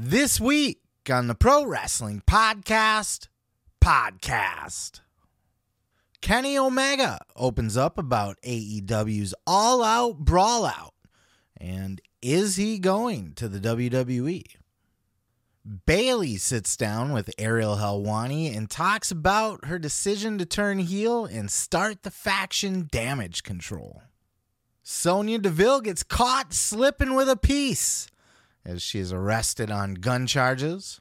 This week on the Pro Wrestling Podcast, podcast. Kenny Omega opens up about AEW's All Out Brawl Out. And is he going to the WWE? Bayley sits down with Ariel Helwani and talks about her decision to turn heel and start the faction damage control. Sonya Deville gets caught slipping with a piece as she is arrested on gun charges.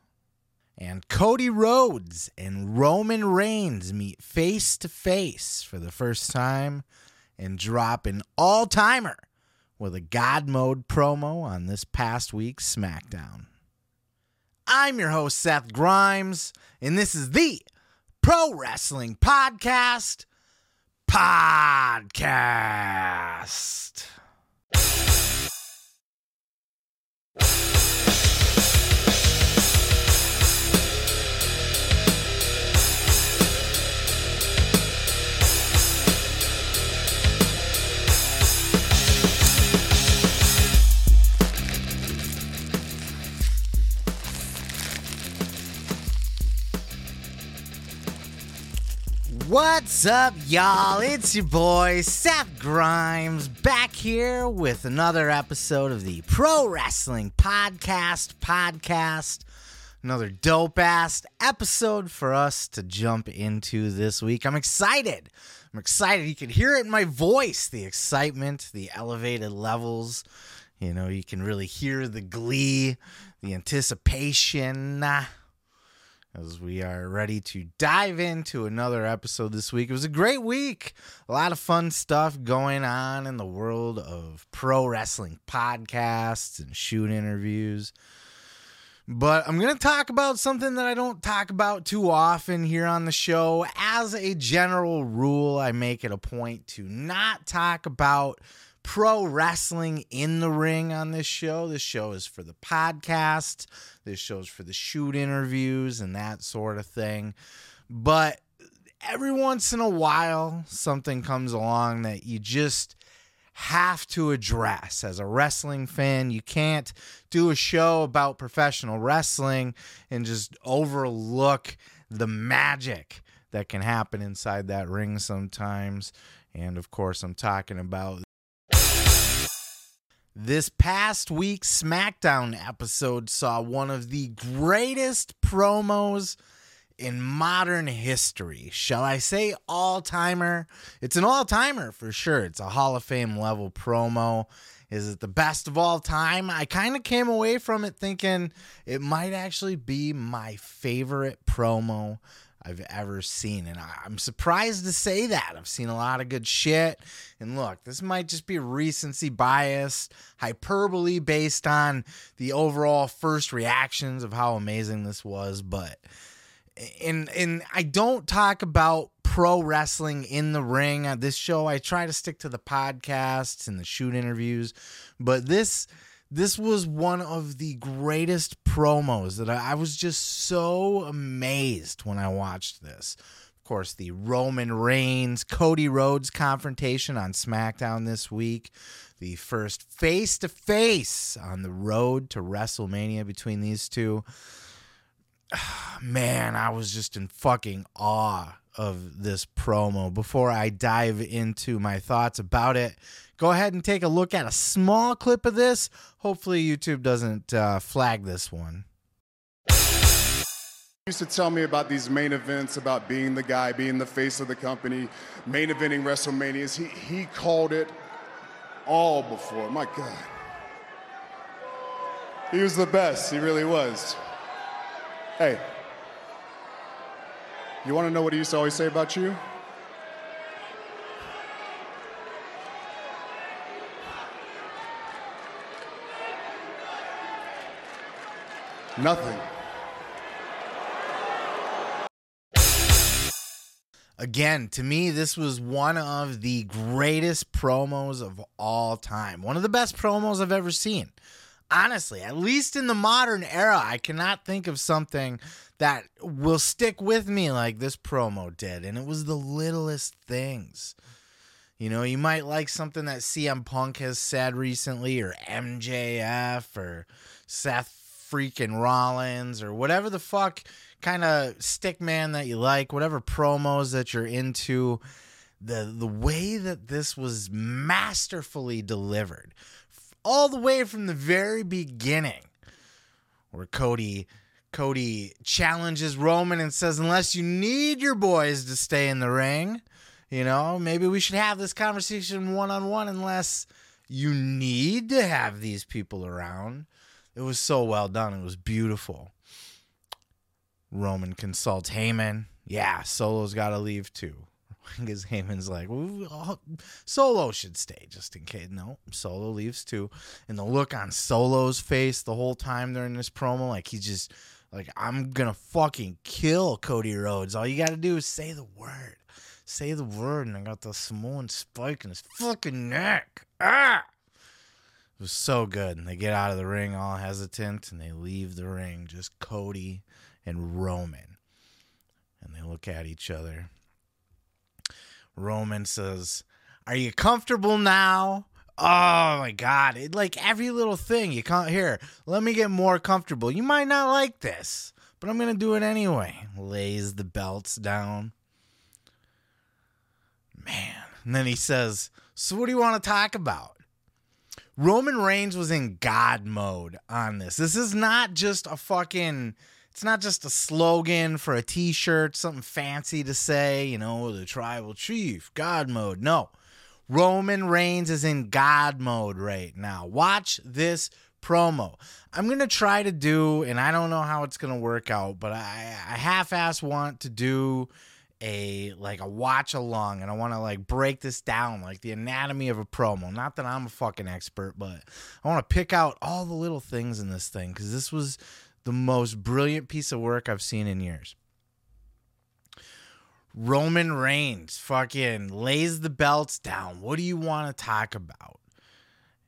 And Cody Rhodes and Roman Reigns meet face to face for the first time and drop an all timer with a God Mode promo on this past week's SmackDown. I'm your host, Seth Grimes, and this is the Pro Wrestling Podcast. Podcast. What's up, y'all? It's your boy Seth Grimes back here with another episode of the Pro Wrestling Podcast. Podcast. Another dope ass episode for us to jump into this week. I'm excited. I'm excited. You can hear it in my voice the excitement, the elevated levels. You know, you can really hear the glee, the anticipation as we are ready to dive into another episode this week. It was a great week. A lot of fun stuff going on in the world of pro wrestling podcasts and shoot interviews. But I'm going to talk about something that I don't talk about too often here on the show. As a general rule, I make it a point to not talk about pro wrestling in the ring on this show. This show is for the podcast, this show's for the shoot interviews and that sort of thing. But every once in a while, something comes along that you just have to address as a wrestling fan. You can't do a show about professional wrestling and just overlook the magic that can happen inside that ring sometimes. And of course, I'm talking about this past week's SmackDown episode saw one of the greatest promos in modern history. Shall I say all timer? It's an all timer for sure. It's a Hall of Fame level promo. Is it the best of all time? I kind of came away from it thinking it might actually be my favorite promo I've ever seen. And I'm surprised to say that. I've seen a lot of good shit. And look, this might just be recency bias, hyperbole based on the overall first reactions of how amazing this was. But, and, and I don't talk about pro wrestling in the ring on this show. I try to stick to the podcasts and the shoot interviews. But this, this was one of the greatest promos that I, I, was just so amazed when I watched this. Of course, the Roman Reigns Cody Rhodes confrontation on SmackDown this week, the first face to face on the road to WrestleMania between these two. Man, I was just in fucking awe of this promo. Before I dive into my thoughts about it, go ahead and take a look at a small clip of this. Hopefully, YouTube doesn't uh, flag this one. He used to tell me about these main events, about being the guy, being the face of the company, main eventing WrestleManias. He, he called it all before. My God. He was the best. He really was. Hey, you want to know what he used to always say about you? Nothing. Again, to me, this was one of the greatest promos of all time. One of the best promos I've ever seen. Honestly, at least in the modern era, I cannot think of something that will stick with me like this promo did. And it was the littlest things. You know, you might like something that CM Punk has said recently, or MJF, or Seth freaking Rollins or whatever the fuck kind of stick man that you like, whatever promos that you're into, the the way that this was masterfully delivered, all the way from the very beginning, where Cody Cody challenges Roman and says, "Unless you need your boys to stay in the ring, you know, maybe we should have this conversation one on one. Unless you need to have these people around." It was so well done. It was beautiful. Roman consults Heyman. Yeah, Solo's got to leave too. Because Heyman's like, well, Solo should stay just in case. No, Solo leaves too. And the look on Solo's face the whole time during this promo, like he's just like, I'm gonna fucking kill Cody Rhodes. All you gotta do is say the word. Say the word, and I got the Samoan spike in his fucking neck. Ah! It was so good. And they get out of the ring all hesitant and they leave the ring, just Cody and Roman. And they look at each other. Roman says, Are you comfortable now? Oh my god. It, like every little thing you can't hear. Let me get more comfortable. You might not like this, but I'm gonna do it anyway. Lays the belts down. Man. And then he says, So what do you want to talk about? Roman Reigns was in God mode on this. This is not just a fucking it's not just a slogan for a t-shirt, something fancy to say, you know, the tribal chief, God mode. No. Roman Reigns is in God mode right now. Watch this promo. I'm going to try to do and I don't know how it's going to work out, but I I half-ass want to do a like a watch along and I want to like break this down like the anatomy of a promo. Not that I'm a fucking expert, but I want to pick out all the little things in this thing cuz this was the most brilliant piece of work I've seen in years. Roman Reigns fucking lays the belts down. What do you want to talk about?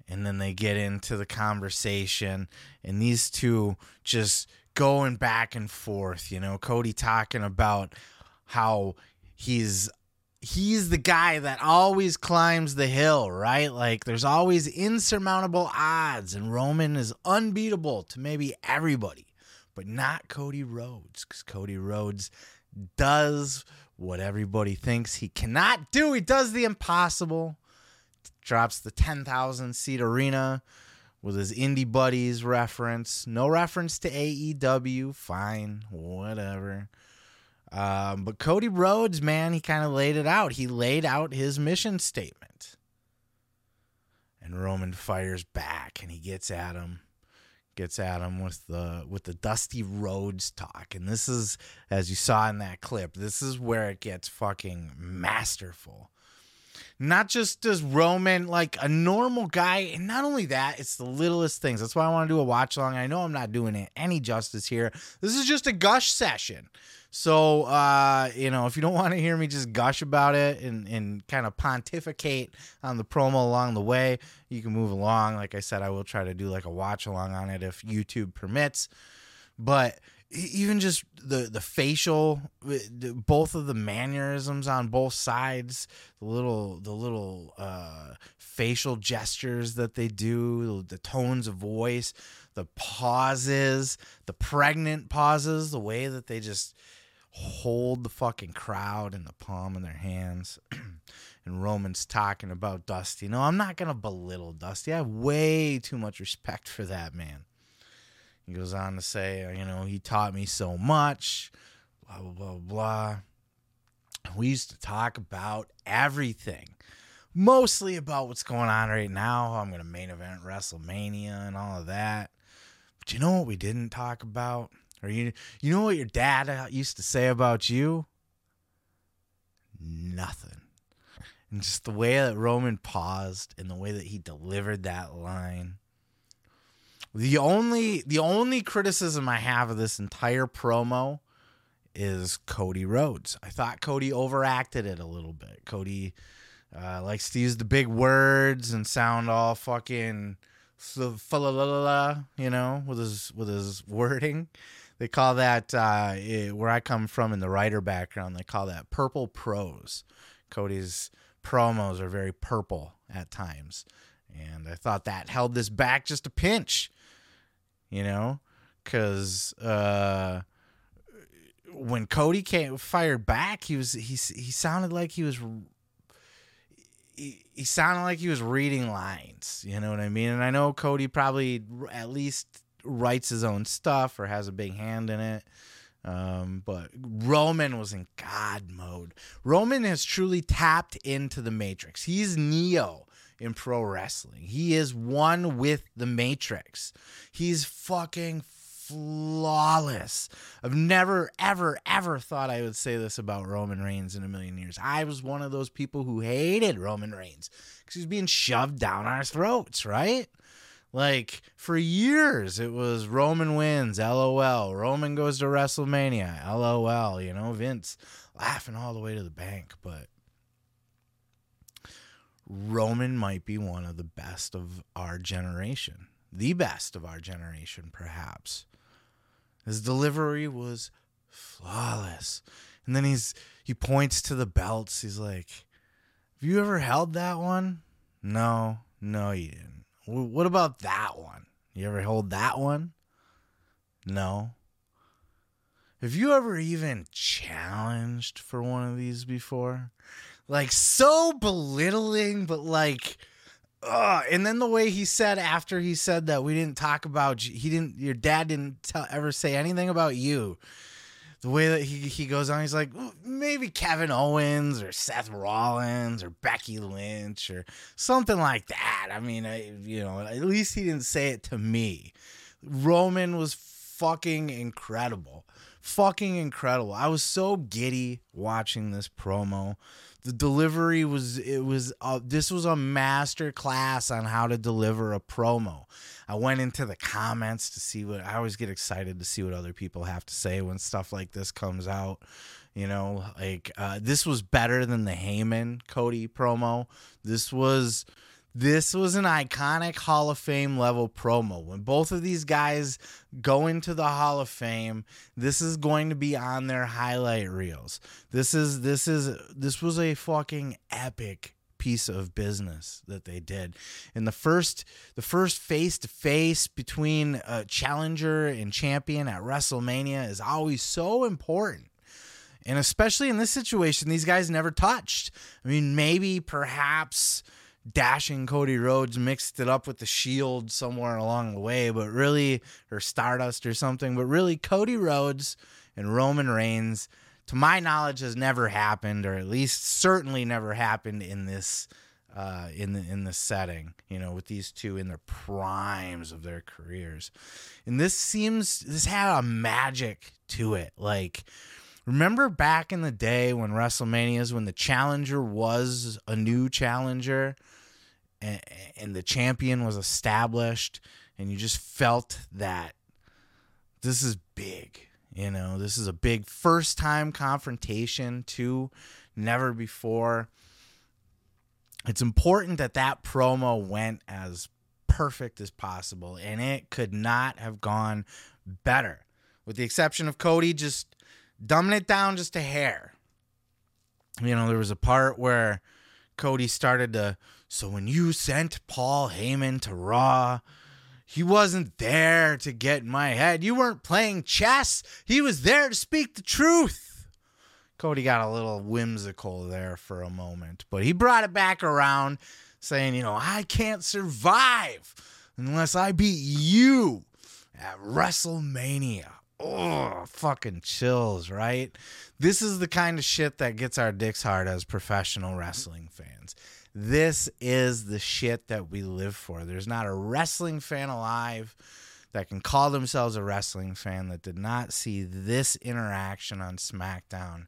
And then they get into the conversation and these two just going back and forth, you know, Cody talking about how he's he's the guy that always climbs the hill, right? Like there's always insurmountable odds and Roman is unbeatable to maybe everybody, but not Cody Rhodes cuz Cody Rhodes does what everybody thinks he cannot do. He does the impossible. Drops the 10,000 seat arena with his indie buddies reference. No reference to AEW. Fine, whatever. Um, but Cody Rhodes, man, he kind of laid it out. He laid out his mission statement. And Roman fires back and he gets at him. Gets at him with the with the Dusty Rhodes talk. And this is, as you saw in that clip, this is where it gets fucking masterful. Not just does Roman like a normal guy, and not only that, it's the littlest things. That's why I want to do a watch along. I know I'm not doing it any justice here. This is just a gush session. So, uh, you know, if you don't want to hear me just gush about it and, and kind of pontificate on the promo along the way, you can move along. Like I said, I will try to do like a watch along on it if YouTube permits. But even just the the facial both of the mannerisms on both sides the little the little uh facial gestures that they do the tones of voice the pauses the pregnant pauses the way that they just hold the fucking crowd in the palm of their hands. and Roman's talking about Dusty. No, I'm not going to belittle Dusty. I have way too much respect for that man. He goes on to say, uh, you know, he taught me so much, blah, blah, blah, blah. We used to talk about everything, mostly about what's going on right now. I'm going to main event WrestleMania and all of that. But you know what we didn't talk about? Or you you know what your dad uh, used to say about you? Nothing. And just the way that Roman paused and the way that he delivered that line. The only the only criticism I have of this entire promo is Cody Rhodes. I thought Cody overacted it a little bit. Cody uh, likes to use the big words and sound all fucking you know, with his with his wording. They call that uh, eh, where I come from in the writer background. They call that purple prose. Cody's promos are very purple at times, and I thought that held this back just a pinch. You know, because uh, when Cody came fired back, he was he he sounded like he was he, he sounded like he was reading lines. You know what I mean? And I know Cody probably at least writes his own stuff or has a big hand in it. Um, but Roman was in God mode. Roman has truly tapped into the Matrix. He's Neo in pro wrestling. He is one with the Matrix. He's fucking flawless. I've never, ever, ever thought I would say this about Roman Reigns in a million years. I was one of those people who hated Roman Reigns because he's being shoved down our throats, right? Like for years, it was Roman wins, lol. Roman goes to WrestleMania, lol. You know, Vince laughing all the way to the bank. But Roman might be one of the best of our generation, the best of our generation, perhaps. His delivery was flawless. And then he's he points to the belts. He's like, "Have you ever held that one?" No, no, you didn't. What about that one? You ever hold that one? No. Have you ever even challenged for one of these before? Like so belittling, but like, uh, and then the way he said after he said that we didn't talk about he didn't your dad didn't tell, ever say anything about you the way that he, he goes on, he's like, maybe Kevin Owens or Seth Rollins or Becky Lynch or something like that. I mean, I, you know, at least he didn't say it to me. Roman was fucking incredible. Fucking incredible. I was so giddy watching this promo. The delivery was it was this was a master class on how to deliver a promo. I went into the comments to see what I always get excited to see what other people have to say when stuff like this comes out. You know, like uh, this was better than the Heyman Cody promo. This was this was an iconic Hall of Fame level promo. When both of these guys go into the Hall of Fame, this is going to be on their highlight reels. This is this is this was a fucking epic piece of business that they did. And the first the first face to face between a challenger and champion at WrestleMania is always so important. And especially in this situation, these guys never touched. I mean, maybe perhaps dashing Cody Rhodes mixed it up with the Shield somewhere along the way, but really, or Stardust or something, but really, Cody Rhodes and Roman Reigns to my knowledge, has never happened, or at least certainly never happened in this uh, in the in the setting. You know, with these two in their primes of their careers, and this seems this had a magic to it. Like, remember back in the day when WrestleManias, when the challenger was a new challenger, and, and the champion was established, and you just felt that this is big you know, this is a big first time confrontation, too. Never before. It's important that that promo went as perfect as possible, and it could not have gone better, with the exception of Cody just dumbing it down just a hair. You know, there was a part where Cody started to. So when you sent Paul Heyman to Raw, he wasn't there to get in my head. You weren't playing chess. He was there to speak the truth. Cody got a little whimsical there for a moment, but he brought it back around saying, you know, I can't survive unless I beat you at WrestleMania. Oh, fucking chills, right? This is the kind of shit that gets our dicks hard as professional wrestling fans. This is the shit that we live for. There's not a wrestling fan alive that can call themselves a wrestling fan that did not see this interaction on SmackDown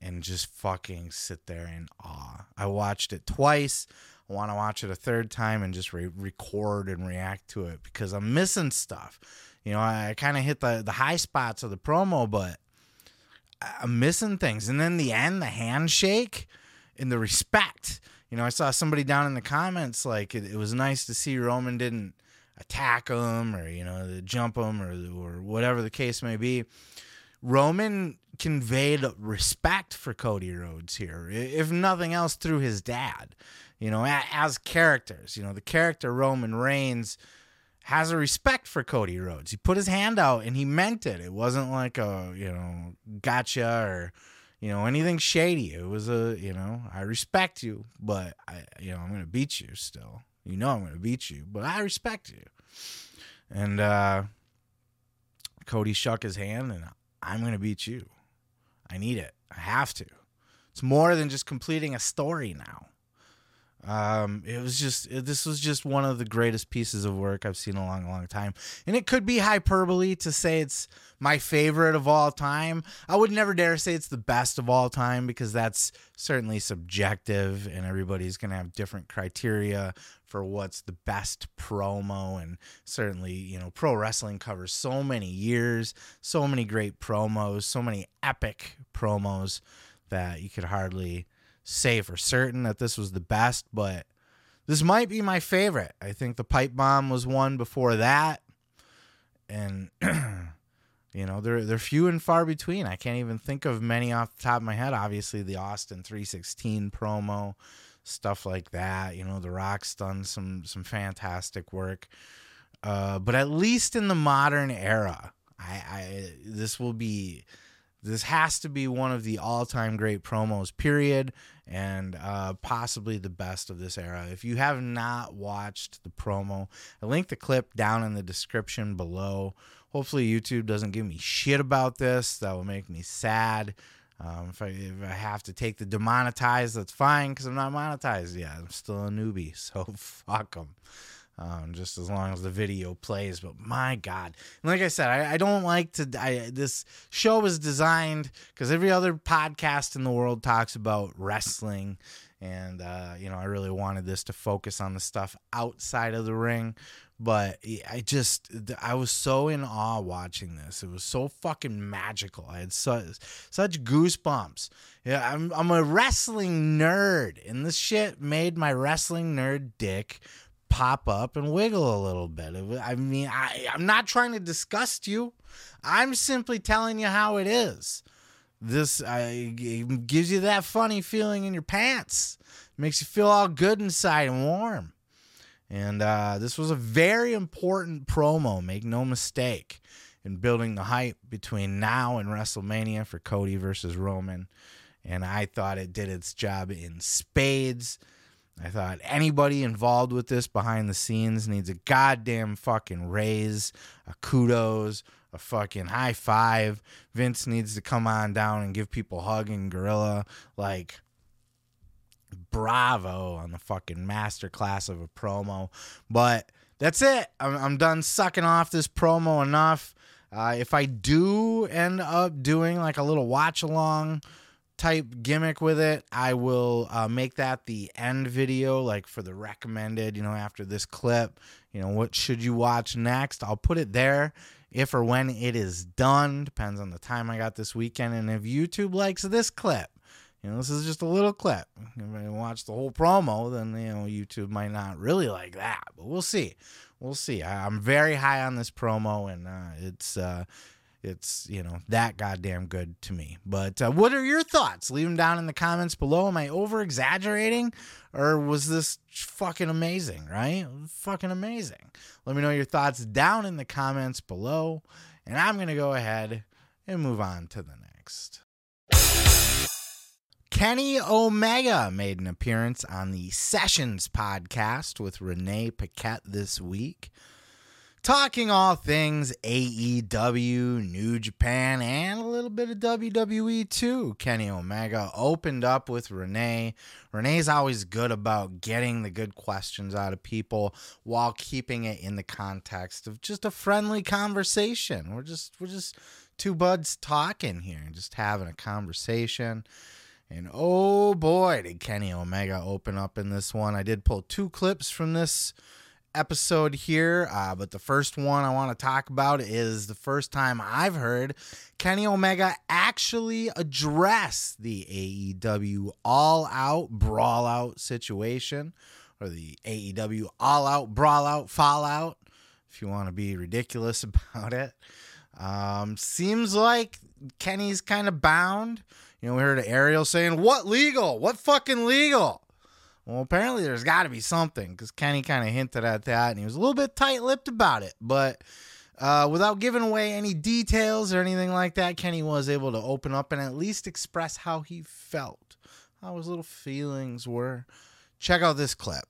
and just fucking sit there in awe. I watched it twice. I want to watch it a third time and just re- record and react to it because I'm missing stuff. You know, I, I kind of hit the, the high spots of the promo, but I'm missing things. And then the end, the handshake and the respect you know, I saw somebody down in the comments like it, it was nice to see Roman didn't attack him or you know jump him or or whatever the case may be. Roman conveyed respect for Cody Rhodes here, if nothing else through his dad. You know, as characters. You know, the character Roman Reigns has a respect for Cody Rhodes. He put his hand out and he meant it. It wasn't like a, you know, gotcha or, you know, anything shady. It was a, you know, I respect you, but I, you know, I'm to beat you still. You know, I'm to beat you, but I respect you. And, uh, Cody shook his hand and I'm to beat you. I need it. I have to. It's more than just completing a story now. Um, it was just it, this was just one of the greatest pieces of work I've seen in a long, long time, and it could be hyperbole to say it's my favorite of all time. I would never dare say it's the best of all time because that's certainly subjective, and everybody's gonna have different criteria for what's the best promo. And certainly, you know, pro wrestling covers so many years, so many great promos, so many epic promos that you could hardly say for certain that this was the best, but this might be my favorite. I think the pipe bomb was one before that, and you know they're they're few and far between. I can't even think of many off the top of my head. Obviously, the Austin three sixteen promo, stuff like that. You know, The Rock's done some some fantastic work, uh, but at least in the modern era, I, I this will be this has to be one of the all-time great promos period and uh, possibly the best of this era. If you have not watched the promo i link the clip down in the description below. Hopefully youtube doesn't give me shit about this. That will make me sad. Um, if, I, if I have to take the demonetized that's fine because i'm not monetized yet. I'm still a newbie so fuck them um, just as long as the video plays. But my God, and like I said, I, I don't like to. I, this show was designed because every other podcast in the world talks about wrestling, and uh, you know, I really wanted this to focus on the stuff outside of the ring. But I just, I was so in awe watching this. It was so fucking magical. I had such, such goosebumps. Yeah, I'm, I'm a wrestling nerd, and this shit made my wrestling nerd dick pop up and wiggle a little bit. I mean, I, I'm not trying to disgust you. I'm simply telling you how it is. This I, gives you that funny feeling in your pants. Makes you feel all good inside and warm. And uh, this was a very important promo, make no mistake, in building the hype between now and WrestleMania for Cody versus Roman. And I thought it did its job in spades. I thought anybody involved with this behind the scenes needs a goddamn fucking raise, a kudos, a fucking high five. Vince needs to come on down and give people hug and gorilla. Like, bravo on the fucking masterclass of a promo. But that's it. I'm, I'm done sucking off this promo enough. Uh, if I do end up doing like a little watch along type gimmick with it, I will uh, make that the end video, like for the recommended, you know, after this clip. You know, what should you watch next? I'll put it there if or when it is done. Depends on the time I got this weekend. And if YouTube likes this clip, you know, this is just a little clip. If I watch the whole promo, then, you know, YouTube might not really like that. But we'll see. We'll see. I, am very high on this promo, and uh, it's. Uh, it's you know that goddamn good to me. But uh, what are your thoughts? Leave them down in the comments below. Am I over exaggerating, or was this fucking amazing? Right, fucking amazing. Let me know your thoughts down in the comments below, and I'm gonna go ahead and move on to the next. Kenny Omega made an appearance on the Sessions podcast with Renee Paquette this week talking all things AEW, New Japan, and a little bit of WWE too. Kenny Omega opened up with Renee. Renee's always good about getting the good questions out of people while keeping it in the context of just a friendly conversation. We're just we're just two buds talking here and just having a conversation. And oh boy, did Kenny Omega open up in this one. I did pull two clips from this episode here, uh, but the first one I want to talk about is the first time I've heard Kenny Omega actually address the AEW all out brawl out situation or the AEW all out brawl out fallout, if you want to be ridiculous about it. Um, seems like Kenny's kind of bound. You know, we heard Ariel saying, What legal? What fucking legal? Well, apparently there's got to be something because Kenny kind of hinted at that and he was a little bit tight lipped about it. But uh, without giving away any details or anything like that, Kenny was able to open up and at least express how he felt, how his little feelings were. Check out this clip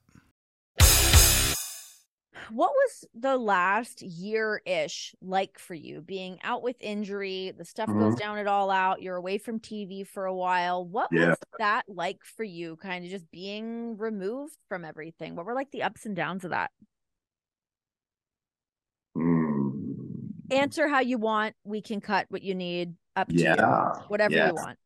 what was the last year ish like for you being out with injury the stuff mm-hmm. goes down it all out you're away from tv for a while what yeah. was that like for you kind of just being removed from everything what were like the ups and downs of that mm. answer how you want we can cut what you need up to yeah. you whatever yeah. you want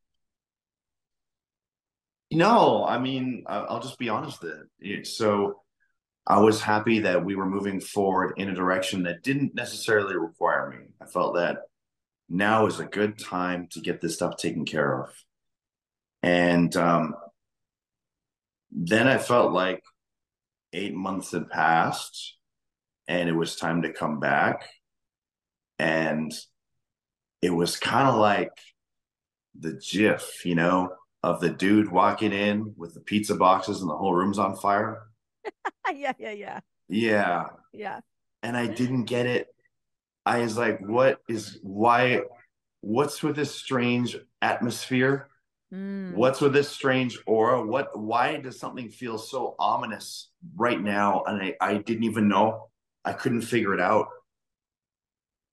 no i mean i'll just be honest that so I was happy that we were moving forward in a direction that didn't necessarily require me. I felt that now is a good time to get this stuff taken care of. And um, then I felt like eight months had passed and it was time to come back. And it was kind of like the GIF, you know, of the dude walking in with the pizza boxes and the whole room's on fire yeah, yeah, yeah. Yeah. Yeah. And I didn't get it. I was like, what is why what's with this strange atmosphere? Mm. What's with this strange aura? What why does something feel so ominous right now? And I, I didn't even know. I couldn't figure it out.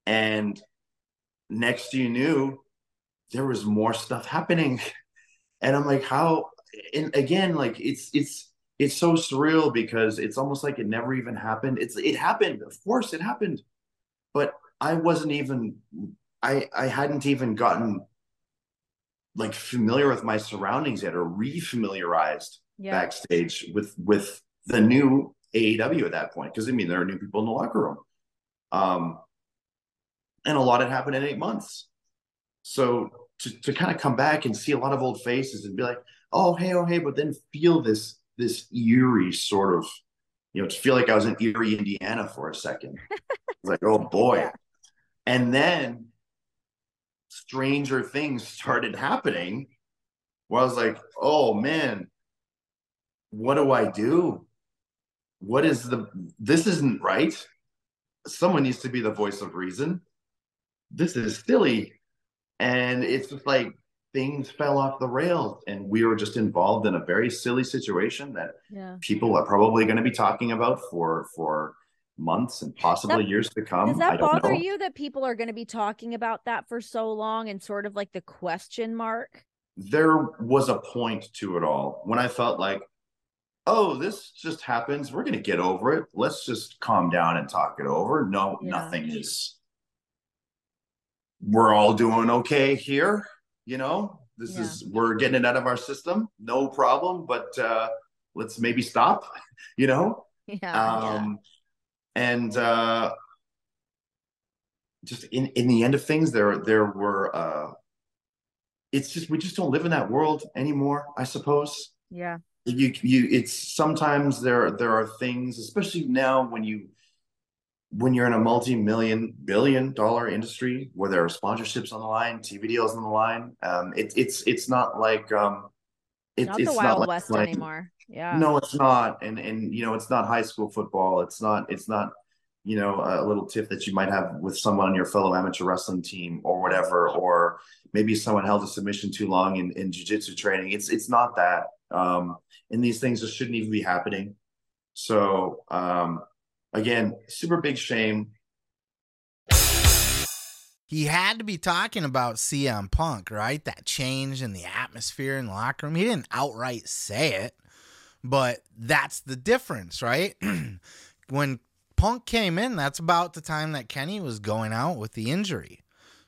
And next you knew there was more stuff happening. And I'm like, how and again, like it's it's it's so surreal because it's almost like it never even happened. It's it happened, of course, it happened, but I wasn't even I I hadn't even gotten like familiar with my surroundings yet or refamiliarized yeah. backstage with with the new AEW at that point because I mean there are new people in the locker room, um, and a lot had happened in eight months. So to to kind of come back and see a lot of old faces and be like, oh hey oh hey, but then feel this this eerie sort of, you know, to feel like I was in Eerie, Indiana for a second. like, oh boy. Yeah. And then stranger things started happening where I was like, oh man, what do I do? What is the, this isn't right. Someone needs to be the voice of reason. This is silly. And it's just like, things fell off the rails and we were just involved in a very silly situation that yeah. people are probably going to be talking about for for months and possibly that, years to come. Does that bother know. you that people are going to be talking about that for so long and sort of like the question mark? There was a point to it all when I felt like, oh, this just happens. We're going to get over it. Let's just calm down and talk it over. No, yeah. nothing is. We're all doing okay here you know this yeah. is we're getting it out of our system no problem but uh let's maybe stop you know yeah, um yeah. and uh just in in the end of things there there were uh it's just we just don't live in that world anymore i suppose yeah you you it's sometimes there there are things especially now when you when you're in a multi-million billion dollar industry where there are sponsorships on the line tv deals on the line um it, it's it's not like um it, not it's the wild not west like, anymore. Yeah. No it's not. And and you know it's not high school football. It's not it's not you know a little tip that you might have with someone on your fellow amateur wrestling team or whatever or maybe someone held a submission too long in, in jiu-jitsu training. It's it's not that. Um and these things just shouldn't even be happening. So um Again, super big shame. He had to be talking about CM Punk, right? That change in the atmosphere in the locker room. He didn't outright say it, but that's the difference, right? when Punk came in, that's about the time that Kenny was going out with the injury.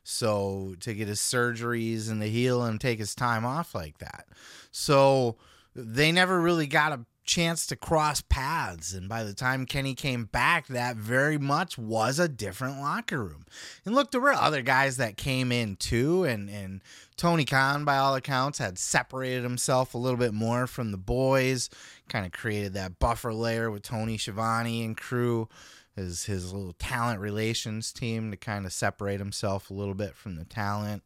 So to get his surgeries and to heal and take his time off like that. So they never really got a chance to cross paths. And by the time Kenny came back, that very much was a different locker room. And look, there were other guys that came in too. And, and Tony Khan, by all accounts, had separated himself a little bit more from the boys, kind of created that buffer layer with Tony Schiavone and crew. His, his little talent relations team to kind of separate himself a little bit from the talent.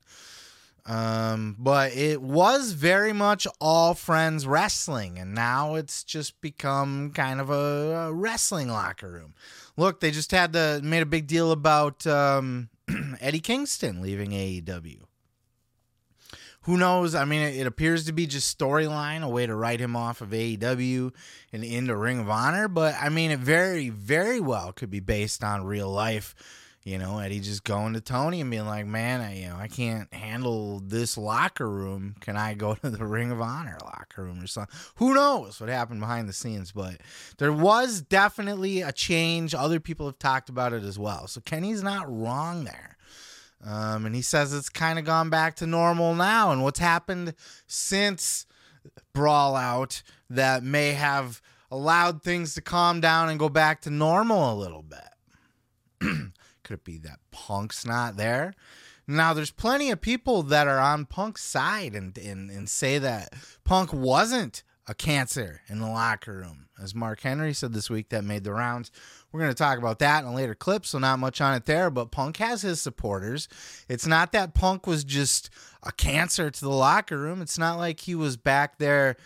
Um, but it was very much all friends wrestling, and now it's just become kind of a, a wrestling locker room. Look, they just had the made a big deal about um, Eddie Kingston leaving AEW. Who knows? I mean, it, appears to be just storyline, a way to write him off of AEW and into Ring of Honor. But I mean, it very, very well could be based on real life you know, Eddie just going to Tony and being like, "Man, I, you know, I can't handle this locker room. Can I go to the Ring of Honor locker room or something?" Who knows what happened behind the scenes, but there was definitely a change. Other people have talked about it as well. So Kenny's not wrong there. Um, and he says it's kind of gone back to normal now. And what's happened since Brawl Out that may have allowed things to calm down and go back to normal a little bit. Could it be that Punk's not there? Now, there's plenty of people that are on Punk's side and, and, and say that Punk wasn't a cancer in the locker room. As Mark Henry said this week, that made the rounds. We're going to talk about that in a later clip, so not much on it there. But Punk has his supporters. It's not that Punk was just a cancer to the locker room. It's not like he was back there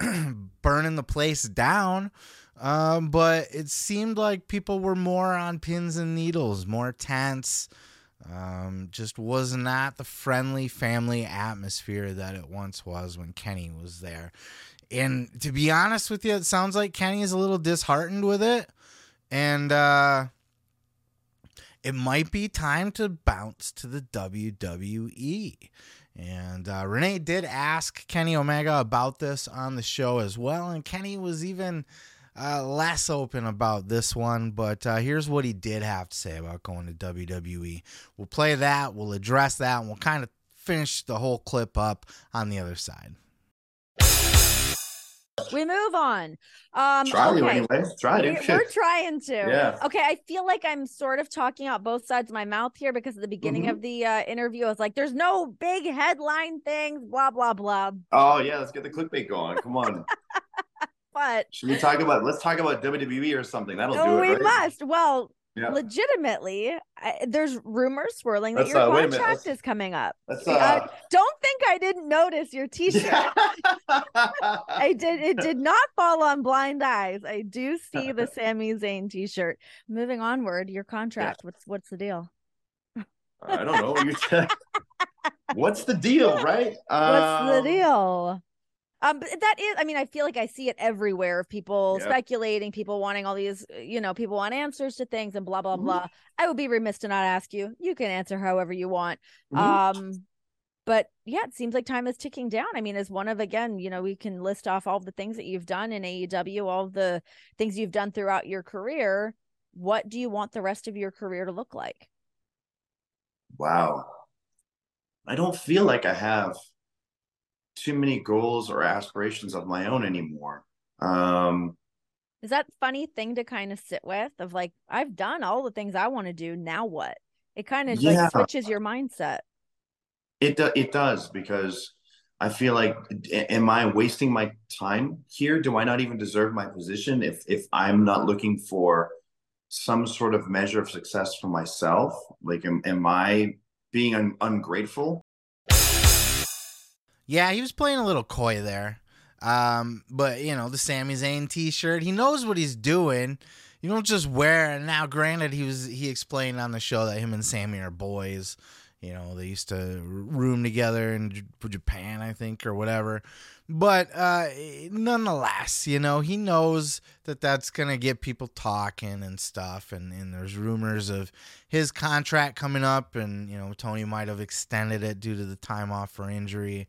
burning the place down. Um, but it seemed like people were more on pins and needles, more tense. Um, just was not the friendly family atmosphere that it once was when Kenny was there. And to be honest with you, it sounds like Kenny is a little disheartened with it. And uh, it might be time to bounce to the WWE. And uh, Renee did ask Kenny Omega about this on the show as well. And Kenny was even uh, less open about this one, but uh, here's what he did have to say about going to WWE. We'll play that, we'll address that, and we'll kind of finish the whole clip up on the other side. We move on. Um, Try okay. anyway. Try it. We, are trying to. Yeah. Okay. I feel like I'm sort of talking out both sides of my mouth here because at the beginning mm-hmm. of the uh, interview, I was like, "There's no big headline things." Blah blah blah. Oh yeah, let's get the clickbait going. Come on. but should we talk about? Let's talk about WWE or something. That'll do it. We right? must. Well, yeah. legitimately, I, there's rumors swirling that your uh, contract is coming up. Uh, uh, don't think I didn't notice your T-shirt. I did. It did not fall on blind eyes. I do see the Sami Zayn T-shirt. Moving onward, your contract. Yeah. What's what's the deal? I don't know. What's the deal, right? What's um, the deal? Um, but that is, I mean, I feel like I see it everywhere of people yep. speculating, people wanting all these, uh, you know, people want answers to things and blah blah mm-hmm. blah. I would be remiss to not ask you. You can answer however you want. Mm-hmm. Um, but yeah, it seems like time is ticking down. I mean, as one of again, you know, we can list off all the things that you've done in AEW, all the things you've done throughout your career. What do you want the rest of your career to look like? Wow. I don't feel like I have too many goals or aspirations of my own anymore. Um, is that funny thing to kind of sit with of like I've done all the things I want to do. Now what? It kind of yeah. like switches your mindset. It do, it does because I feel like am I wasting my time here? Do I not even deserve my position if if I'm not looking for some sort of measure of success for myself? Like am, am I being un- ungrateful? Yeah, he was playing a little coy there. Um, but you know, the Sami Zayn t-shirt, he knows what he's doing. You don't just wear it. Now, granted, he was he explained on the show that him and Sami are boys. You know, they used to room together in Japan, I think, or whatever. But uh, nonetheless, you know, he knows that that's going to get people talking and stuff. And, and there's rumors of his contract coming up. And, you know, Tony might have extended it due to the time off for injury.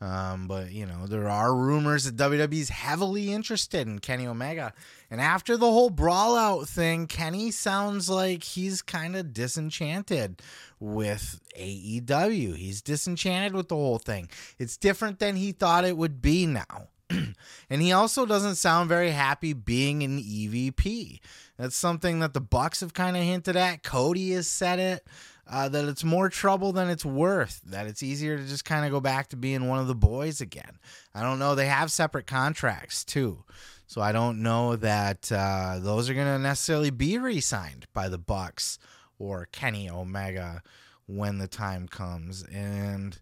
Um, but you know, there are rumors that WWE's heavily interested in Kenny Omega. And after the whole brawl out thing, Kenny sounds like he's kind of disenchanted with AEW. He's disenchanted with the whole thing. It's different than he thought it would be now. and he also doesn't sound very happy being an EVP. That's something that the Bucks have kind of hinted at. Cody has said it uh, that it's more trouble than it's worth, that it's easier to just kind of go back to being one of the boys again. I don't know. They have separate contracts too. So I don't know that uh, those are going to necessarily be re signed by the Bucks or Kenny Omega when the time comes. And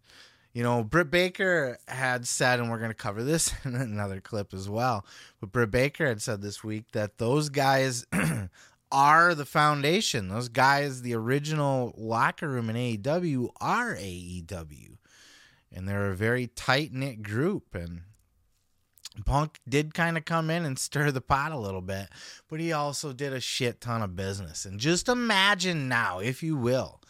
You know, Britt Baker had said, and we're going to cover this in another clip as well. But Britt Baker had said this week that those guys are the foundation. Those guys, the original locker room in AEW, are AEW. And they're a very tight knit group. And Punk did kind of come in and stir the pot a little bit, but he also did a shit ton of business. And just imagine now, if you will,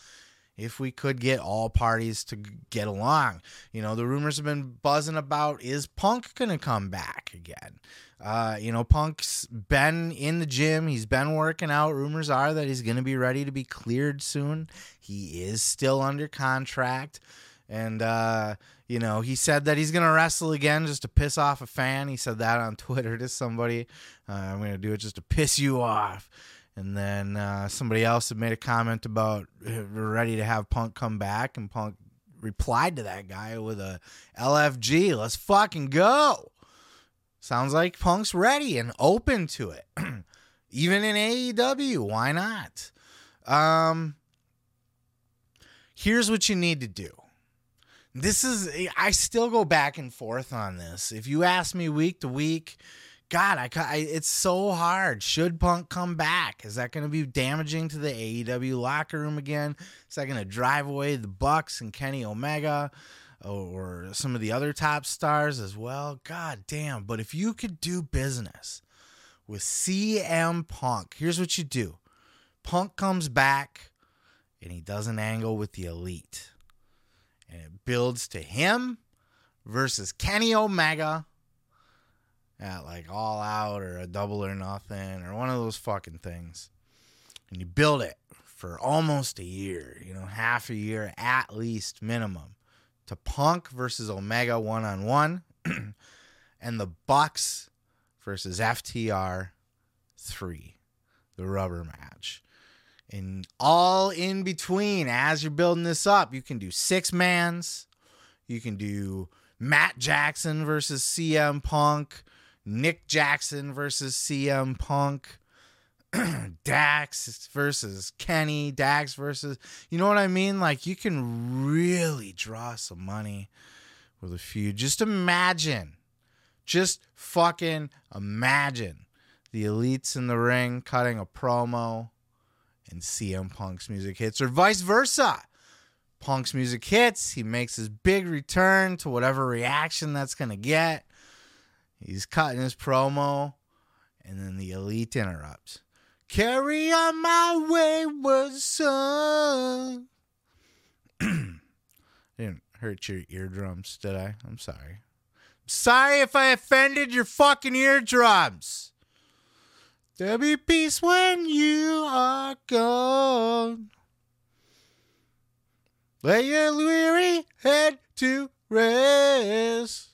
if we could get all parties to get along. You know, the rumors have been buzzing about is Punk going to come back again? Uh, you know, Punk's been in the gym, he's been working out. Rumors are that he's going to be ready to be cleared soon. He is still under contract. And, uh, you know, he said that he's going to wrestle again just to piss off a fan. He said that on Twitter to somebody. Uh, I'm going to do it just to piss you off. And then uh, somebody else had made a comment about uh, ready to have Punk come back, and Punk replied to that guy with a LFG. Let's fucking go. Sounds like Punk's ready and open to it. Even in AEW, why not? Um, here's what you need to do. This is I still go back and forth on this. If you ask me week to week, God, I, I, it's so hard. Should Punk come back? Is that going to be damaging to the AEW locker room again? Is that going to drive away the Bucks and Kenny Omega or some of the other top stars as well? God damn. But if you could do business with CM Punk, here's what you do Punk comes back and he does an angle with the elite. And it builds to him versus Kenny Omega at like All Out or a Double or Nothing or one of those fucking things. And you build it for almost a year, you know, half a year at least minimum to Punk versus Omega one on one and the Bucks versus FTR 3, the rubber match. And all in between, as you're building this up, you can do six mans. You can do Matt Jackson versus CM Punk. Nick Jackson versus CM Punk, Dax versus Kenny, Dax versus, you know what I mean? Like you can really draw some money with a feud. Just imagine, just fucking imagine the elites in the ring cutting a promo and CM Punk's music hits, or vice versa. Punk's music hits, he makes his big return to whatever reaction that's going to get. He's cutting his promo, and then the elite interrupts. Carry on my wayward son. Didn't hurt your eardrums, did I? I'm sorry. sorry if I offended your fucking eardrums. There'll be peace when you are gone. Lay your weary head to rest.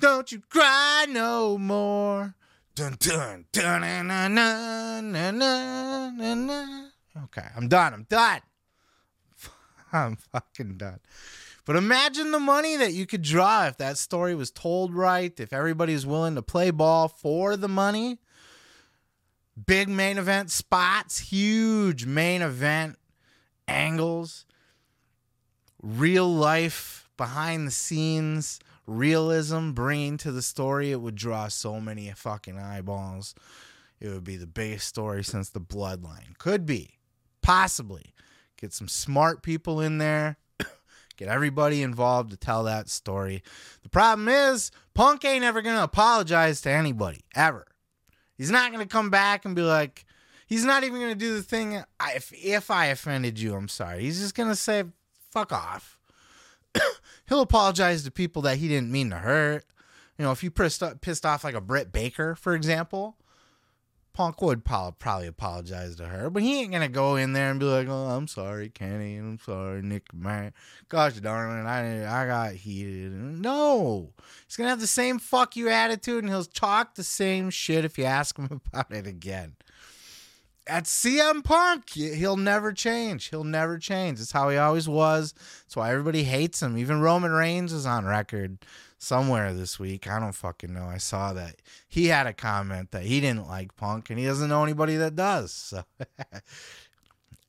Don't you cry no more. Dun dun dun na na na na na na. Okay, I'm done. I'm done. I'm fucking done. But imagine the money that you could draw if that story was told right, if everybody's willing to play ball for the money. Big main event spots, huge main event angles, real life behind the scenes realism bringing to the story, it would draw so many fucking eyeballs. It would be the biggest story since the bloodline. Could be. Possibly. Get some smart people in there. Get everybody involved to tell that story. The problem is, Punk ain't ever going to apologize to anybody, ever. He's not going to come back and be like, he's not even going to do the thing. If, if I offended you, I'm sorry. He's just going to say, fuck off. he'll apologize to people that he didn't mean to hurt. You know, if you pissed pissed off like a Britt Baker, for example, Punk would probably apologize to her, but he ain't gonna go in there and be like, "Oh, I'm sorry, Kenny. I'm sorry, Nick. Man, gosh, darling, I I got heated." No, he's gonna have the same fuck you attitude, and he'll talk the same shit if you ask him about it again at CM Punk, he'll never change. He'll never change. It's how he always was. That's why everybody hates him. Even Roman Reigns is on record somewhere this week. I don't fucking know. I saw that he had a comment that he didn't like Punk, and he doesn't know anybody that does. So, but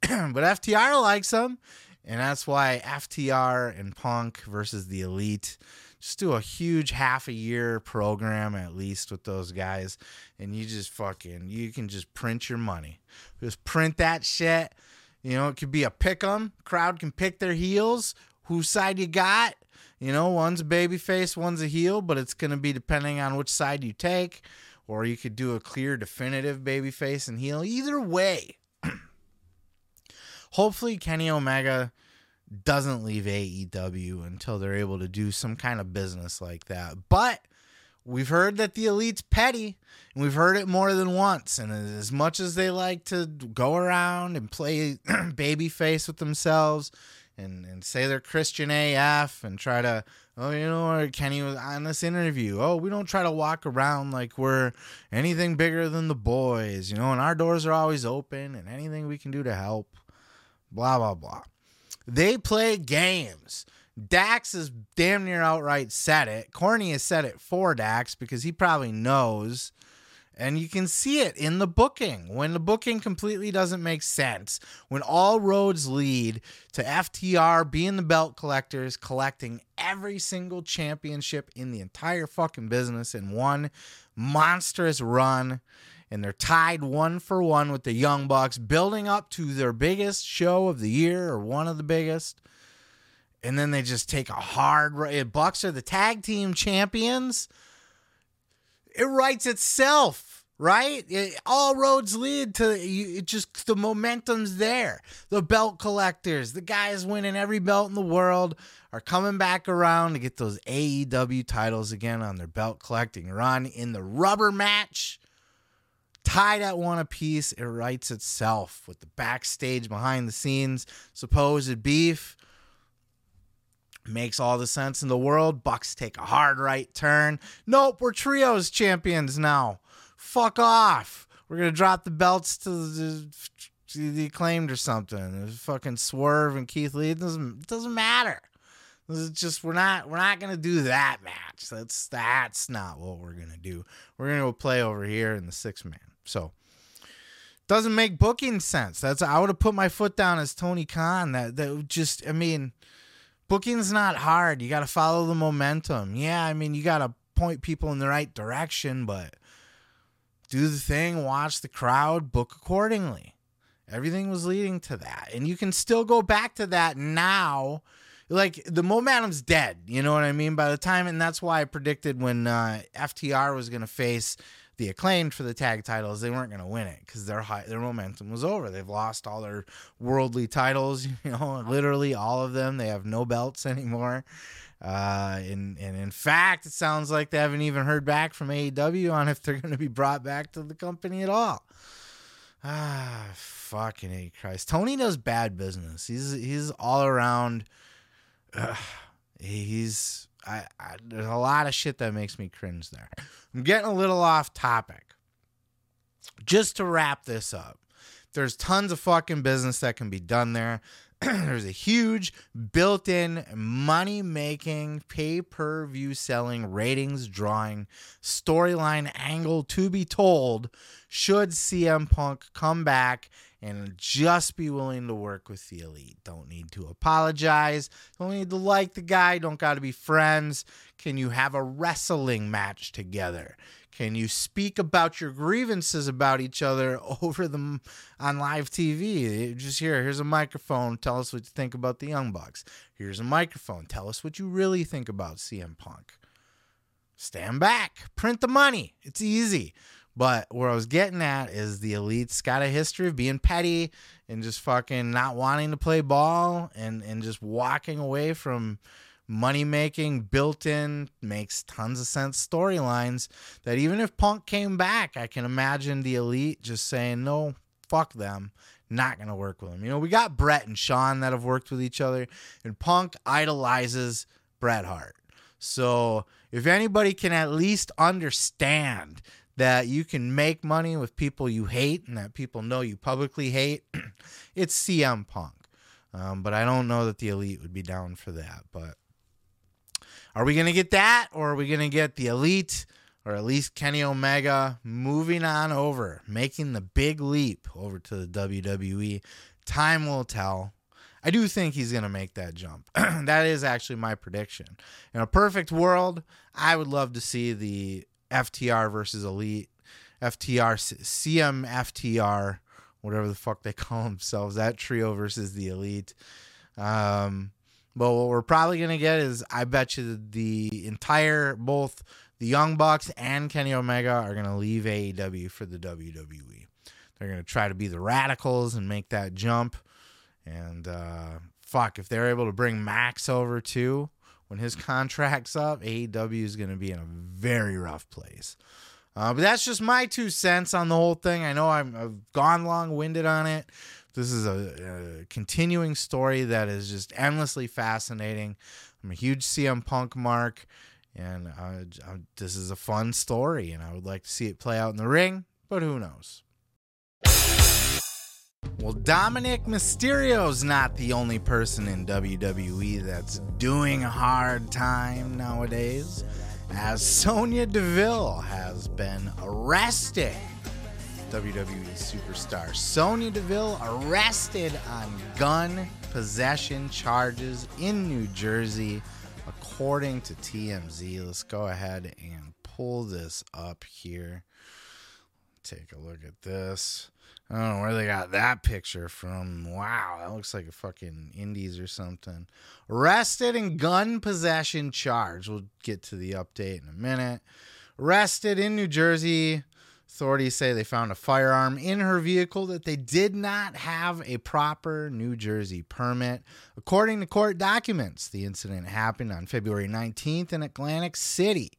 FTR likes him, And that's why FTR and Punk versus the Elite just do a huge half a year program at least with those guys and you just fucking you can just print your money. Just print that shit. You know it could be a pick 'em. Crowd can pick their heels. Whose side you got? You know one's a baby face one's a heel but it's going to be depending on which side you take or you could do a clear definitive baby face and heel. Either way hopefully kenny omega doesn't leave AEW until they're able to do some kind of business like that. But we've heard that the elite's petty, and we've heard it more than once. And as much as they like to go around and play babyface with themselves and, and say they're Christian AF and try to, oh, you know, Kenny was on this interview. Oh, we don't try to walk around like we're anything bigger than the boys, you know, and our doors are always open and anything we can do to help. Blah, blah, blah. They play games. Dax is damn near outright said it. Corny has said it for Dax because he probably knows. And you can see it in the booking. When the booking completely doesn't make sense, when all roads lead to FTR being the belt collectors, collecting every single championship in the entire fucking business in one monstrous run and they're tied one for one with the Young Bucks, building up to their biggest show of the year or one of the biggest. And then they just take a hard right. Eh, Bucks are the tag team champions. It writes itself, right? It, all roads lead to. It just the momentum's there. The belt collectors, the guys winning every belt in the world, are coming back around to get those AEW titles again on their belt collecting run in the rubber match tied at one apiece. It writes itself with the backstage behind the scenes supposed beef. Makes all the sense in the world. Bucks take a hard right turn. Nope, we're trios champions now. Fuck off. We're gonna drop the belts to the, to the acclaimed or something. fucking swerve and Keith Lee. It doesn't it doesn't matter. It's just we're not we're not gonna do that match. That's that's not what we're gonna do. We're gonna go play over here in the six man. So doesn't make booking sense. That's I would have put my foot down as Tony Khan. That that just I mean, booking's not hard. You got to follow the momentum. Yeah, I mean you got to point people in the right direction, but do the thing, watch the crowd, book accordingly. Everything was leading to that, and you can still go back to that now. Like the momentum's dead. You know what I mean? By the time, and that's why I predicted when uh, FTR was going to face the acclaimed for the tag titles, they weren't going to win it because their high, their momentum was over. They've lost all their worldly titles, you know, literally all of them. They have no belts anymore. Uh, and, and in fact, it sounds like they haven't even heard back from AEW on if they're going to be brought back to the company at all. Ah, fucking a Christ. Tony does bad business. He's he's all around. Uh, he's I, I, there's a lot of shit that makes me cringe there. I'm getting a little off topic. Just to wrap this up, there's tons of fucking business that can be done there. there's a huge built in money making, pay per view selling, ratings drawing, storyline angle to be told should CM Punk come back and just be willing to work with the elite. Don't need to apologize. Don't need to like the guy. Don't got to be friends. Can you have a wrestling match together? Can you speak about your grievances about each other over them on live TV? Eh, just here, here's a microphone. Tell us what you think about the Young Bucks. Here's a microphone. Tell us what you really think about CM Punk. Stand back. Print the money. It's easy. But where I was getting at is the elite's got a history of being petty and just fucking not wanting to play ball and, and just walking away from money making, built in, makes tons of sense storylines that even if Punk came back, I can imagine the elite just saying, no, fuck them. Not to work with them. You know, we got Bret and Shawn that have worked with each other, and Punk idolizes Bret Hart. So if anybody can at least understand that you can make money with people you hate and that people know you publicly hate, it's CM Punk. Um, but I don't know that the elite would be down for that. But are we going to get that or are we going to get the elite or at least Kenny Omega moving on over, making the big leap over to the WWE? Time will tell. I do think he's going to make that jump. that is actually my prediction. In a perfect world, I would love to see the FTR versus Elite, FTR, CMFTR, whatever the fuck they call themselves, that trio versus the Elite. Um, but what we're probably going to get is, I bet you, the entire, both the Young Bucks and Kenny Omega are going to leave AEW for the WWE. They're going to try to be the radicals and make that jump. And uh, fuck, if they're able to bring Max over too, when his contract's up, AEW is going to be in a very rough place. Uh, but that's just my two cents on the whole thing. I know i have gone long winded on it. This is a, a, continuing story that is just endlessly fascinating. I'm a huge CM Punk mark, and uh, this is a fun story, and I would like to see it play out in the ring, but who knows? Well, Dominik Mysterio's not the only person in WWE that's doing a hard time nowadays, as Sonya Deville has been arrested. WWE superstar Sonya Deville arrested on gun possession charges in New Jersey, according to TMZ. Let's go ahead and pull this up here. Take a look at this. I don't know where they got that picture from. Wow, that looks like a fucking Indies or something. Arrested in gun possession charge. We'll get to the update in a minute. Arrested in New Jersey. Authorities say they found a firearm in her vehicle that they did not have a proper New Jersey permit. According to court documents, the incident happened on February 19th in Atlantic City.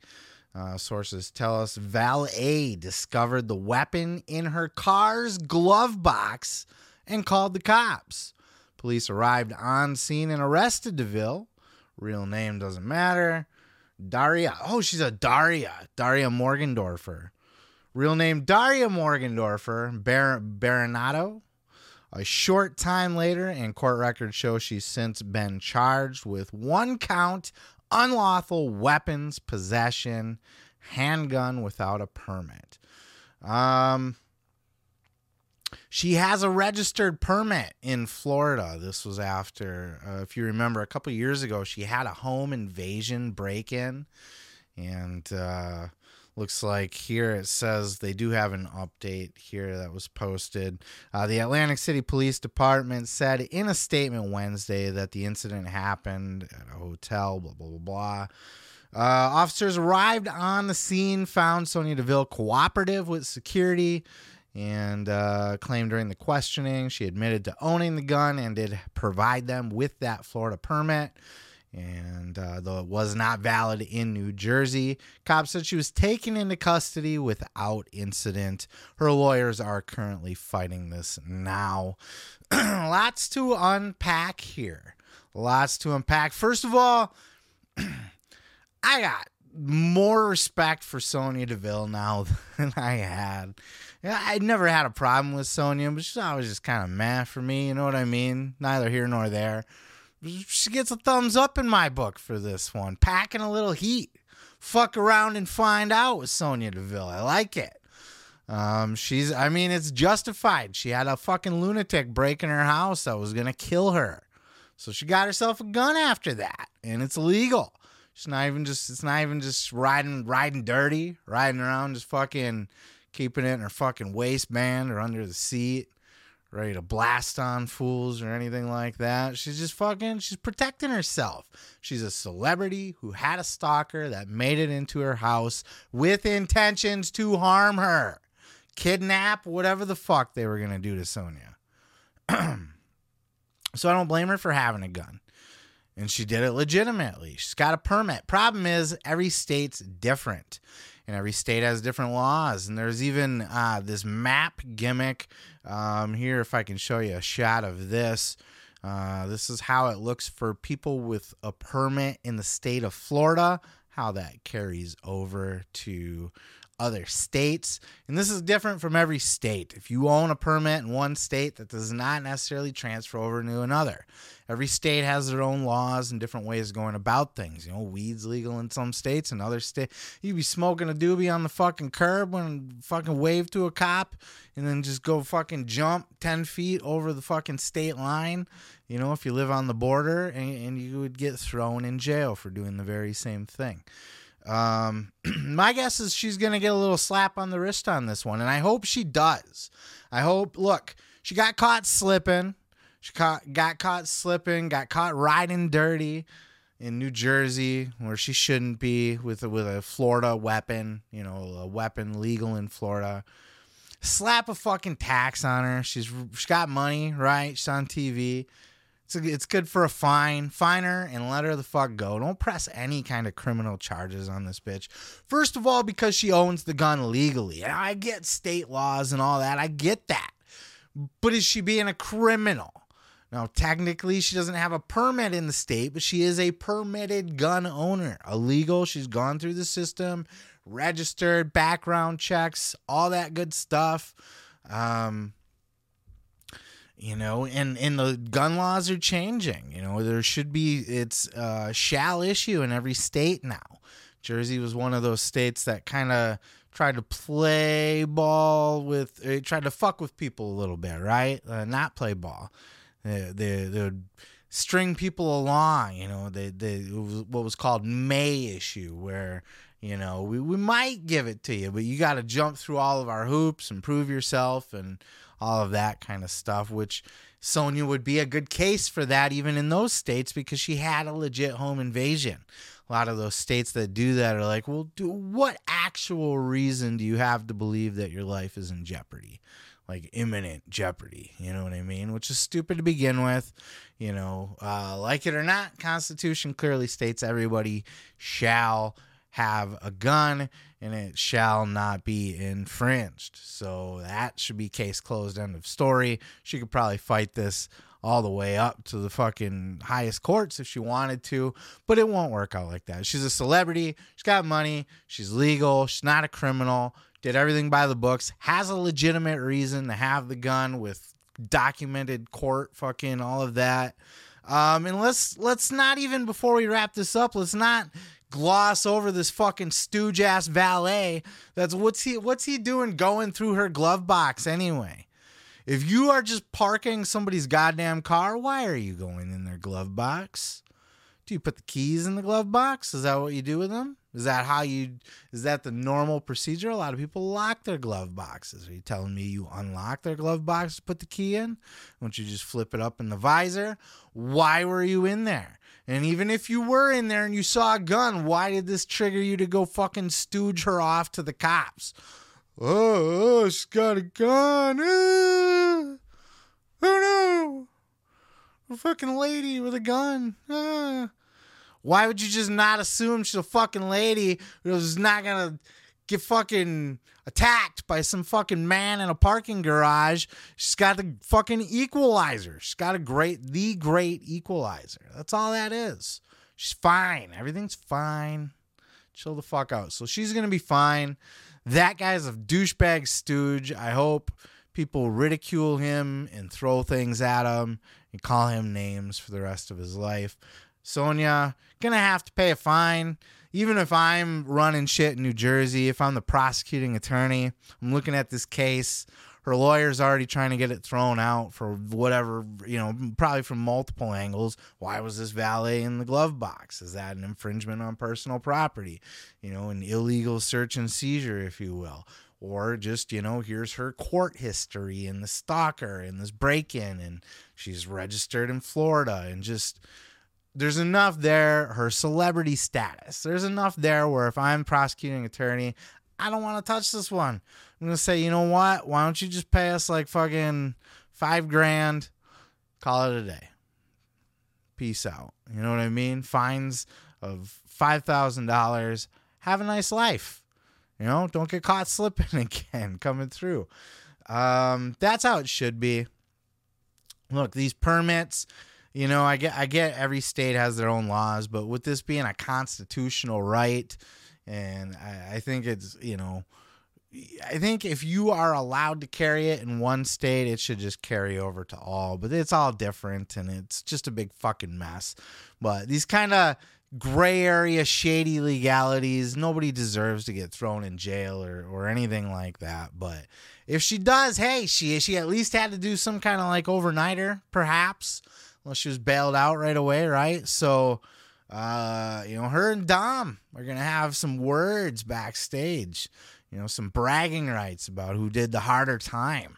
Uh, sources tell us Val A discovered the weapon in her car's glove box and called the cops. Police arrived on scene and arrested Deville. Real name doesn't matter. Daria. Oh, she's a Daria. Daria Morgendorffer. Real name Daria Morgendorffer. Bar- Berenato. A short time later, and court records show she's since been charged with one count unlawful weapons possession, handgun without a permit. Um, she has a registered permit in Florida. This was after, uh, if you remember, a couple years ago, she had a home invasion break in. And uh, Looks like here it says they do have an update here that was posted. Uh, the Atlantic City Police Department said in a statement Wednesday that the incident happened at a hotel, blah, blah, blah, blah. Uh, officers arrived on the scene, found Sonya Deville cooperative with security, and uh, claimed during the questioning she admitted to owning the gun and did provide them with that Florida permit and uh, though it was not valid in New Jersey, cops said she was taken into custody without incident. Her lawyers are currently fighting this now. Lots to unpack here. Lots to unpack. First of all, I got more respect for Sonya Deville now than I had. I never had a problem with Sonya, but she's always just kind of mad for me. You know what I mean? Neither here nor there she gets a thumbs up in my book for this one. Packing a little heat. Fuck around and find out with Sonya Deville. I like it. Um, she's, I mean, it's justified. She had a fucking lunatic break in her house that was going to kill her. So she got herself a gun after that, and it's legal. She's not even just, it's not even just riding, riding dirty, riding around, just fucking keeping it in her fucking waistband or under the seat ready to blast on fools or anything like that. She's just fucking, she's protecting herself. She's a celebrity who had a stalker that made it into her house with intentions to harm her, kidnap, whatever the fuck they were going to do to Sonya. so I don't blame her for having a gun. And she did it legitimately. She's got a permit. Problem is, every state's different and every state has different laws. And there's even uh, this map gimmick um, here. If I can show you a shot of this, uh, this is how it looks for people with a permit in the state of Florida. How that carries over to other states. And this is different from every state. If you own a permit in one state, that does not necessarily transfer over to another. Every state has their own laws and different ways of going about things. You know, weed's legal in some states, and other states, You'd be smoking a doobie on the fucking curb when fucking wave to a cop and then just go fucking jump 10 feet over the fucking state line. You know, if you live on the border, and, and you would get thrown in jail for doing the very same thing. Um, my guess is she's going to get a little slap on the wrist on this one, and I hope she does. I hope, look, she got caught slipping. She caught, got caught slipping, got caught riding dirty in New Jersey where she shouldn't be with a, with a Florida weapon, you know, a weapon legal in Florida. Slap a fucking tax on her. She's she's got money, right? She's on TV. It's, a, it's good for a fine. Fine her and let her the fuck go. Don't press any kind of criminal charges on this bitch. First of all, because she owns the gun legally. And I get state laws and all that. I get that. But is she being a criminal? Now, technically, she doesn't have a permit in the state, but she is a permitted gun owner. Illegal. She's gone through the system, registered, background checks, all that good stuff. Um, you know and and the gun laws are changing you know there should be it's uh shall issue in every state now. Jersey was one of those states that kind of tried to play ball with tried to fuck with people a little bit right? Uh, not play ball. They, they, they would string people along you know they, they what was called may issue where you know we, we might give it to you but you got to jump through all of our hoops and prove yourself and all of that kind of stuff, which Sonya would be a good case for that, even in those states, because she had a legit home invasion. A lot of those states that do that are like, well, do, what actual reason do you have to believe that your life is in jeopardy? Like imminent jeopardy, you know what I mean? Which is stupid to begin with, you know. Uh, like it or not, Constitution clearly states everybody shall have a gun and it shall not be infringed. So that should be case closed, end of story. She could probably fight this all the way up to the fucking highest courts if she wanted to, but it won't work out like that. She's a celebrity, she's got money, she's legal, she's not a criminal, did everything by the books, has a legitimate reason to have the gun with documented court fucking all of that. Um, and let's let's not even before we wrap this up, let's not gloss over this fucking stooge ass valet. That's what's he what's he doing going through her glove box anyway? If you are just parking somebody's goddamn car, why are you going in their glove box? Do you put the keys in the glove box? Is that what you do with them? Is that how you is that the normal procedure? A lot of people lock their glove boxes. Are you telling me you unlock their glove box to put the key in? Don't you just flip it up in the visor? Why were you in there? And even if you were in there and you saw a gun, why did this trigger you to go fucking stooge her off to the cops? Oh, oh she's got a gun. Uh, oh no. A fucking lady with a gun. Uh. Why would you just not assume she's a fucking lady who's not gonna get fucking attacked by some fucking man in a parking garage. She's got the fucking equalizer. She's got a great, the great equalizer. That's all that is. She's fine. Everything's fine. Chill the fuck out. So she's gonna be fine. That guy's a douchebag stooge. I hope people ridicule him and throw things at him and call him names for the rest of his life. Sonya, gonna have to pay a fine even if I'm running shit in New Jersey, if I'm the prosecuting attorney, I'm looking at this case. Her lawyer's already trying to get it thrown out for whatever, you know, probably from multiple angles. Why was this valet in the glove box? Is that an infringement on personal property? You know, an illegal search and seizure, if you will or just you know here's her court history and the stalker and this break-in and she's registered in Florida and just there's enough there, her celebrity status. There's enough there where if I'm prosecuting attorney, I don't want to touch this one. I'm gonna say, you know what? Why don't you just pay us like fucking five grand? Call it a day. Peace out. You know what I mean? Fines of five thousand dollars. Have a nice life. You know, don't get caught slipping again coming through. Um, that's how it should be. Look, these permits you know, I get I get every state has their own laws, but with this being a constitutional right, and I, I think it's you know I think if you are allowed to carry it in one state, it should just carry over to all. But it's all different and it's just a big fucking mess. But these kind of gray area, shady legalities, nobody deserves to get thrown in jail or, or anything like that. But if she does, hey, she she at least had to do some kind of like overnighter, perhaps. Well, she was bailed out right away, right? So uh, you know, her and Dom are gonna have some words backstage you know, some bragging rights about who did the harder time.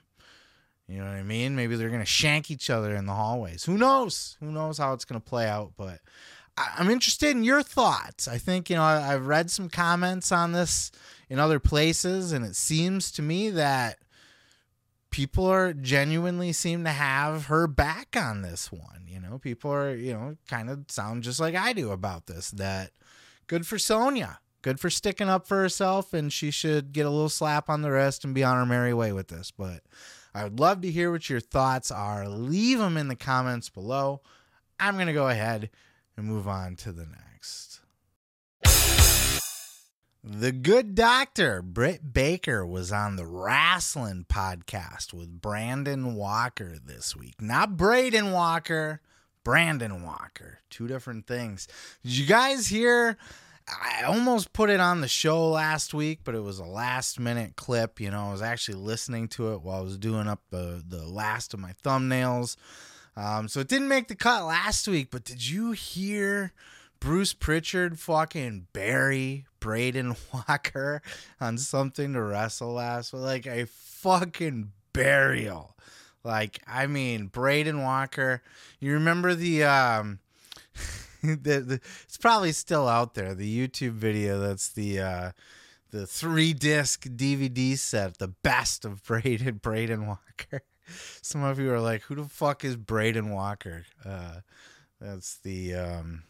You know what I mean? Maybe they're to shank each other in the hallways. Who knows? Who knows how it's to play out? But I- am interested in your thoughts. I think, you know, I- I've read some comments on this in other places, and it seems to me that people are genuinely seem to have her back on this one. You know, people are, you know, kind of sound just like I do about this that good for Sonya. good for sticking up for herself, and she should get a little slap on the wrist and be on her merry way with this. But I would love to hear what your thoughts are. Leave them in the comments below. I'm going to go ahead and move on to the next. The Good Doctor, Britt Baker, was on the Wrestling Podcast with Brandon Walker this week. Not Braden Walker, Brandon Walker. Two different things. Did you guys hear I almost put it on the show last week, but it was a last minute clip. You know, I was actually listening to it while I was doing up the, the last of my thumbnails. Um, so it didn't make the cut last week, but did you hear Bruce Pritchard fucking Barry, Braden Walker on something to wrestle last week? Like a fucking burial. Like, I mean, Braden Walker, you remember the um the, the, it's probably still out there. The YouTube video that's the uh, the three disc DVD set, the best of Braden Braden Walker. Some of you are like, "Who the fuck is Braden Walker?" Uh, that's the um,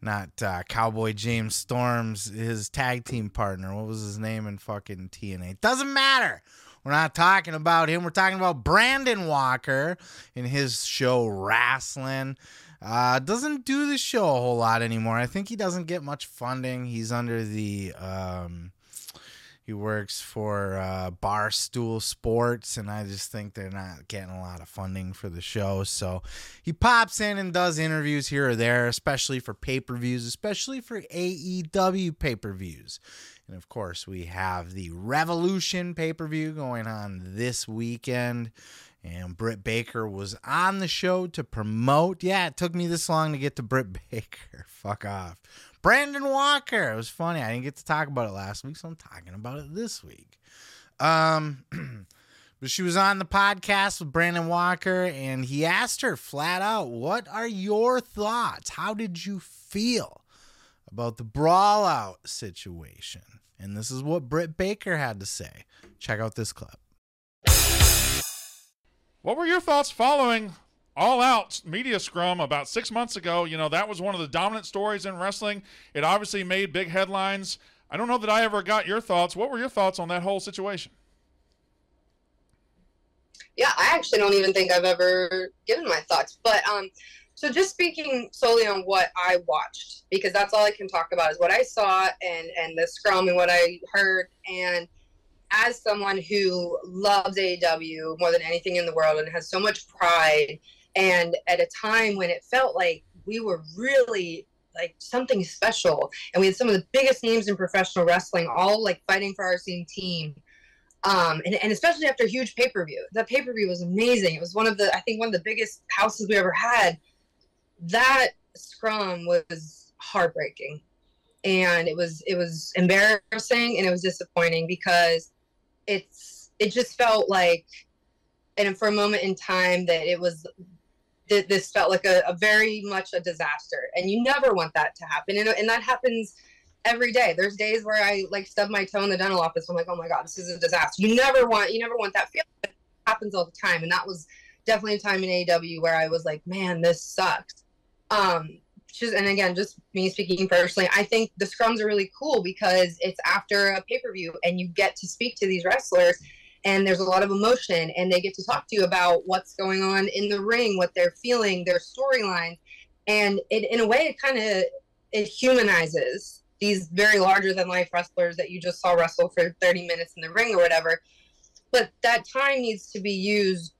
not uh, Cowboy James Storm's his tag team partner. What was his name in fucking TNA? Doesn't matter. We're not talking about him. We're talking about Brandon Walker in his show Wrestling. Uh, doesn't do the show a whole lot anymore. I think he doesn't get much funding. He's under the um, he works for uh, Barstool Sports, and I just think they're not getting a lot of funding for the show. So he pops in and does interviews here or there, especially for pay per views, especially for AEW pay per views. And of course, we have the Revolution pay per view going on this weekend. And Britt Baker was on the show to promote. Yeah, it took me this long to get to Britt Baker. Fuck off. Brandon Walker. It was funny. I didn't get to talk about it last week, so I'm talking about it this week. Um, but she was on the podcast with Brandon Walker, and he asked her flat out, "What are your thoughts? How did you feel about the brawl out situation?" And this is what Britt Baker had to say. Check out this clip. What were your thoughts following All Out Media Scrum about six months ago? You know, that was one of the dominant stories in wrestling. It obviously made big headlines. I don't know that I ever got your thoughts. What were your thoughts on that whole situation? Yeah, I actually don't even think I've ever given my thoughts. But um, so just speaking solely on what I watched, because that's all I can talk about is what I saw and and the scrum and what I heard. And as someone who loves AEW more than anything in the world and has so much pride, and at a time when it felt like we were really like something special, and we had some of the biggest names in professional wrestling all like fighting for our same team. Um, and, and especially after a huge pay per view, that pay per view was amazing. It was one of the, I think, one of the biggest houses we ever had. That scrum was heartbreaking and it was it was embarrassing and it was disappointing because it's it just felt like and for a moment in time that it was this felt like a, a, very much a disaster and you never want that to happen and, and that happens every day. There's days where i like stub my toe in the dental office i'm like oh my god this is a disaster. You never want you never want that feeling it happens all the time and that was definitely a time in AEW where i was like man this sucks. Um just and again, just me speaking personally, I think the scrums are really cool because it's after a pay per view and you get to speak to these wrestlers and there's a lot of emotion and they get to talk to you about what's going on in the ring, what they're feeling, their storylines and it in a way it kind of it humanizes these very larger than life wrestlers that you just saw wrestle for 30 minutes in the ring or whatever. But that time needs to be used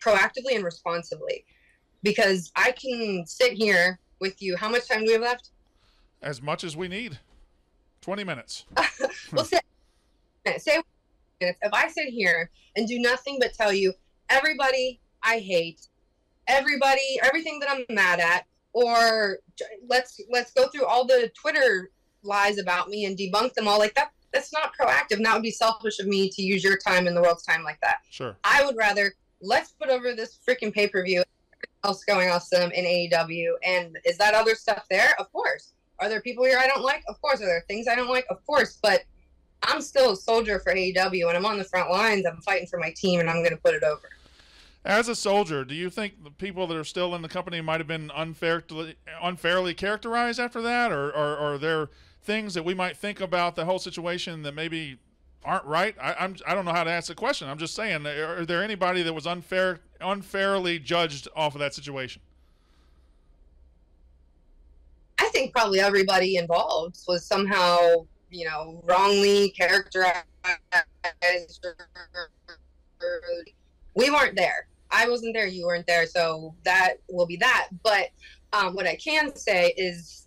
proactively and responsibly because I can sit here with you. How much time do we have left? As much as we need. 20 minutes. well, say, say minutes. If I sit here and do nothing but tell you everybody I hate, everybody, everything that I'm mad at, or let's let's go through all the Twitter lies about me and debunk them all like that. That's not proactive. And that would be selfish of me to use your time and the world's time like that. Sure. I would rather let's put over this freaking pay per view. Else going awesome in AEW, and is that other stuff there? Of course. Are there people here I don't like? Of course. Are there things I don't like? Of course. But I'm still a soldier for AEW, and I'm on the front lines. I'm fighting for my team, and I'm going to put it over. As a soldier, do you think the people that are still in the company might have been unfair, unfairly characterized after that, or, or, or are there things that we might think about the whole situation that maybe aren't right? I, I'm I don't know how to ask the question. I'm just saying, are there anybody that was unfair, unfairly judged off of that situation? I think probably everybody involved was somehow, you know, wrongly characterized. We weren't there. I wasn't there, you weren't there, so that will be that. But um, what I can say is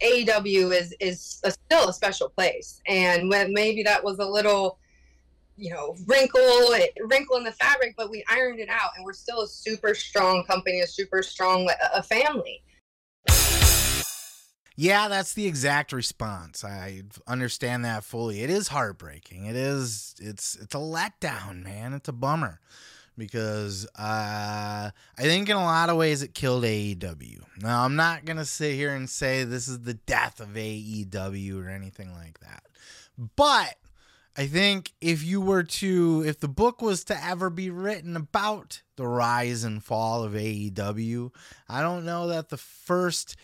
AEW is is a, still a special place, and when maybe that was a little, you know, wrinkle wrinkle in the fabric, but we ironed it out, and we're still a super strong company, a super strong a family. Yeah, that's the exact response. I understand that fully. It is heartbreaking. It is. It's it's a letdown, man. It's a bummer because uh, I think in a lot of ways it killed AEW. Now, I'm not going to sit here and say this is the death of AEW or anything like that. But I think if you were to, if the book was to ever be written about the rise and fall of AEW, I don't know that the first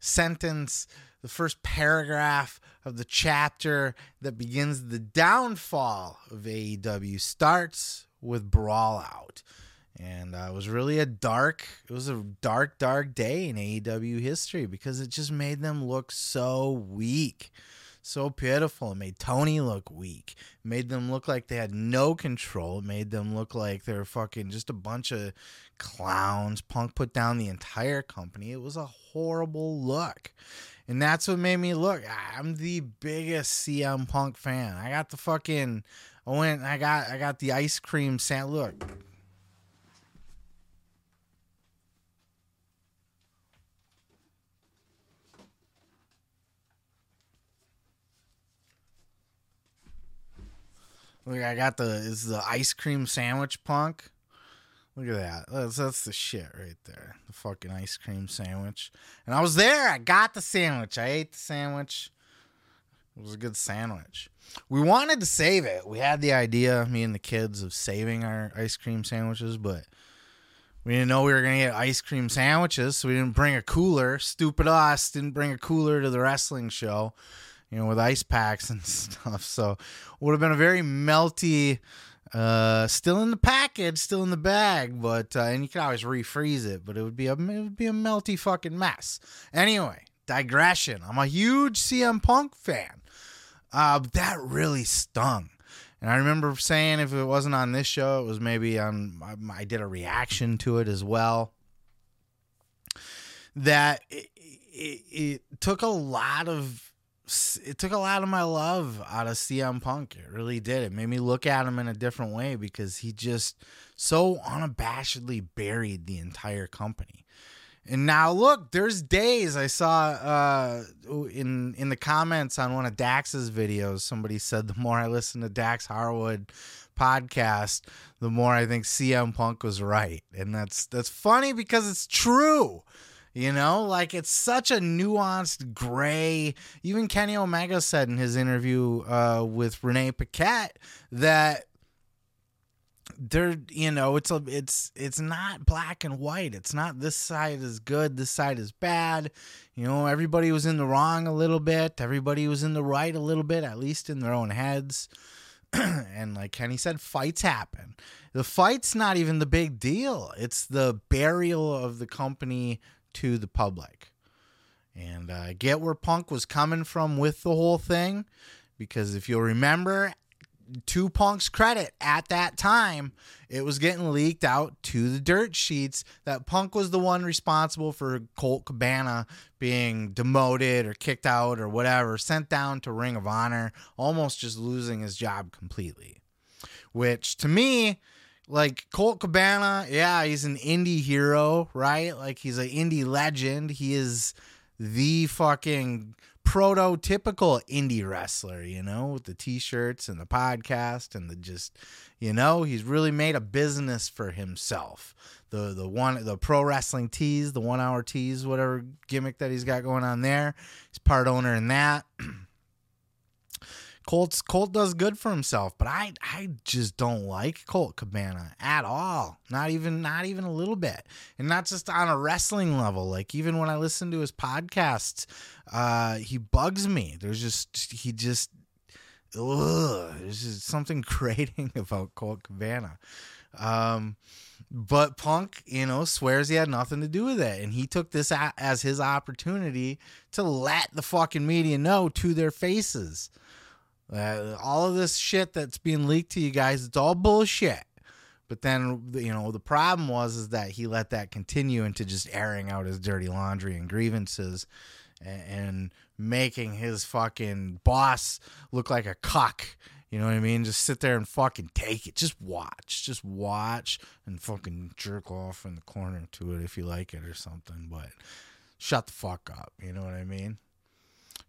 sentence, the first paragraph of the chapter that begins the downfall of AEW starts with Brawl Out. And uh, it was really a dark, it was a dark, dark day in AEW history because it just made them look so weak, so pitiful. It made Tony look weak. It made them look like they had no control. It made them look like they're fucking just a bunch of clowns. Punk put down the entire company. It was a horrible look. And that's what made me look. I'm the biggest CM Punk fan. I got the fucking I went. I got. I got the ice cream sand. Look. Look, I got the is the ice cream sandwich punk. Look at that. That's, that's the shit right there. The fucking ice cream sandwich. And I was there. I got the sandwich. I ate the sandwich. It was a good sandwich. We wanted to save it. We had the idea, me and the kids, of saving our ice cream sandwiches, but we didn't know we were going to get ice cream sandwiches, so we didn't bring a cooler. Stupid us didn't bring a cooler to the wrestling show, you know, with ice packs and stuff. So would have been a very melty, uh, still in the package, still in the bag, but uh, and you could always refreeze it, but it would be a it would be a melty fucking mess. Anyway, digression. I'm a huge CM Punk fan. Uh, that really stung. And I remember saying if it wasn't on this show, it was maybe on, I did a reaction to it as well. That it, it, it took a lot of it took a lot of my love out of CM Punk. It really did. It made me look at him in a different way because he just so unabashedly buried the entire company. And now look, there's days I saw uh, in in the comments on one of Dax's videos, somebody said the more I listen to Dax Harwood podcast, the more I think CM Punk was right. And that's that's funny because it's true. You know, like it's such a nuanced gray. Even Kenny Omega said in his interview uh, with Renee Paquette that they're you know it's a it's it's not black and white. It's not this side is good this side is bad. You know everybody was in the wrong a little bit. Everybody was in the right a little bit at least in their own heads. And like kenny said fights happen. The fight's not even the big deal. It's the burial of the company to the public And uh, get where Punk was coming from with the whole thing because if you'll remember, to Punk's credit, at that time, it was getting leaked out to the dirt sheets that Punk was the one responsible for Colt Cabana being demoted or kicked out or whatever, sent down to Ring of Honor, almost just losing his job completely. Which to me, like Colt Cabana, yeah, he's an indie hero, right? Like he's an indie legend. He is the fucking prototypical indie wrestler, you know, with the t-shirts and the podcast and the just, you know, he's really made a business for himself. The the one the pro wrestling tees, the one hour tees, whatever gimmick that he's got going on there. He's part owner in that. Colt's Colt does good for himself, but I I just don't like Colt Cabana at all. Not even not even a little bit. And not just on a wrestling level. Like even when I listen to his podcasts, uh, he bugs me. There's just he just ugh, there's just something grating about Colt Cabana. Um, but Punk, you know, swears he had nothing to do with it, and he took this as his opportunity to let the fucking media know to their faces uh, all of this shit that's being leaked to you guys, it's all bullshit. But then, you know, the problem was is that he let that continue into just airing out his dirty laundry and grievances and, and making his fucking boss look like a cuck. You know what I mean? Just sit there and fucking take it. Just watch. Just watch and fucking jerk off in the corner to it if you like it or something. But shut the fuck up. You know what I mean?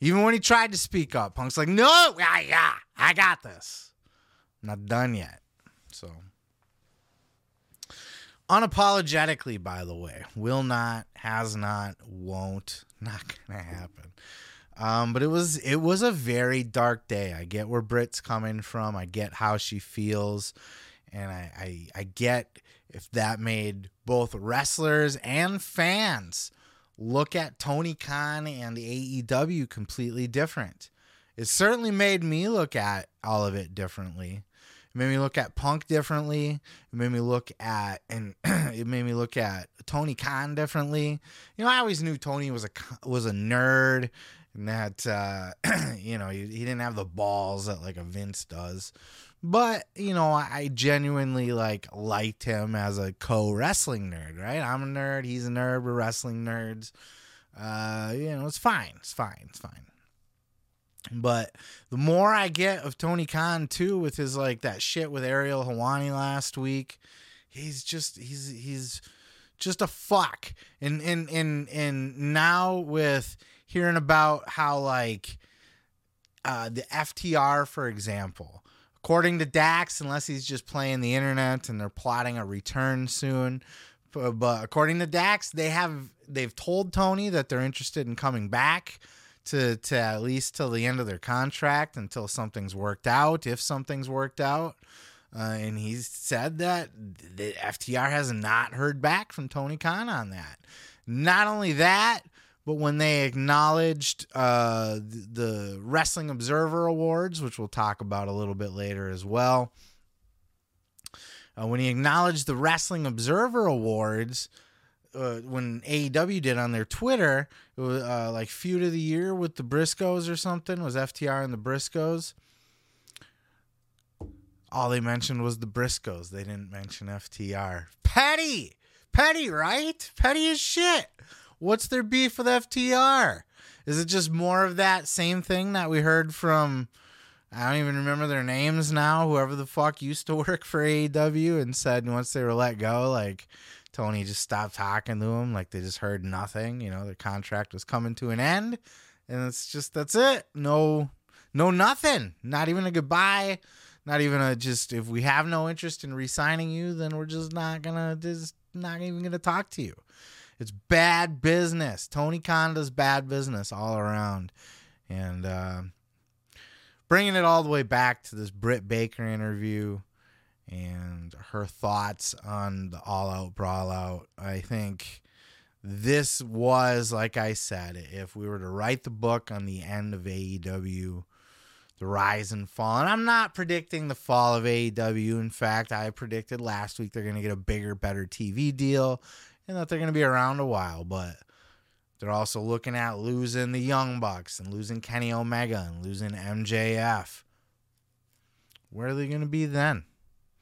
Even when he tried to speak up, Punk's like, no, yeah, yeah, I got this. I'm not done yet. So, unapologetically, by the way, will not, has not, won't, not gonna happen. Um, but it was it was a very dark day. I get where Britt's coming from. I get how she feels, and I, I, I get if that made both wrestlers and fans look at Tony Khan and the AEW completely different. It certainly made me look at all of it differently. It made me look at Punk differently. It made me look at and it made me look at Tony Khan differently. You know, I always knew Tony was a was a nerd and that uh, you know he, he didn't have the balls that like a Vince does. But you know, I genuinely like liked him as a co wrestling nerd. Right? I'm a nerd. He's a nerd. We're wrestling nerds. Uh, you know, it's fine. It's fine. It's fine. But the more I get of Tony Khan too, with his like that shit with Ariel Helwani last week, he's just he's he's just a fuck. And and and and now with hearing about how like uh the FTR, for example, According to Dax, unless he's just playing the internet and they're plotting a return soon. But according to Dax, they have they've told Tony that they're interested in coming back to to at least till the end of their contract until something's worked out, if something's worked out. Uh, and he's said that the FTR has not heard back from Tony Khan on that. Not only that, but when they acknowledged uh, the Wrestling Observer Awards, which we'll talk about a little bit later as well, uh, when he acknowledged the Wrestling Observer Awards, uh, when AEW did on their Twitter, it was uh, like feud of the year with the Briscoes or something. Was FTR and the Briscoes? All they mentioned was the Briscoes. They didn't mention FTR. Petty, petty, right? Petty as shit. What's their beef with FTR? Is it just more of that same thing that we heard from? I don't even remember their names now. Whoever the fuck used to work for AEW and said once they were let go, like Tony just stopped talking to them, like they just heard nothing. You know, their contract was coming to an end, and it's just that's it. No, no, nothing. Not even a goodbye. Not even a just. If we have no interest in re-signing you, then we're just not gonna just not even gonna talk to you. It's bad business. Tony Khan does bad business all around. And uh, bringing it all the way back to this Britt Baker interview and her thoughts on the all out brawl out, I think this was, like I said, if we were to write the book on the end of AEW, the rise and fall. And I'm not predicting the fall of AEW. In fact, I predicted last week they're going to get a bigger, better TV deal and that they're going to be around a while. But They're also looking at losing the Young Bucks and losing Kenny Omega and losing MJF. Where are they going to be then?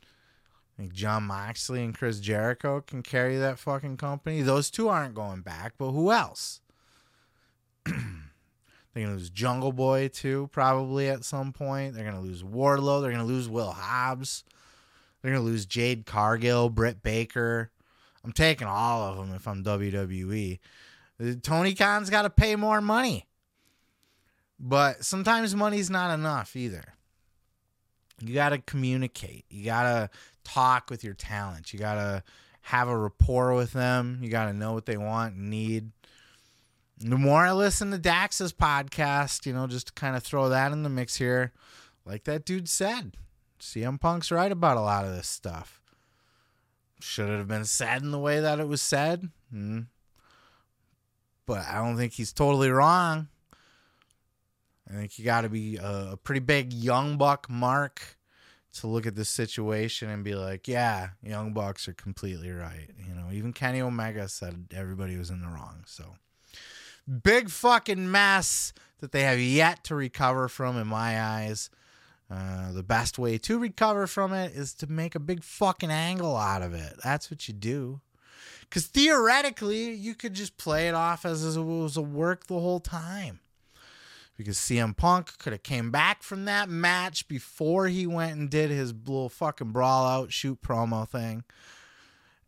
I think Jon Moxley and Chris Jericho can carry that fucking company. Those two aren't going back, but who else? They're gonna lose Jungle Boy too, probably at some point. They're gonna lose Wardlow. They're gonna lose Will Hobbs. They're gonna lose Jade Cargill, Britt Baker. I'm taking all of them if I'm WWE. Uh, Tony Khan's got to pay more money, but sometimes money's not enough either. You got to communicate. You got to talk with your talent. You got to have a rapport with them. You got to know what they want and need. The more I listen to Dax's podcast, you know, just to kind of throw that in the mix here, like that dude said, CM Punk's right about a lot of this stuff. Should it have been said in the way that it was said? Hmm. But I don't think he's totally wrong. I think you got to be a, a pretty big young buck mark to look at this situation and be like, yeah, Young Bucks are completely right. You know, even Kenny Omega said everybody was in the wrong. So big fucking mess that they have yet to recover from, in my eyes. Uh, the best way to recover from it is to make a big fucking angle out of it. That's what you do. Because theoretically, you could just play it off as it was a work the whole time because CM Punk could have came back from that match before he went and did his little fucking brawl out shoot promo thing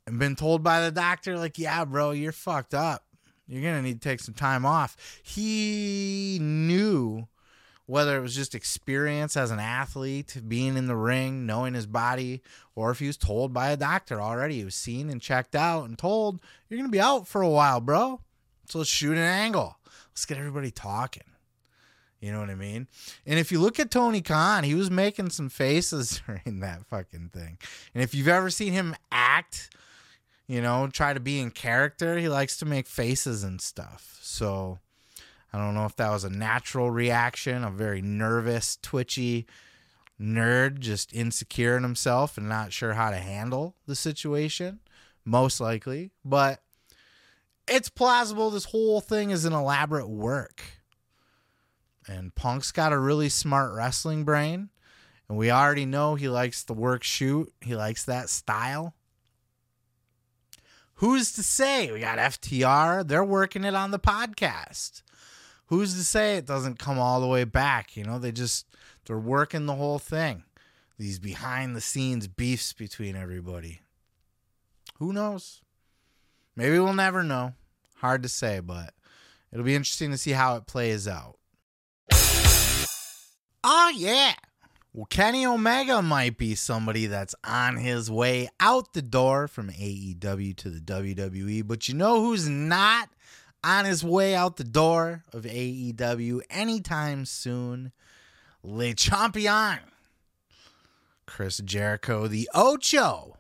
and been told by the doctor like, "Yeah, bro, you're fucked up. You're going to need to take some time off." He knew whether it was just experience as an athlete, being in the ring, knowing his body, or if he was told by a doctor already. He was seen and checked out and told, You're going to be out for a while, bro. So let's shoot an angle. Let's get everybody talking. You know what I mean? And if you look at Tony Khan, he was making some faces during that fucking thing. And if you've ever seen him act, you know, try to be in character, he likes to make faces and stuff. So I don't know if that was a natural reaction, a very nervous, twitchy nerd, just insecure in himself and not sure how to handle the situation. Most likely. But it's plausible this whole thing is an elaborate work and Punk's got a really smart wrestling brain. And we already know he likes the work shoot. He likes that style. Who's to say? We got FTR. They're working it on the podcast. Who's to say it doesn't come all the way back? You know, they just they're working the whole thing. These behind the scenes beefs between everybody. Who knows? Maybe we'll never know. Hard to say, but it'll be interesting to see how it plays out. Oh, yeah. Well, Kenny Omega might be somebody that's on his way out the door from AEW to the WWE, but you know who's not on his way out the door of AEW anytime soon? Le Champion. Chris Jericho, the Ocho.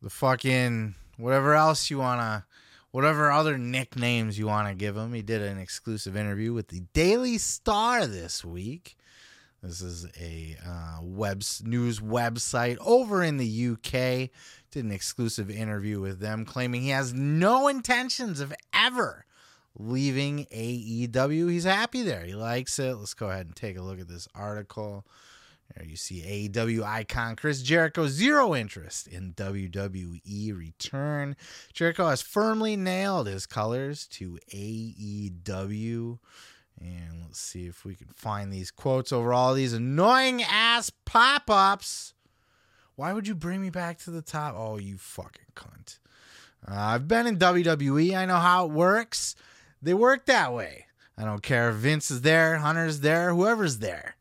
The fucking whatever else you want to whatever other nicknames you want to give him. He did an exclusive interview with the Daily Star this week. This is a uh, web news website over in the UK. Did an exclusive interview with them, claiming he has no intentions of ever leaving AEW. He's happy there. He likes it. Let's go ahead and take a look at this article. There you see AEW icon Chris Jericho, zero interest in WWE return. Jericho has firmly nailed his colors to AEW. And let's see if we can find these quotes over all these annoying ass pop ups. Why would you bring me back to the top? Oh, you fucking cunt. Uh, I've been in WWE. I know how it works. They work that way. I don't care if Vince is there, Hunter's there, whoever's there.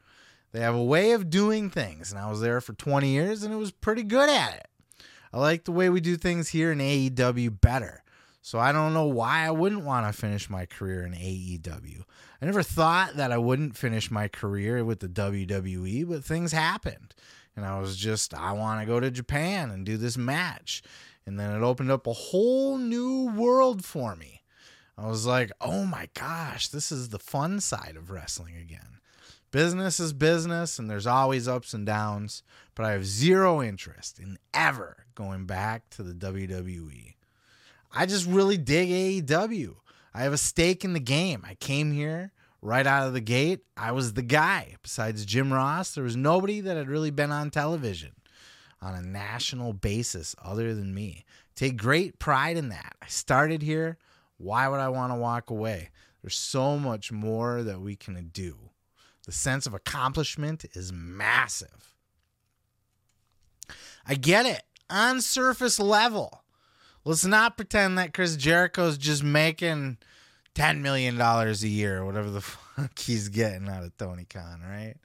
They have a way of doing things. And I was there for 20 years and it was pretty good at it. I like the way we do things here in AEW better. So I don't know why I wouldn't want to finish my career in AEW. I never thought that I wouldn't finish my career with the WWE, but things happened. And I was just, I want to go to Japan and do this match. And then it opened up a whole new world for me. I was like, oh my gosh, this is the fun side of wrestling again. Business is business, and there's always ups and downs, but I have zero interest in ever going back to the WWE. I just really dig AEW. I have a stake in the game. I came here right out of the gate. I was the guy. Besides Jim Ross, there was nobody that had really been on television on a national basis other than me. Take great pride in that. I started here. Why would I want to walk away? There's so much more that we can do. The sense of accomplishment is massive. I get it on surface level. Let's not pretend that Chris Jericho's just making $10 million a year, whatever the fuck he's getting out of Tony Khan, right?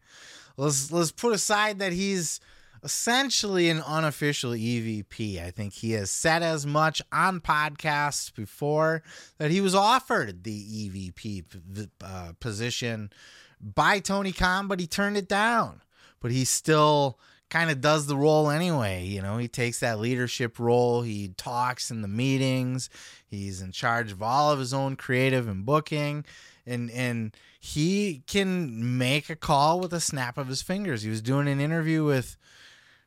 Let's let's put aside that he's essentially an unofficial EVP. I think he has said as much on podcasts before that he was offered the EVP uh, position by Tony Khan, but he turned it down. But he's still kind of does the role anyway. You know, he takes that leadership role. He talks in the meetings. He's in charge of all of his own creative and booking. And and he can make a call with a snap of his fingers. He was doing an interview with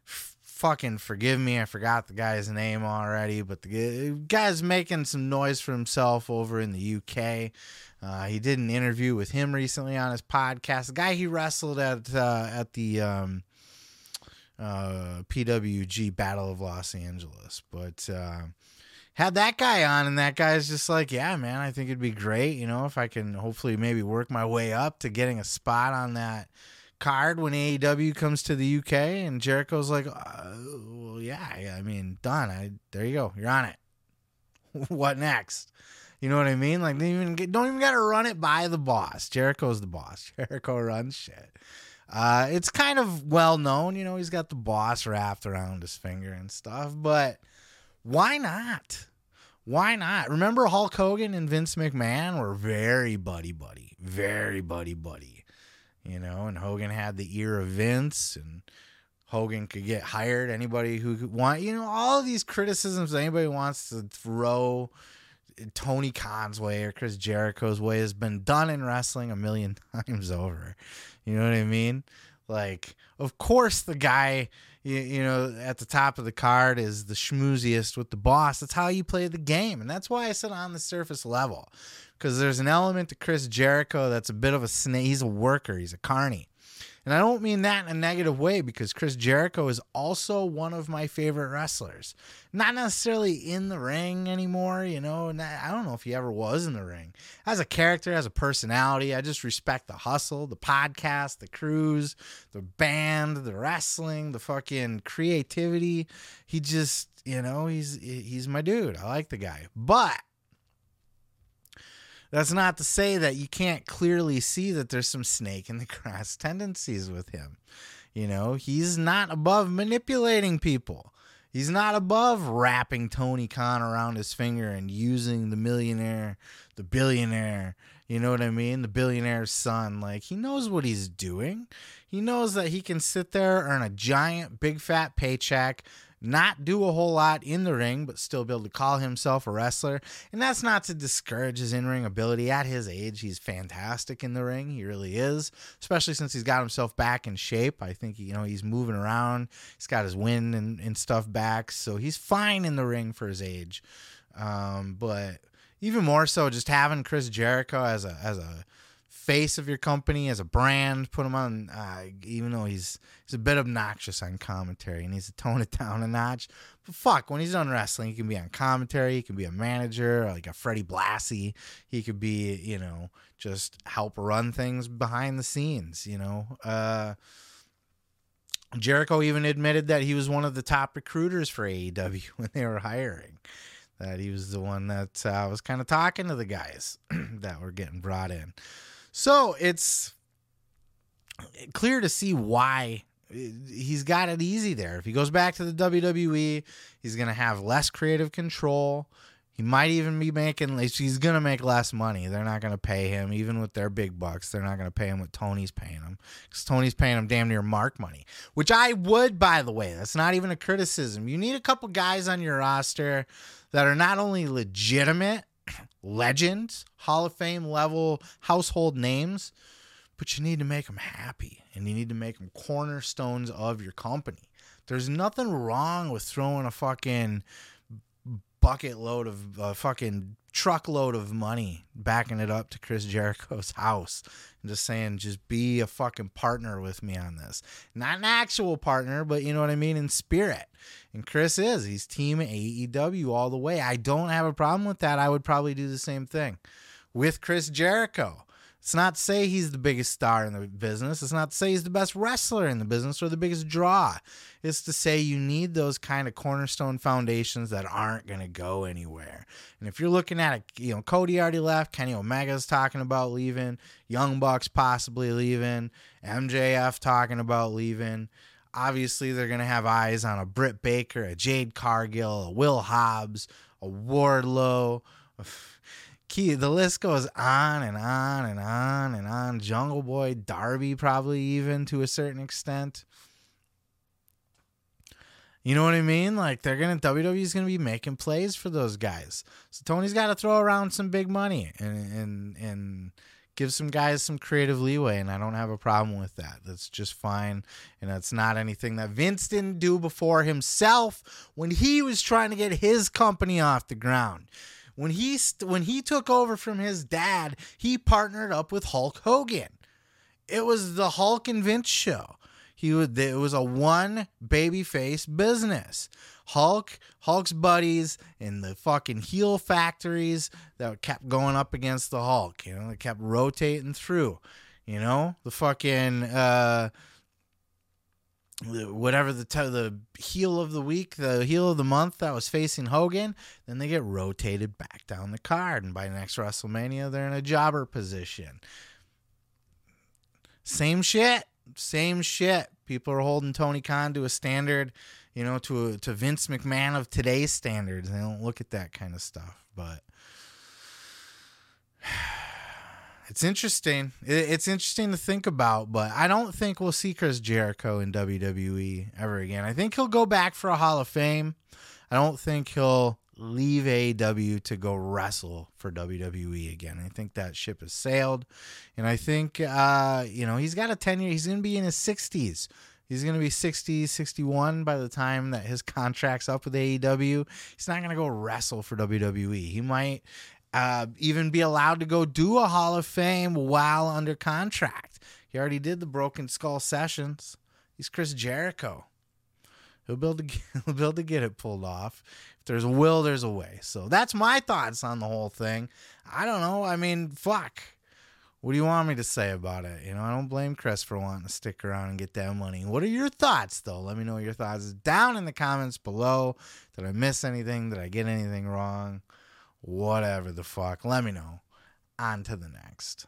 fucking forgive me, I forgot the guy's name already, but the guy's making some noise for himself over in the UK. Uh, he did an interview with him recently on his podcast. The guy he wrestled at uh, at the um, uh, PWG Battle of Los Angeles. But uh, had that guy on, and that guy's just like, yeah, man, I think it'd be great, you know, if I can hopefully maybe work my way up to getting a spot on that card when AEW comes to the UK. And Jericho's like, uh, well, yeah, I mean, done. I there you go, you're on it. what next? You know what I mean? Like, don't even get, don't even got to run it by the boss. Jericho's the boss. Jericho runs shit. Uh, it's kind of well known, you know, he's got the boss wrapped around his finger and stuff, but why not? Why not? Remember Hulk Hogan and Vince McMahon were very buddy buddy, very buddy buddy, you know, and Hogan had the ear of Vince and Hogan could get hired anybody who could want, you know, all of these criticisms anybody wants to throw Tony Khan's way or Chris Jericho's way has been done in wrestling a million times over. You know what I mean? Like, of course, the guy, you, you know, at the top of the card is the schmooziest with the boss. That's how you play the game. And that's why I said on the surface level. Because there's an element to Chris Jericho that's a bit of a snake. He's a worker, he's a carny. And I don't mean that in a negative way because Chris Jericho is also one of my favorite wrestlers. Not necessarily in the ring anymore, you know. I don't know if he ever was in the ring. As a character, as a personality, I just respect the hustle, the podcast, the cruise, the band, the wrestling, the fucking creativity. He just, you know, he's he's my dude. I like the guy. But that's not to say that you can't clearly see that there's some snake in the grass tendencies with him. You know, he's not above manipulating people. He's not above wrapping Tony Khan around his finger and using the millionaire, the billionaire, you know what I mean? The billionaire's son. Like, he knows what he's doing. He knows that he can sit there, and earn a giant, big, fat paycheck, not do a whole lot in the ring, but still be able to call himself a wrestler. And that's not to discourage his in ring ability. At his age, he's fantastic in the ring. He really is, especially since he's got himself back in shape. I think, you know, he's moving around. He's got his wind and, and stuff back. So he's fine in the ring for his age. Um, but even more so, just having Chris Jericho as a, as a, face of your company as a brand. Put him on, uh, even though he's he's a bit obnoxious on commentary and needs to tone it down a notch. But fuck, when he's done wrestling, he can be on commentary. He can be a manager, like a Freddie Blassie. He could be, you know, just help run things behind the scenes. You know. Uh, Jericho even admitted that he was one of the top recruiters for AEW when they were hiring. That he was the one that uh, was kind of talking to the guys that were getting brought in. So it's clear to see why eh, he's got it easy there. If he goes back to the WWE, he's going to have less creative control. He might even be making, he's going to make less money. They're not going to pay him, even with their big bucks. They're not going to pay him what Tony's paying him because Tony's paying him damn near mark money, which I would, by the way. That's not even a criticism. You need a couple guys on your roster that are not only legitimate, legends, Hall of Fame level household names, but you need to make them happy and you need to make them cornerstones of your company. There's nothing wrong with throwing a fucking bucket load of uh, fucking truckload of money backing it up to Chris Jericho's house and just saying, just be a fucking partner with me on this. Not an actual partner, but you know what I mean in spirit. And Chris is. He's team AEW all the way. I don't have a problem with that. I would probably do the same thing with Chris Jericho. It's not to say he's the biggest star in the business. It's not to say he's the best wrestler in the business or the biggest draw. It's to say you need those kind of cornerstone foundations that aren't going to go anywhere. And if you're looking at it, you know, Cody already left, Kenny Omega's talking about leaving, Young Bucks possibly leaving, MJF talking about leaving. Obviously, they're going to have eyes on a Britt Baker, a Jade Cargill, a Will Hobbs, a Wardlow. Key, the list goes on and on and on and on. Jungle Boy, Darby, probably even to a certain extent. You know what I mean? Like they're gonna WWE's gonna be making plays for those guys. So Tony's got to throw around some big money and and and give some guys some creative leeway, and I don't have a problem with that. That's just fine, and that's not anything that Vince didn't do before himself when he was trying to get his company off the ground. When he when he took over from his dad, he partnered up with Hulk Hogan. It was the Hulk and Vince show. He would it was a one babyface business. Hulk, Hulk's buddies, and the fucking heel factories that kept going up against the Hulk. You know, they kept rotating through. You know, the fucking uh, whatever the t- the heel of the week, the heel of the month that was facing Hogan, then they get rotated back down the card, and by next WrestleMania they're in a jobber position. Same shit, same shit. People are holding Tony Khan to a standard, you know, to a, to Vince McMahon of today's standards. They don't look at that kind of stuff, but. it's interesting. It's interesting to think about, but I don't think we'll see Chris Jericho in WWE ever again. I think he'll go back for a Hall of Fame. I don't think he'll leave AEW to go wrestle for WWE again. I think that ship has sailed, and I think uh, you know he's got a ten year. He's going to be in his sixties. He's going to be 60, 61 by the time that his contract's up with AEW. He's not going to go wrestle for WWE. He might uh, even be allowed to go do a Hall of Fame while under contract. He already did the Broken Skull sessions. He's Chris Jericho. He'll build he'll able to get it pulled off. If there's a will, there's a way. So that's my thoughts on the whole thing. I don't know. I mean, fuck. What do you want me to say about it? You know, I don't blame Chris for wanting to stick around and get that money. What are your thoughts, though? Let me know your thoughts down in the comments below. Did I miss anything? Did I get anything wrong? Whatever the fuck. Let me know. On to the next.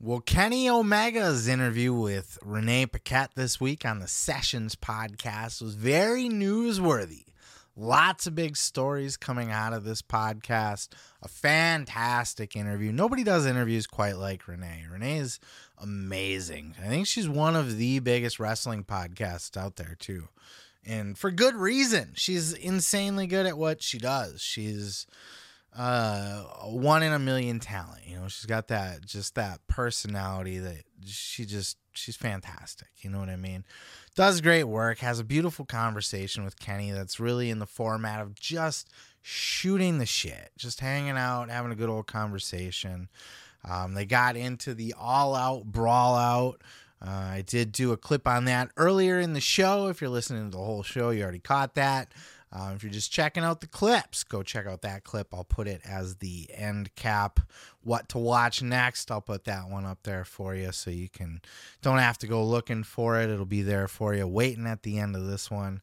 Well, Kenny Omega's interview with Renee Paquette this week on the Sessions podcast was very newsworthy. Lots of big stories coming out of this podcast. A fantastic interview. Nobody does interviews quite like Renee. Renee is amazing. I think she's one of the biggest wrestling podcasts out there, too and for good reason. She's insanely good at what she does. She's uh one in a million talent you know she's got that just that personality that she just she's fantastic you know what i mean does great work has a beautiful conversation with kenny that's really in the format of just shooting the shit just hanging out having a good old conversation um, they got into the all out brawl out uh, I did do a clip on that earlier in the show. If you're listening to the whole show, you already caught that. Uh, if you're just checking out the clips, go check out that clip. I'll put it as the end cap. What to watch next? I'll put that one up there for you so you can don't have to go looking for it. It'll be there for you, waiting at the end of this one.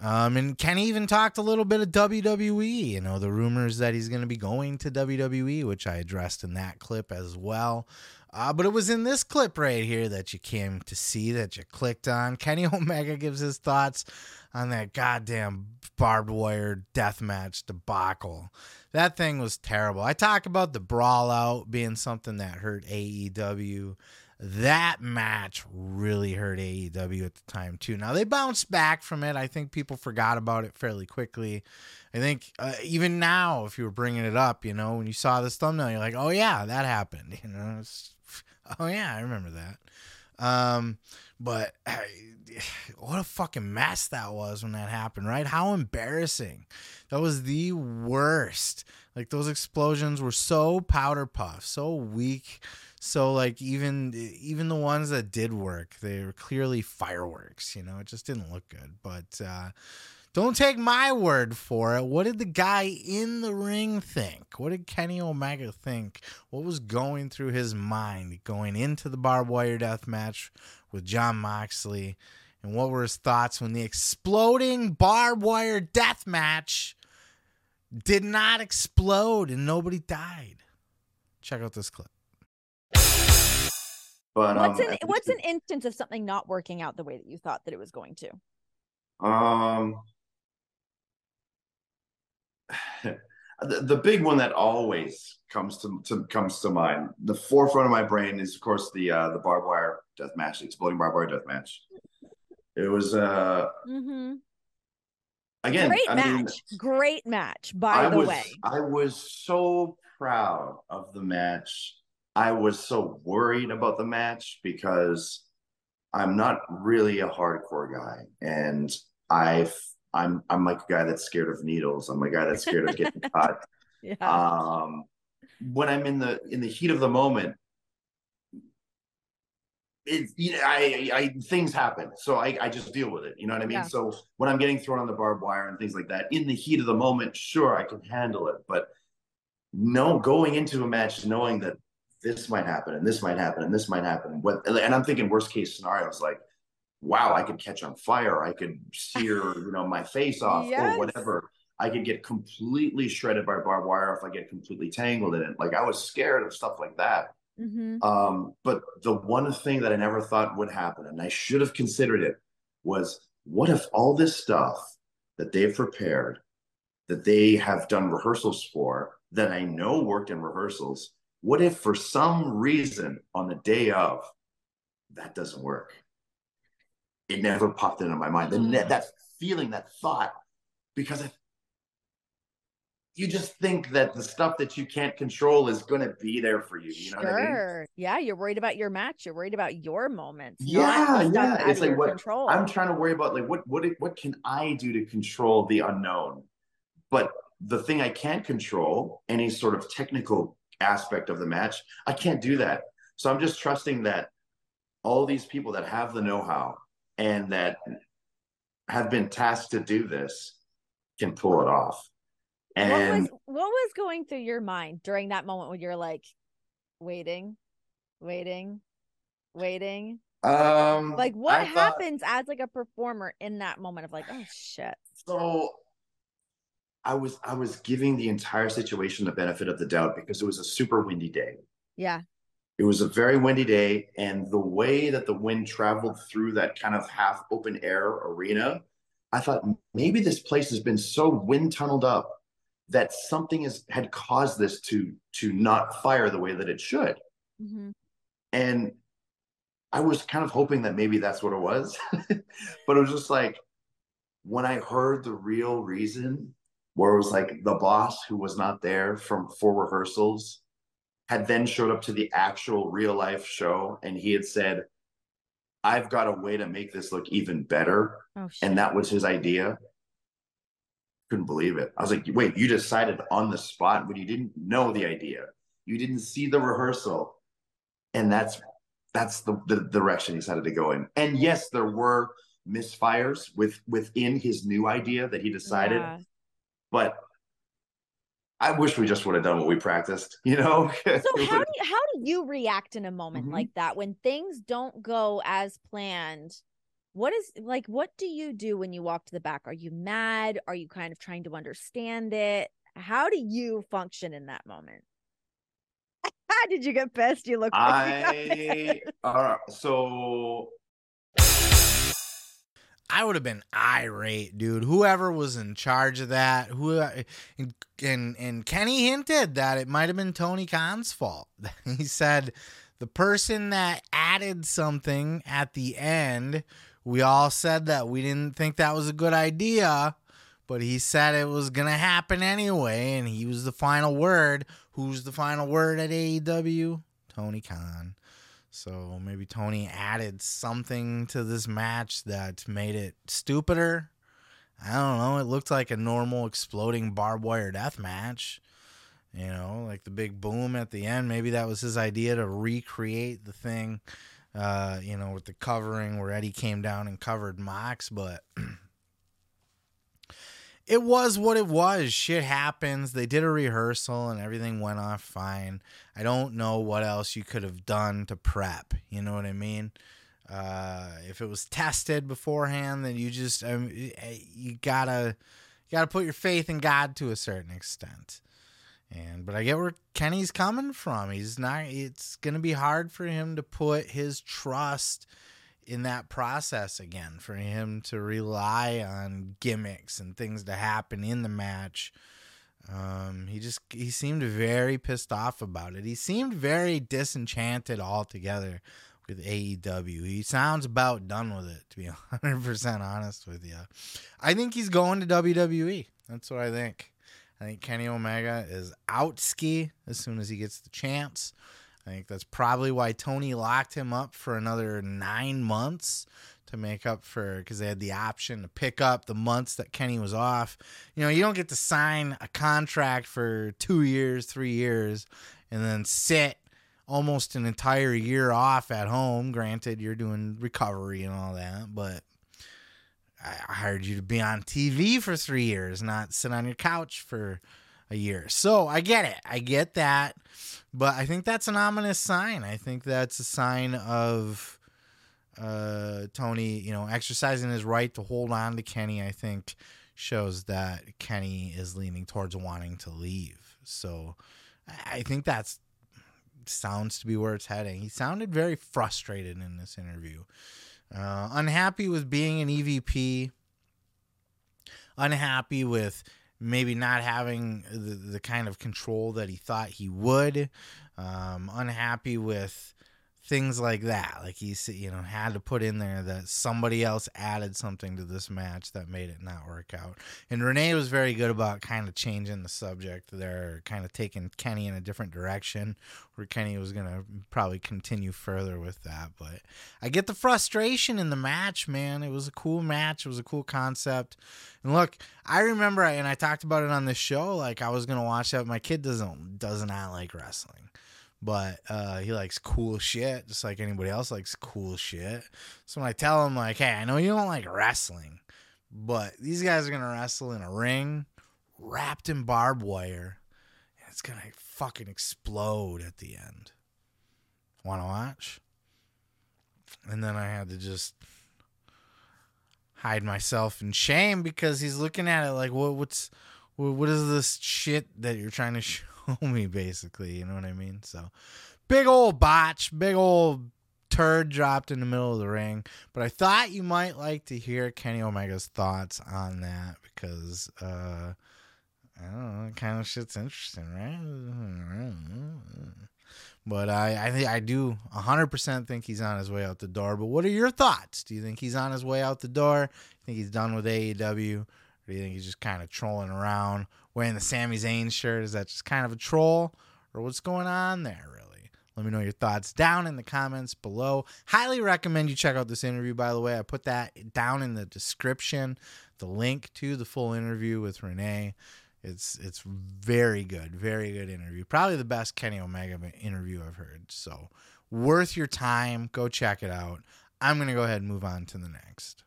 Um, and Kenny even talked a little bit of WWE, you know, the rumors that he's going to be going to WWE, which I addressed in that clip as well. Uh, but it was in this clip right here that you came to see, that you clicked on. Kenny Omega gives his thoughts on that goddamn barbed wire death match debacle. That thing was terrible. I talk about the brawl out being something that hurt AEW. That match really hurt AEW at the time too. Now they bounced back from it. I think people forgot about it fairly quickly. I think uh, even now, if you were bringing it up, you know, when you saw this thumbnail, you're like, "Oh yeah, that happened." You know, oh yeah, I remember that. Um, but what a fucking mess that was when that happened, right? How embarrassing. That was the worst. Like those explosions were so powder puff, so weak. So like even even the ones that did work, they were clearly fireworks, you know. It just didn't look good. But uh don't take my word for it. What did the guy in the ring think? What did Kenny Omega think? What was going through his mind going into the barbed wire death match with Jon Moxley? And what were his thoughts when the exploding barbed wire death match did not explode and nobody died? Check out this clip. But what's um, an what's an instance of something not working out the way that you thought that it was going to? Um, the, the big one that always comes to, to, comes to mind, the forefront of my brain is of course the uh, the barbed wire death match, the exploding barbed wire death match. It was uh mm-hmm. again great I match, mean, great match. By I the was, way, I was so proud of the match. I was so worried about the match because I'm not really a hardcore guy, and I've I'm I'm like a guy that's scared of needles. I'm a guy that's scared of getting cut. Yeah. Um, when I'm in the in the heat of the moment, it you know I, I things happen, so I I just deal with it. You know what I mean? Yeah. So when I'm getting thrown on the barbed wire and things like that, in the heat of the moment, sure I can handle it, but no, going into a match knowing that this might happen and this might happen and this might happen, what and I'm thinking worst case scenarios like wow, I could catch on fire. I could sear, you know, my face off yes. or whatever. I could get completely shredded by barbed wire if I get completely tangled in it. Like I was scared of stuff like that. Mm-hmm. Um, but the one thing that I never thought would happen, and I should have considered it, was what if all this stuff that they've prepared, that they have done rehearsals for, that I know worked in rehearsals, what if for some reason on the day of that doesn't work? It never popped into my mind. Mm. That, that feeling, that thought, because I, you just think that the stuff that you can't control is going to be there for you. You know sure. I mean? Yeah. You're worried about your match. You're worried about your moments. Yeah. Yeah. It's like what control. I'm trying to worry about, like, what, what, what can I do to control the unknown? But the thing I can't control, any sort of technical aspect of the match, I can't do that. So I'm just trusting that all these people that have the know how, and that have been tasked to do this can pull it off. And what was, what was going through your mind during that moment when you're like waiting, waiting, waiting? Um like what I happens thought, as like a performer in that moment of like, oh shit. So I was I was giving the entire situation the benefit of the doubt because it was a super windy day. Yeah. It was a very windy day, and the way that the wind traveled through that kind of half open air arena, I thought maybe this place has been so wind tunneled up that something has had caused this to to not fire the way that it should. Mm-hmm. And I was kind of hoping that maybe that's what it was, but it was just like when I heard the real reason, where it was like the boss who was not there from for rehearsals had then showed up to the actual real life show and he had said, I've got a way to make this look even better. Oh, and that was his idea. Couldn't believe it. I was like, wait, you decided on the spot when you didn't know the idea. You didn't see the rehearsal. And that's that's the, the direction he decided to go in. And yes, there were misfires with within his new idea that he decided. Yeah. But I wish we just would have done what we practiced, you know. so how do you, how do you react in a moment mm-hmm. like that when things don't go as planned? What is like what do you do when you walk to the back? Are you mad? Are you kind of trying to understand it? How do you function in that moment? How did you get pissed? You look. I uh, so I would have been irate, dude. Whoever was in charge of that, who uh, and and, and Kenny hinted that it might have been Tony Khan's fault. he said the person that added something at the end, we all said that we didn't think that was a good idea, but he said it was gonna happen anyway, and he was the final word. Who's the final word at AEW? Tony Khan. So maybe Tony added something to this match that made it stupider. I don't know. It looked like a normal exploding barbed wire death match. You know, like the big boom at the end. Maybe that was his idea to recreate the thing, uh, you know, with the covering where Eddie came down and covered Mox, but it was what it was. Shit happens. They did a rehearsal and everything went off fine. I don't know what else you could have done to prep. You know what I mean? Uh, if it was tested beforehand, then you just um, you gotta you gotta put your faith in God to a certain extent. And but I get where Kenny's coming from. He's not. It's gonna be hard for him to put his trust in that process again. For him to rely on gimmicks and things to happen in the match. Um, he just he seemed very pissed off about it. He seemed very disenchanted altogether with AEW. He sounds about done with it, to be 100% honest with you. I think he's going to WWE. That's what I think. I think Kenny Omega is out ski as soon as he gets the chance. I think that's probably why Tony locked him up for another nine months to make up for because they had the option to pick up the months that Kenny was off. You know, you don't get to sign a contract for two years, three years, and then sit almost an entire year off at home. Granted, you're doing recovery and all that, but I hired you to be on TV for three years, not sit on your couch for a year. So I get it. I get that. But I think that's an ominous sign. I think that's a sign of uh, Tony, you know, exercising his right to hold on to Kenny. I think shows that Kenny is leaning towards wanting to leave. So I think that's sounds to be where it's heading. He sounded very frustrated in this interview. Uh, unhappy with being an EVP. Unhappy with maybe not having the, the kind of control that he thought he would. Um, unhappy with things like that. Like he, you know, had to put in there that somebody else added something to this match that made it not work out. And Renee was very good about kind of changing the subject there, kind of taking Kenny in a different direction, where Kenny was to probably continue further with that. But I get the frustration in the match, man. It was a cool match. It was a cool concept. And look, I remember, and I talked about it on this show. Like I was gonna watch that. My kid doesn't does not like wrestling but uh, he likes cool shit, just like anybody else likes cool shit. So when I tell him, like, hey, I know you don't like wrestling, but these guys are gonna wrestle in a ring wrapped in barbed wire, and it's gonna fucking explode at the end. Want to watch? And then I had to just hide myself in shame because he's looking at it like, what, what's, what, what is this shit that you're trying to show? me, basically. You know what I mean? So, big old botch, big old turd dropped in the middle of the ring. But I thought you might like to hear Kenny Omega's thoughts on that because, uh, I don't know, kind of shit's interesting, right? But I, I think I do 100% think he's on his way out the door. But what are your thoughts? Do you think he's on his way out the door? think he's done with AEW? Or do you think he's just kind of trolling around? wearing the Sami Zayn shirt? Is that just kind of a troll? Or what's going on there, really? Let me know your thoughts down in the comments below. Highly recommend you check out this interview, by the way. I put that down in the description, the link to the full interview with Renee. It's it's very good, very good interview. Probably the best Kenny Omega interview I've heard. So worth your time. Go check it out. I'm gonna go ahead and move on to the next.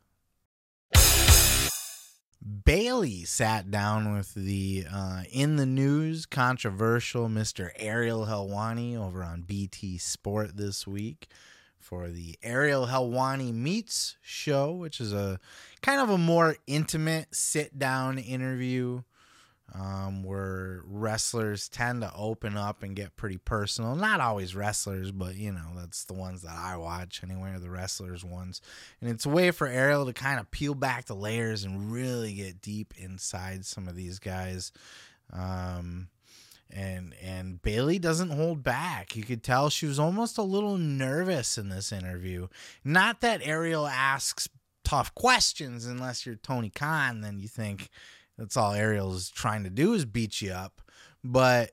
Bayley sat down with the uh, in the news controversial Mr. Ariel Helwani over on BT Sport this week for the Ariel Helwani Meets show, which is a kind of a more intimate sit down interview um, where wrestlers tend to open up and get pretty personal. Not always wrestlers, but you know, that's the ones that I watch anyway, the wrestlers ones. And it's a way for Ariel to kind of peel back the layers and really get deep inside some of these guys. Um, and and Bayley doesn't hold back. You could tell she was almost a little nervous in this interview. Not that Ariel asks tough questions unless you're Tony Khan, then you think that's all Ariel's trying to do is beat you up. But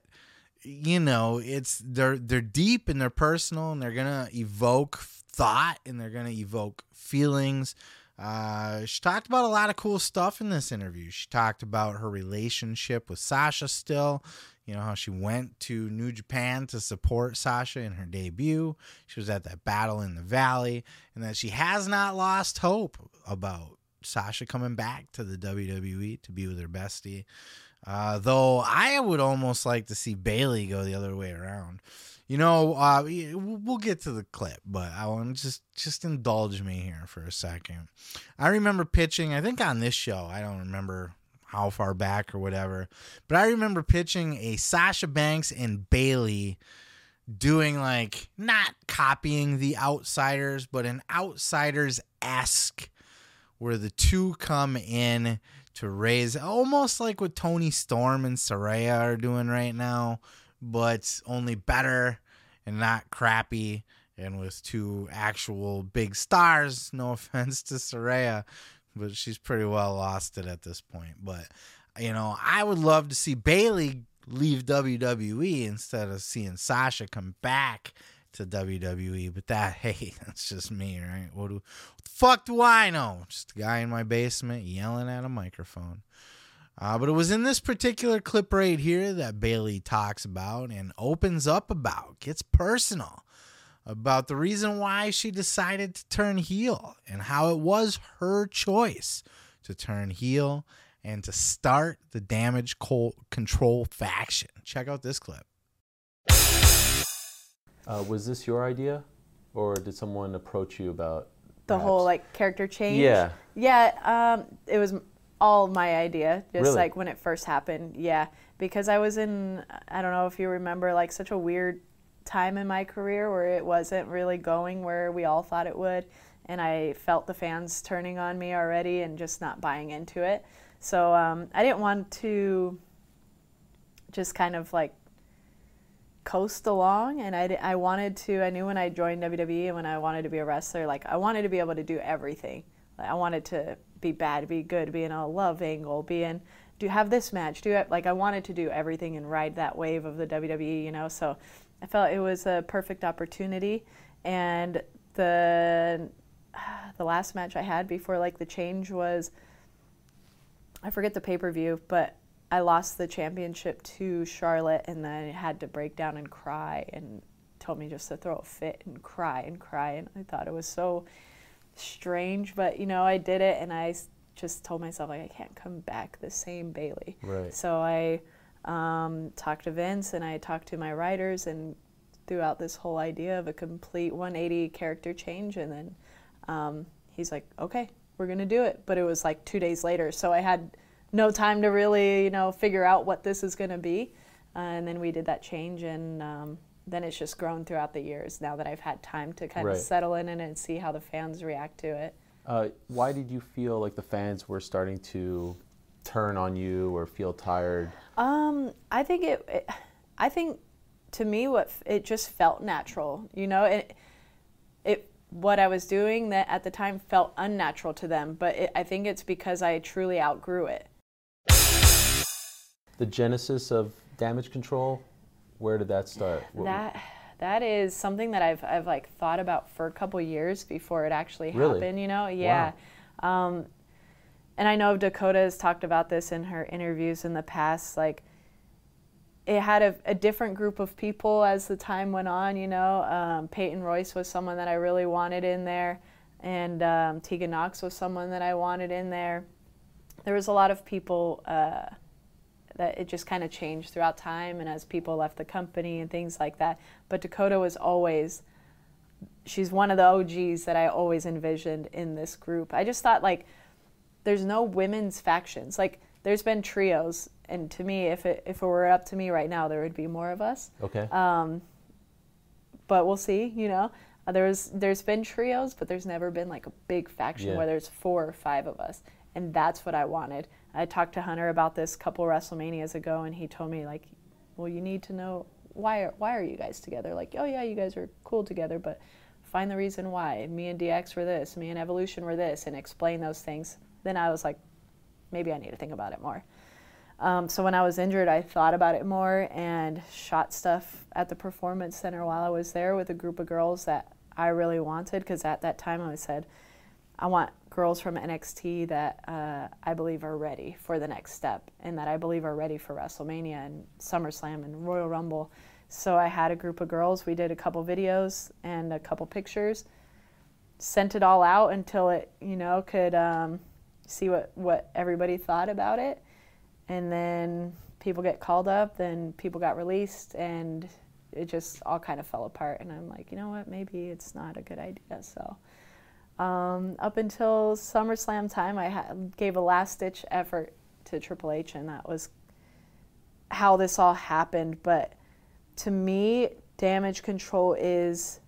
you know, it's they're they're deep and they're personal and they're gonna evoke thought and they're gonna evoke feelings. Uh, she talked about a lot of cool stuff in this interview. She talked about her relationship with Sasha still, you know, how she went to New Japan to support Sasha in her debut. She was at that battle in the valley, and that she has not lost hope about Sasha coming back to the WWE to be with her bestie. Uh, though I would almost like to see Bayley go the other way around. You know, uh, we'll get to the clip, but I want to just just indulge me here for a second. I remember pitching, I think on this show, I don't remember how far back or whatever, but I remember pitching a Sasha Banks and Bayley doing like not copying the Outsiders, but an Outsiders esque, where the two come in to raise almost like what Toni Storm and Saraya are doing right now but only better and not crappy and with two actual big stars. No offense to Saraya, but she's pretty well lost it at this point. But you know, I would love to see Bayley leave WWE instead of seeing Sasha come back to WWE. But that, hey, that's just me, right? What, do, what the fuck do I know? Just a guy in my basement yelling at a microphone. Uh, but it was in this particular clip right here that Bayley talks about and opens up about, gets personal about the reason why she decided to turn heel and how it was her choice to turn heel and to start the damage control faction. Check out this clip. Uh, was this your idea, or did someone approach you about the perhaps? whole like character change? Yeah, yeah. Um, it was all my idea, just really? like when it first happened. Yeah, because I was in, I don't know if you remember, like such a weird time in my career where it wasn't really going where we all thought it would. And I felt the fans turning on me already and just not buying into it. So um, I didn't want to just kind of like coast along and I, I wanted to i knew when i joined wwe and when i wanted to be a wrestler like i wanted to be able to do everything like, i wanted to be bad, be good, be in a love angle, be in do you have this match, do it like I wanted to do everything and ride that wave of the WWE, you know. So I felt it was a perfect opportunity, and the the last match I had before like the change was I forget the pay per view, but I lost the championship to Charlotte, and then I had to break down and cry, and told me just to throw a fit and cry and cry, and I thought it was so strange, but you know, I did it and I just told myself like I can't come back the same Bayley. Right. So I um, talked to Vince and I talked to my writers and threw out this whole idea of a complete 180 character change, and then um, he's like, "Okay, we're gonna do it." But it was like two days later, so I had no time to really, you know, figure out what this is gonna be. Uh, and then we did that change, and um, then it's just grown throughout the years now that I've had time to kind right. of settle in and see how the fans react to it. Uh, why did you feel like the fans were starting to turn on you or feel tired? Um, I think it, it, I think to me, what it just felt natural. You know, it, it what I was doing that at the time felt unnatural to them, but it, I think it's because I truly outgrew it. The genesis of damage control where did that start? that that is something that I've I've like thought about for a couple years before it actually really? happened. You know, yeah. Wow. Um, and I know Dakota has talked about this in her interviews in the past. Like, it had a, a different group of people as the time went on. You know, um, Peyton Royce was someone that I really wanted in there, and um, Tegan Nox was someone that I wanted in there. There was a lot of people. Uh, that it just kind of changed throughout time and as people left the company and things like that. But Dakota was always she's one of the OGs that I always envisioned in this group. I just thought like there's no women's factions. Like there's been trios and to me if it if it were up to me right now there would be more of us. Okay. Um but we'll see, you know. Uh, there's there's been trios, but there's never been like a big faction yeah. where there's four or five of us. And that's what I wanted. I talked to Hunter about this a couple WrestleManias ago, and he told me like, well, you need to know why are why are you guys together? Like, oh yeah, you guys are cool together, but find the reason why. Me and DX were this, me and Evolution were this, and explain those things. Then I was like, maybe I need to think about it more. Um, so when I was injured, I thought about it more and shot stuff at the performance center while I was there with a group of girls that I really wanted. Because at that time, I said, I want girls from NXT that uh, I believe are ready for the next step and that I believe are ready for WrestleMania and SummerSlam and Royal Rumble. So I had a group of girls. We did a couple videos and a couple pictures. Sent it all out until it, you know, could um, see what what everybody thought about it and then people get called up, then people got released, and it just all kind of fell apart. And I'm like, you know what, maybe it's not a good idea. So um, up until SummerSlam time, I gave a last ditch effort to Triple H, and that was how this all happened. But to me, damage control is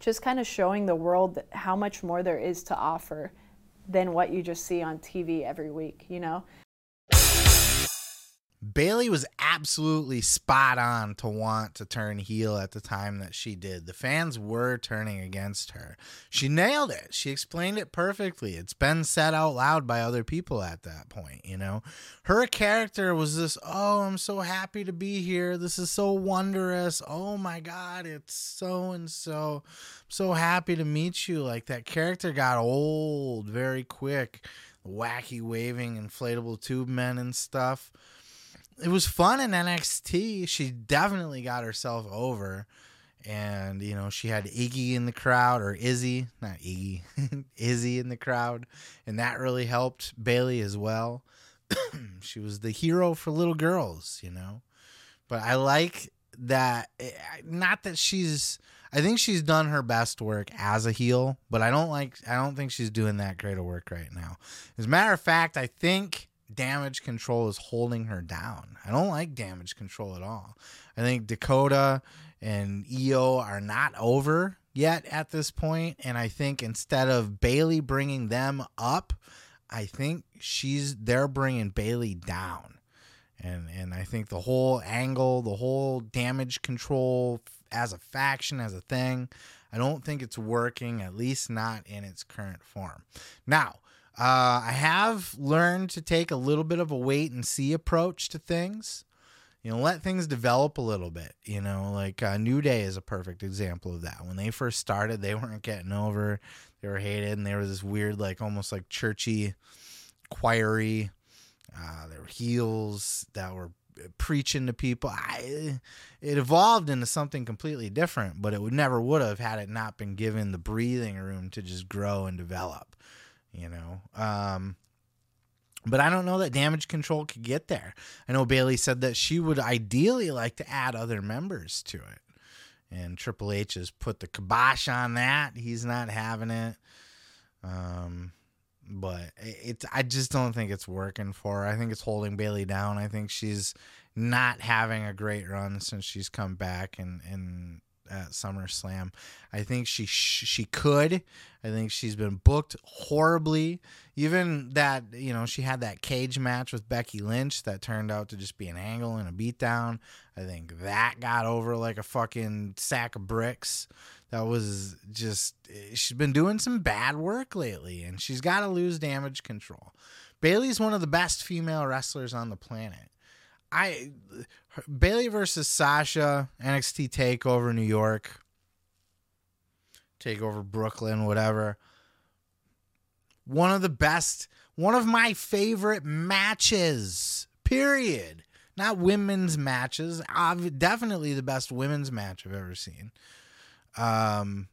just kind of showing the world how much more there is to offer than what you just see on TV every week, you know? Bayley was absolutely spot on to want to turn heel at the time that she did. The fans were turning against her. She nailed it. She explained it perfectly. It's been said out loud by other people at that point, you know. Her character was this, "Oh, I'm so happy to be here. This is so wondrous. Oh my god, it's so and so. I'm so happy to meet you." Like that character got old very quick. Wacky waving inflatable tube men and stuff it was fun in NXT. She definitely got herself over. And, you know, she had Iggy in the crowd, or Izzy, not Iggy, Izzy in the crowd. And that really helped Bayley as well. she was the hero for little girls, you know. But I like that, eh, not that she's, I think she's done her best work as a heel, but I don't like, I don't think she's doing that great of work right now. As a matter of fact, I think damage control is holding her down. I don't like damage control at all. I think Dakota and Io are not over yet at this point, and I think instead of Bayley bringing them up, I think she's they're bringing Bayley down. And and I think the whole angle, the whole damage control as a faction as a thing, I don't think it's working at least not in its current form. Now, uh, I have learned to take a little bit of a wait and see approach to things. You know, let things develop a little bit. You know, like uh, New Day is a perfect example of that. When they first started, they weren't getting over. They were hated, and they were this weird, like almost like churchy, choiry. Uh, there were heels that were preaching to people. I, it evolved into something completely different, but it would never would have had it not been given the breathing room to just grow and develop you know. Um, but I don't know that damage control could get there. I know Bayley said that she would ideally like to add other members to it. And Triple H has put the kibosh on that. He's not having it. Um, but it's I just don't think it's working for her. I think it's holding Bayley down. I think she's not having a great run since she's come back and and at SummerSlam. I think she sh- she could. I think she's been booked horribly. Even that, you know, she had that cage match with Becky Lynch that turned out to just be an angle and a beatdown. I think that got over like a fucking sack of bricks. That was just she's been doing some bad work lately and she's got to lose damage control. Bayley's one of the best female wrestlers on the planet. I Bayley versus Sasha NXT Takeover New York, Takeover Brooklyn, whatever. One of the best, one of my favorite matches. Period. Not women's matches. Definitely the best women's match I've ever seen. Um,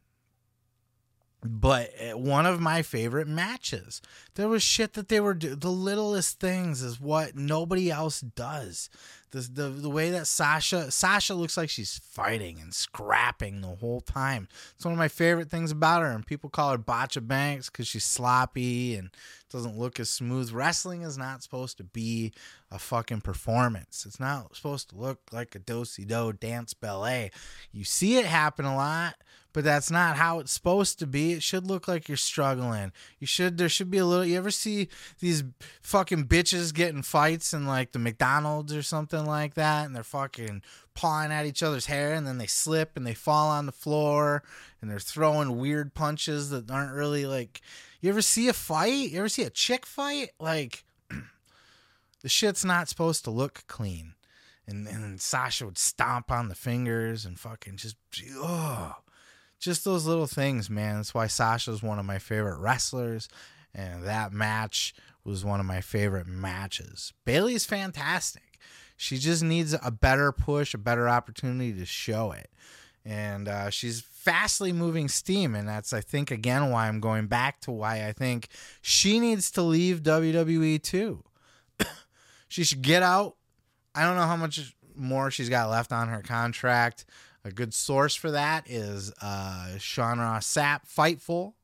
but eh, one of my favorite matches. There was shit that they were do- the littlest things is what nobody else does. The, the the way that Sasha Sasha looks like she's fighting and scrapping the whole time. It's one of my favorite things about her. And people call her Botcha Banks because she's sloppy and doesn't look as smooth. Wrestling is not supposed to be a fucking performance. It's not supposed to look like a do do dance ballet. You see it happen a lot, but that's not how it's supposed to be. It should look like you're struggling. You should there should be a little you ever see these fucking bitches getting fights in like the McDonald's or something like that and they're fucking pawing at each other's hair and then they slip and they fall on the floor and they're throwing weird punches that aren't really like you ever see a fight? You ever see a chick fight? Like the shit's not supposed to look clean. And and Sasha would stomp on the fingers and fucking just oh just those little things, man. That's why Sasha's one of my favorite wrestlers. And that match was one of my favorite matches. Bayley's fantastic. She just needs a better push, a better opportunity to show it. And uh, she's fastly moving steam. And that's, I think, again, why I'm going back to why I think she needs to leave WWE too. she should get out. I don't know how much more she's got left on her contract. A good source for that is uh, Sean Ross Sapp, Fightful.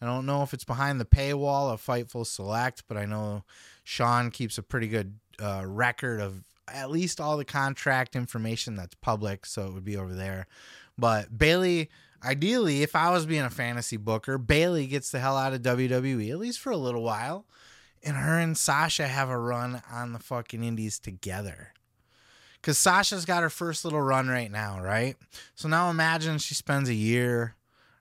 I don't know if it's behind the paywall of Fightful Select, but I know Sean keeps a pretty good uh, record of at least all the contract information that's public, so it would be over there. But Bayley, ideally, if I was being a fantasy booker, Bayley gets the hell out of WWE at least for a little while, and her and Sasha have a run on the fucking Indies together. Because Sasha's got her first little run right now, right? So now imagine she spends a year,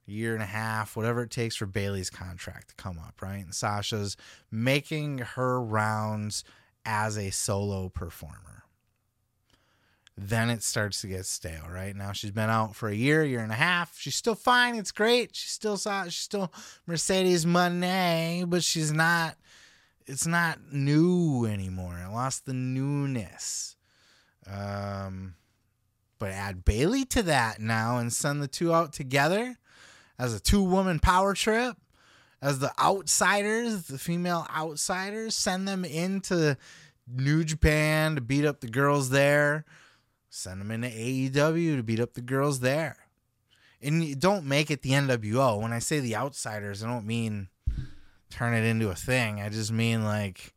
year and a half, whatever it takes for Bayley's contract to come up, right? And Sasha's making her rounds as a solo performer. Then it starts to get stale, right? Now she's been out for a year, year and a half. She's still fine. It's great. She's still she's still Mercedes Moné, but she's not. It's not new anymore. It lost the newness. Um, but add Bayley to that now and send the two out together as a two woman power trip, as the outsiders, the female outsiders, send them into New Japan to beat up the girls there, send them into AEW to beat up the girls there. And don't make it the NWO. When I say the outsiders, I don't mean turn it into a thing. I just mean like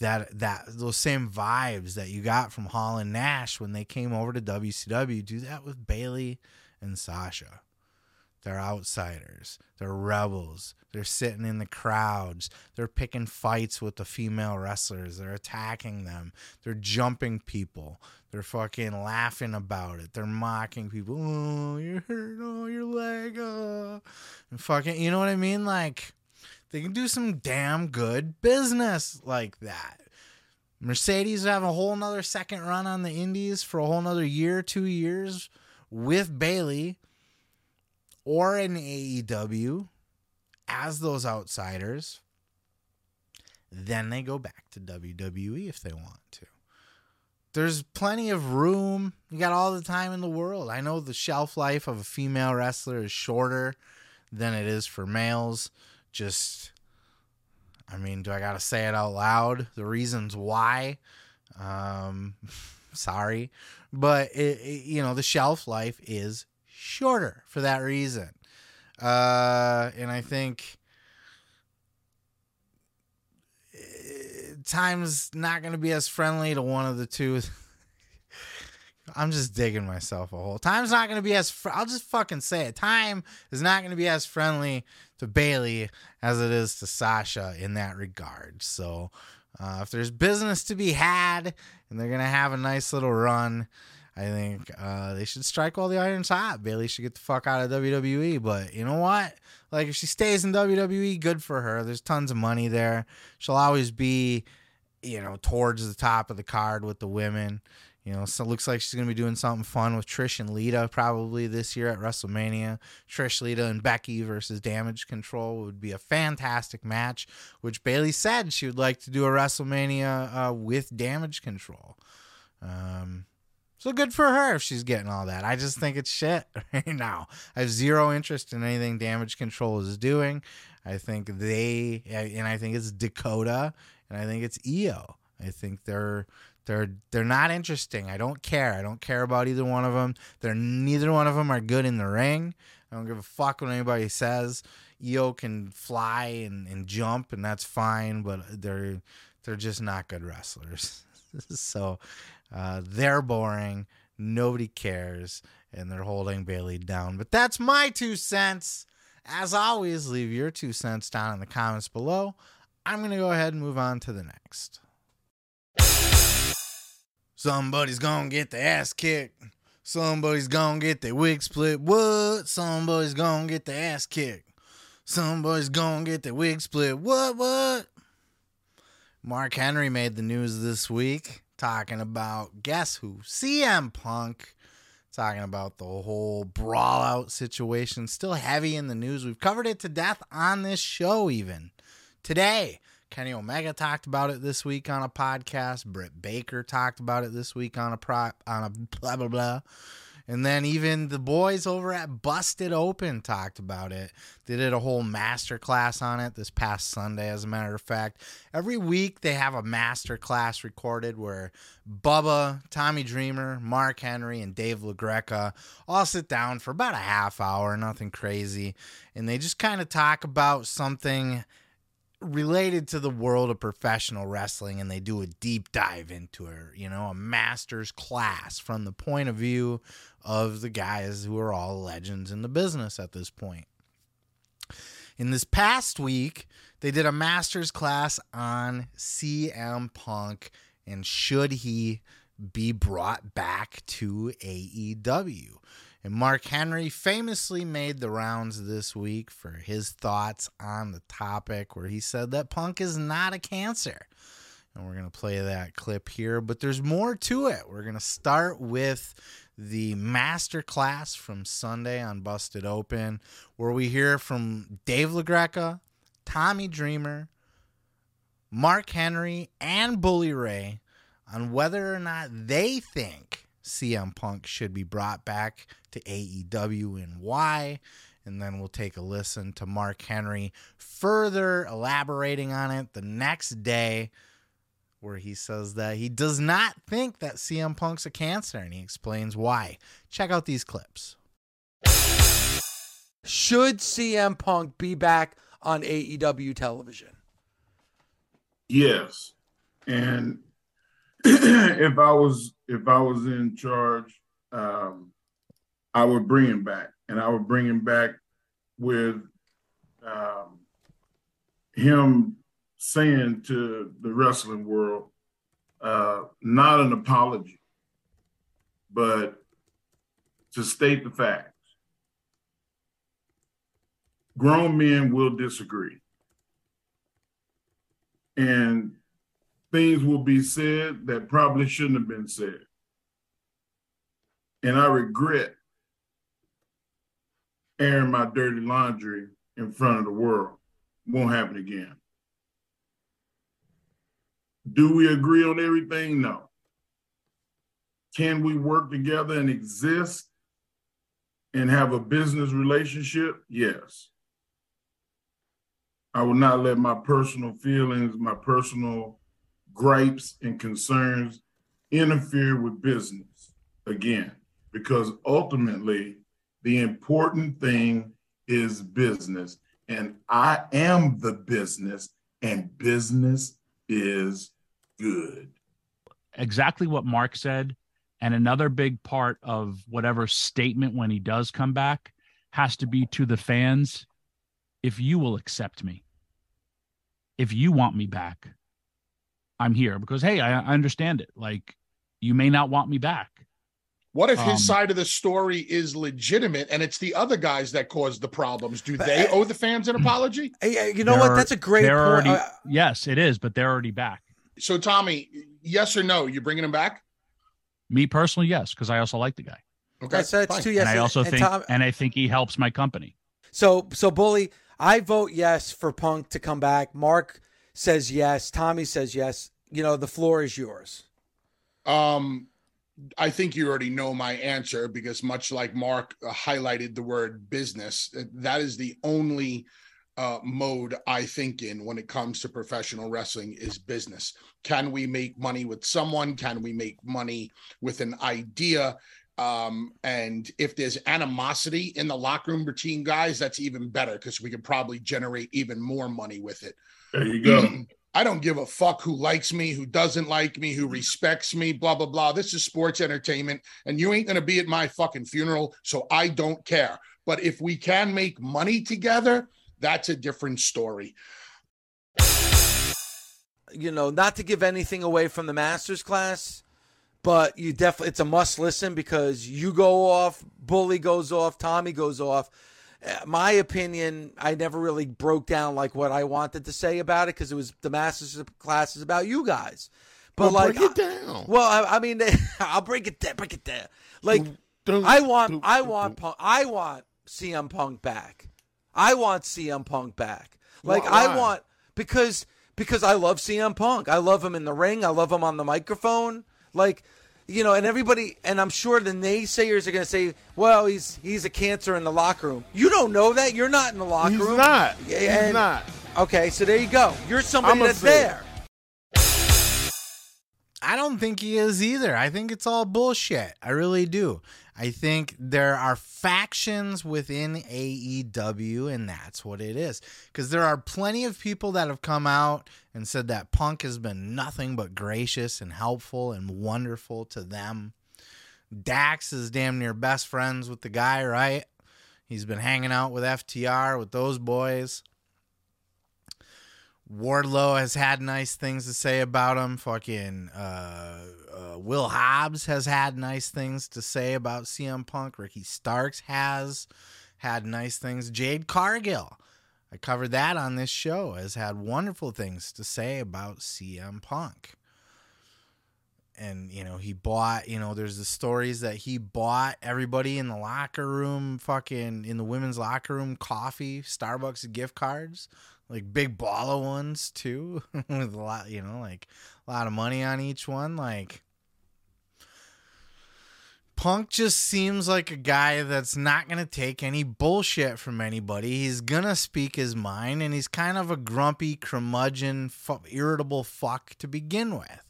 that that those same vibes that you got from Hall and Nash when they came over to WCW. Do that with Bayley and Sasha. They're outsiders. They're rebels. They're sitting in the crowds. They're picking fights with the female wrestlers. They're attacking them. They're jumping people. They're fucking laughing about it. They're mocking people. Oh, you're hurt. Oh, your leg. Oh. And fucking, you know what I mean? Like, they can do some damn good business like that. Mercedes have a whole nother second run on the Indies for a whole nother year, two years with Bayley or in AEW as those outsiders. Then they go back to WWE if they want to. There's plenty of room. You got all the time in the world. I know the shelf life of a female wrestler is shorter than it is for males just I mean, do I got to say it out loud? The reasons why? Um, sorry, but it, it, you know the shelf life is shorter for that reason, uh, and I think eh, time's not to be as friendly to one of the two. I'm just digging myself a hole. Time's not going to be as fr- I'll just fucking say it. Time is not going to be as friendly to Bayley as it is to Sasha in that regard. So, uh, if there's business to be had and they're to have a nice little run, I think uh, they should strike while the iron's hot. Bayley should get the fuck out of WWE. But you know what? Like, if she stays in WWE, good for her. There's tons of money there. She'll always be, you know, towards the top of the card with the women. You know, so it looks like she's gonna be doing something fun with Trish and Lita probably this year at WrestleMania. Trish, Lita, and Becky versus Damage Control would be a fantastic match. Which Bayley said she would like to do a WrestleMania uh, with Damage Control. Um, so good for her if she's getting all that. I just think it's shit right now. I have zero interest in anything Damage Control is doing. I think they, and I think it's Dakota, and I think it's Io. I think they're they're they're not interesting. I don't care. I don't care about either one of them. They're neither one of them are good in the ring. I don't give a fuck what anybody says. Io can fly and, and jump, and that's fine, but they're they're just not good wrestlers. so uh, they're boring. Nobody cares, and they're holding Bayley down. But that's my two cents. As always, leave your two cents down in the comments below. I'm going to go ahead and move on to the next. Somebody's gonna get the ass kicked. Somebody's gonna get the wig split. What? Somebody's gonna get the ass kicked. Somebody's gonna get the wig split. What? What? Mark Henry made the news this week talking about guess who? CM Punk. Talking about the whole brawl out situation. Still heavy in the news. We've covered it to death on this show, even today. Kenny Omega talked about it this week on a podcast. Britt Baker talked about it this week on a pro on a blah blah blah. And then even the boys over at Busted Open talked about it. They did a whole master class on it this past Sunday, as a matter of fact. Every week they have a master class recorded where Bubba, Tommy Dreamer, Mark Henry, and Dave LaGreca all sit down for about a half hour, nothing crazy. And they just kind of talk about something related to the world of professional wrestling and they do a deep dive into it, you know, a master's class from the point of view of the guys who are all legends in the business at this point. In this past week, they did a master's class on CM Punk and should he be brought back to AEW. And Mark Henry famously made the rounds this week for his thoughts on the topic, where he said that Punk is not a cancer. And we're going to play that clip here, but there's more to it. We're going to start with the master class from Sunday on Busted Open, where we hear from Dave LaGreca, Tommy Dreamer, Mark Henry, and Bully Ray on whether or not they think CM Punk should be brought back to AEW and why. And then we'll take a listen to Mark Henry further elaborating on it the next day, where he says that he does not think that CM Punk's a cancer and he explains why. Check out these clips. Should CM Punk be back on AEW television? Yes. And if I was if I was in charge, um, I would bring him back, and I would bring him back with um, him saying to the wrestling world, uh, not an apology, but to state the facts. Grown men will disagree. And things will be said that probably shouldn't have been said. And I regret airing my dirty laundry in front of the world. Won't happen again. Do we agree on everything? No. Can we work together and exist and have a business relationship? Yes. I will not let my personal feelings, my personal gripes and concerns interfere with business again, because ultimately the important thing is business. And I am the business, and business is good. Exactly what Mark said. And another big part of whatever statement when he does come back has to be to the fans if you will accept me, if you want me back, I'm here because hey, I, I understand it. Like you may not want me back. What if his um, side of the story is legitimate and it's the other guys that caused the problems? Do they owe the fans an apology? Hey, you know what? That's a great point. Already, uh, yes, it is, but they're already back. So, Tommy, yes or no? You bringing him back? Me personally, yes, because I also like the guy. Okay, that's, that's two yes. And I also and think, Tom, and I think he helps my company. So, so bully, I vote yes for Punk to come back. Mark says yes. Tommy says yes. You know, the floor is yours. Um, I think you already know my answer because much like Mark uh, highlighted the word business, uh, that is the only uh, mode I think in when it comes to professional wrestling is business. Can we make money with someone? Can we make money with an idea? Um, and if there's animosity in the locker room between guys, that's even better because we could probably generate even more money with it. There you go. Mm-hmm. I don't give a fuck who likes me, who doesn't like me, who respects me, blah, blah, blah. This is sports entertainment, and you ain't going to be at my fucking funeral. So I don't care. But if we can make money together, that's a different story. You know, not to give anything away from the master's class, but you definitely, it's a must listen because you go off, Bully goes off, Tommy goes off. Uh, my opinion, I never really broke down like what I wanted to say about it because it was the masters class is about you guys. But well, like, break it down. well, I, I mean, I'll break it down. Break it down. Like, I want, I want, Punk, I want CM Punk back. I want CM Punk back. Like, Why? I want because because I love CM Punk. I love him in the ring. I love him on the microphone. Like, you know, and everybody, and I'm sure the naysayers are going to say, "Well, he's he's a cancer in the locker room." You don't know that. You're not in the locker room. He's room. not. Yeah, He's and- not. Okay, so there you go. You're somebody I'm that's fan. there. I don't think he is either. I think it's all bullshit. I really do. I think there are factions within AEW, and that's what it is. Because there are plenty of people that have come out and said that Punk has been nothing but gracious and helpful and wonderful to them. Dax is damn near best friends with the guy, right? He's been hanging out with FTR, with those boys. Wardlow has had nice things to say about him. Fucking uh, uh, Will Hobbs has had nice things to say about CM Punk. Ricky Starks has had nice things. Jade Cargill, I covered that on this show, has had wonderful things to say about CM Punk. And you know he bought. You know there's the stories that he bought everybody in the locker room, fucking in the women's locker room, coffee, Starbucks gift cards like big baller ones too with a lot you know like a lot of money on each one like punk just seems like a guy that's not to take any bullshit from anybody. He's to speak his mind and he's kind of a grumpy curmudgeon fu- irritable fuck to begin with.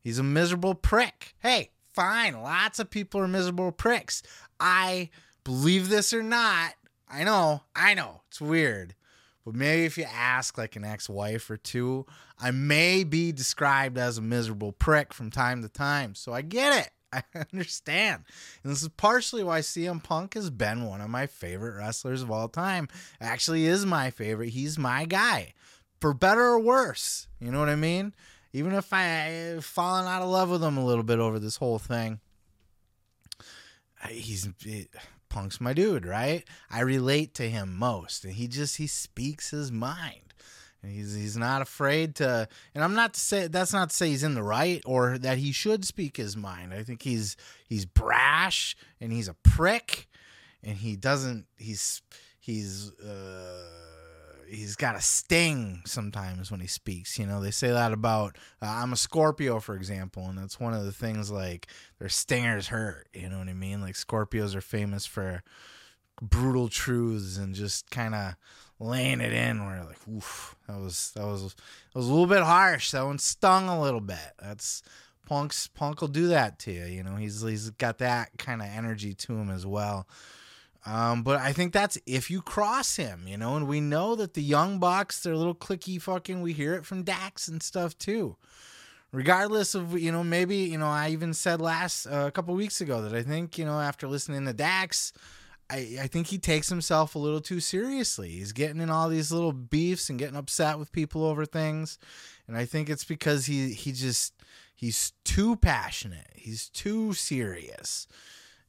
He's a miserable prick. Hey fine lots of people are miserable pricks. I believe this or not i know i know it's weird but maybe if you ask like an ex-wife or two, I may be described as a miserable prick from time to time. So I get it. I understand. And this is partially why CM Punk has been one of my favorite wrestlers of all time. Actually is my favorite. He's my guy. For better or worse. You know what I mean? Even if I've fallen out of love with him a little bit over this whole thing. He's it, Punk's my dude, right? I relate to him most, and he just he speaks his mind, and he's he's not afraid to. And I'm not to say that's not to say he's in the right or that he should speak his mind. I think he's he's brash and he's a prick, and he doesn't. He's he's. uh he's got a sting sometimes when he speaks. You know, they say that about uh, I'm a Scorpio, for example, and that's one of the things like their stingers hurt. You know what I mean? Like Scorpios are famous for brutal truths and just kind of laying it in. Where like, oof, that was that was that was a little bit harsh. That one stung a little bit. That's Punk's Punk will do that to you. You know, he's he's got that kind of energy to him as well. Um, but I think that's if you cross him, you know, and we know that the young bucks, they're a little clicky fucking. We hear it from Dax and stuff too. Regardless of you know, maybe you know, I even said last uh, a couple weeks ago that I think you know after listening to Dax, I I think he takes himself a little too seriously. He's getting in all these little beefs and getting upset with people over things, and I think it's because he he just he's too passionate. He's too serious.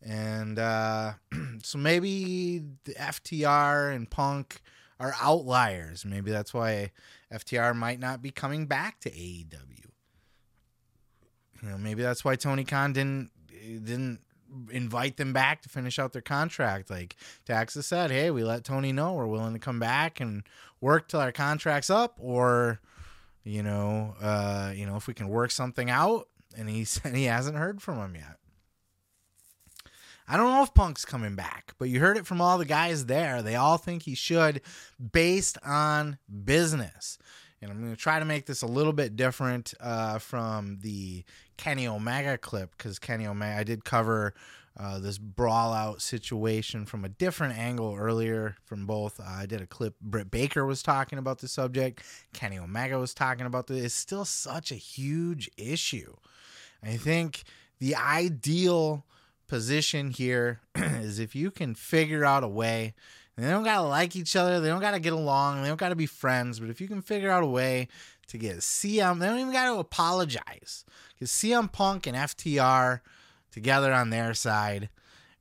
And uh, so maybe the FTR and Punk are outliers. Maybe that's why FTR might not be coming back to AEW. You know, maybe that's why Tony Khan didn't didn't invite them back to finish out their contract. Like Taxa said, hey, we let Tony know we're willing to come back and work till our contract's up, or you know, uh, you know, if we can work something out. And he said he hasn't heard from him yet. I don't know if Punk's coming back, but you heard it from all the guys there. They all think he should based on business. And I'm going to try to make this a little bit different uh, from the Kenny Omega clip because Kenny Omega, I did cover uh, this brawl out situation from a different angle earlier from both. Uh, I did a clip, Britt Baker was talking about the subject, Kenny Omega was talking about this. It's still such a huge issue. I think the ideal position here is if you can figure out a way they don't gotta like each other they don't gotta get along they don't gotta be friends but if you can figure out a way to get CM they don't even gotta apologize because CM Punk and FTR together on their side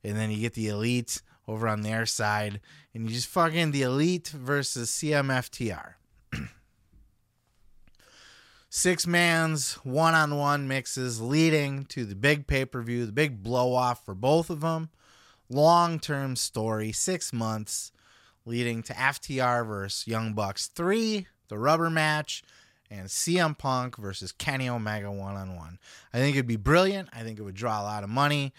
and then you get the elite over on their side, and you just fucking the elite versus CMFTR. Six man's one on one mixes leading to the big pay per view, the big blow off for both of them. Long term story, six months leading to FTR versus Young Bucks 3, the rubber match, and CM Punk versus Kenny Omega one on one. I think it'd be brilliant. I think it would draw a lot of money.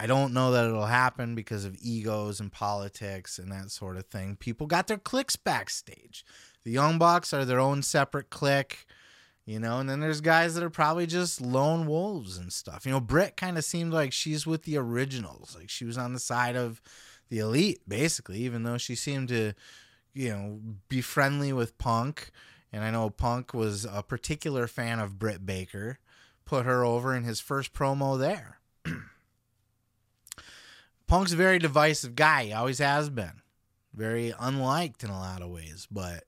I don't know that it'll happen because of egos and politics and that sort of thing. People got their clicks backstage. The Young Bucks are their own separate clique, you know, and then there's guys that are probably just lone wolves and stuff. You know, Britt kind of seemed like she's with the originals. Like she was on the side of the elite, basically, even though she seemed to, you know, be friendly with Punk. And I know Punk was a particular fan of Britt Baker, put her over in his first promo there. Punk's a very divisive guy. He always has been. Very unliked in a lot of ways. But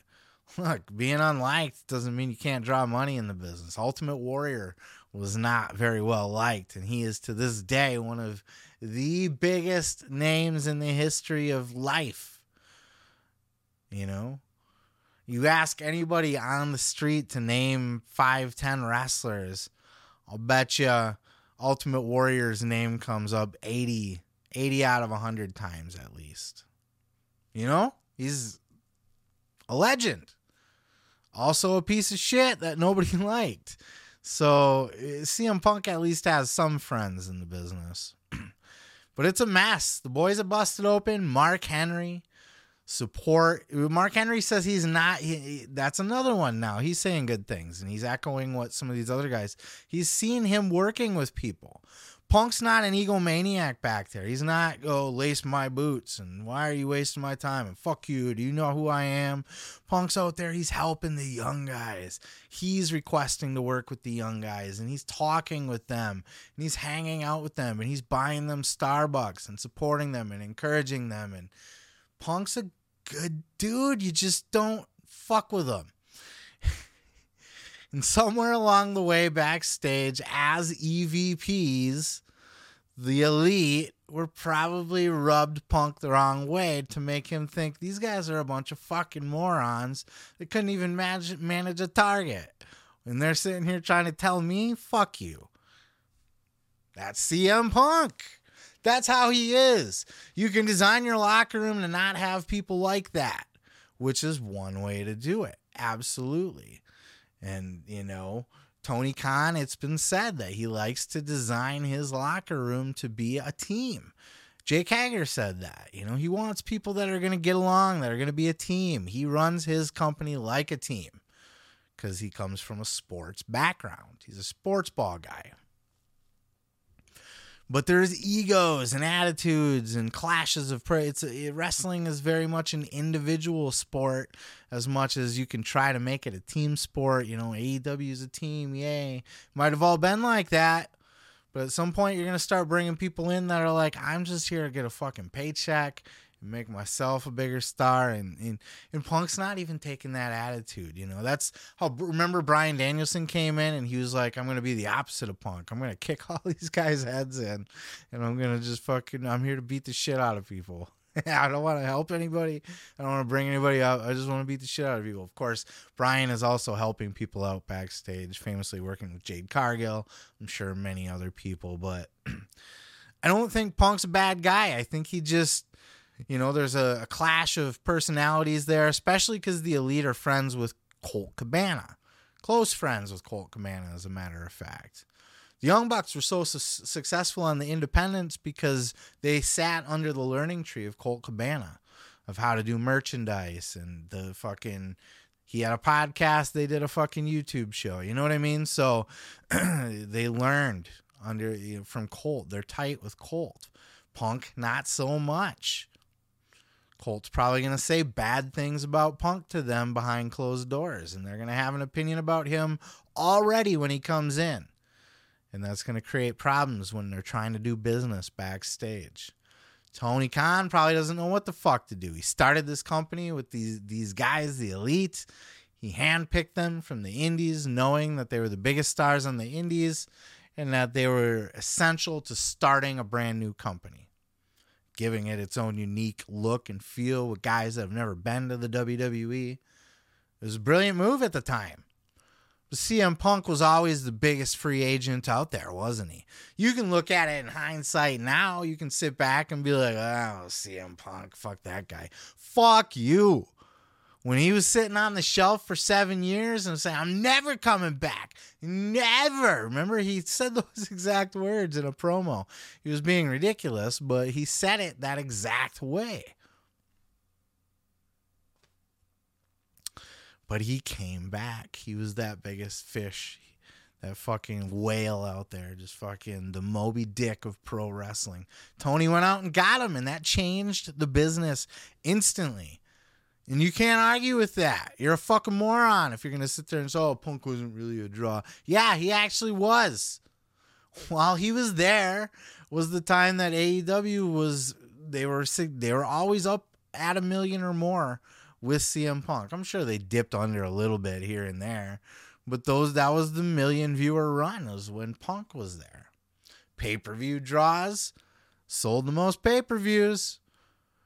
look, being unliked doesn't mean you can't draw money in the business. Ultimate Warrior was not very well liked, and he is to this day one of the biggest names in the history of life. You know? You ask anybody on the street to name five, ten wrestlers, I'll bet you Ultimate Warrior's name comes up 80 80 out of 100 times at least. You know, he's a legend. Also a piece of shit that nobody liked. So eh, CM Punk at least has some friends in the business. but it's a mess. The boys have busted open. Mark Henry support. Mark Henry says he's not. He, that's another one now. He's saying good things and he's echoing what some of these other guys. He's seen him working with people. Punk's not an egomaniac back there. He's not oh lace my boots and why are you wasting my time and fuck you. Do you know who I am? Punk's out there. He's helping the young guys. He's requesting to work with the young guys and he's talking with them and he's hanging out with them and he's buying them Starbucks and supporting them and encouraging them. And Punk's a good dude. You just don't fuck with him. And somewhere along the way backstage, as EVPs, the elite were probably rubbed Punk the wrong way to make him think these guys are a bunch of fucking morons that couldn't even manage, manage a target. And they're sitting here trying to tell me, fuck you. That's CM Punk. That's how he is. You can design your locker room to not have people like that, which is one way to do it. Absolutely. And, you know, Tony Khan, it's been said that he likes to design his locker room to be a team. Jake Hager said that. You know, he wants people that are going to get along, that are going to be a team. He runs his company like a team because he comes from a sports background. He's a sports ball guy. But there's egos and attitudes and clashes of prey. It's a, wrestling is very much an individual sport as much as you can try to make it a team sport. You know, AEW is a team, yay. Might have all been like that. But at some point, you're going to start bringing people in that are like, I'm just here to get a fucking paycheck and make myself a bigger star. And, and, and Punk's not even taking that attitude. You know, that's how, remember Bryan Danielson came in and he was like, I'm going to be the opposite of Punk. I'm going to kick all these guys' heads in and I'm going to just fucking, I'm here to beat the shit out of people. I don't want to help anybody. I don't want to bring anybody up. I just want to beat the shit out of people. Of course, Bryan is also helping people out backstage, famously working with Jade Cargill. I'm sure many other people, but I don't think Punk's a bad guy. I think he just you know, there's a, a clash of personalities there, especially because the elite are friends with Colt Cabana, close friends with Colt Cabana, as a matter of fact. The Young Bucks were so su- successful on the independents because they sat under the learning tree of Colt Cabana of how to do merchandise and the fucking he had a podcast they did a fucking youtube show you know what i mean? So they learned under you know, from colt. They're tight with colt. Punk not so much. Colt's probably going to say bad things about Punk to them behind closed doors, and they're going to have an opinion about him already when he comes in. And that's going to create problems when they're trying to do business backstage. Tony Khan probably doesn't know what the fuck to do. He started this company with these these guys, the elite. He handpicked them from the indies, knowing that they were the biggest stars on the indies and that they were essential to starting a brand new company. giving it its own unique look and feel with guys that have never been to the WWE. It was a brilliant move at the time. CM Punk was always the biggest free agent out there, wasn't he? You can look at it in hindsight now. You can sit back and be like, oh, CM Punk, fuck that guy. Fuck you when he was sitting on the shelf for seven years and saying, I'm never coming back. Never. Remember, he said those exact words in a promo. He was being ridiculous, but he said it that exact way. But he came back. He was that biggest fish, that fucking whale out there, just fucking the Moby Dick of pro wrestling. Tony went out and got him, and that changed the business instantly. And you can't argue with that. You're a fucking moron if you're going to sit there and say, oh, Punk wasn't really a draw. Yeah, he actually was. While he was there, was the time that AEW was, they were, they were always up at a million or more with CM Punk. I'm sure they dipped under a little bit here and there, but those, that was the million viewer run, was when Punk was there. Pay per view draws sold the most pay per views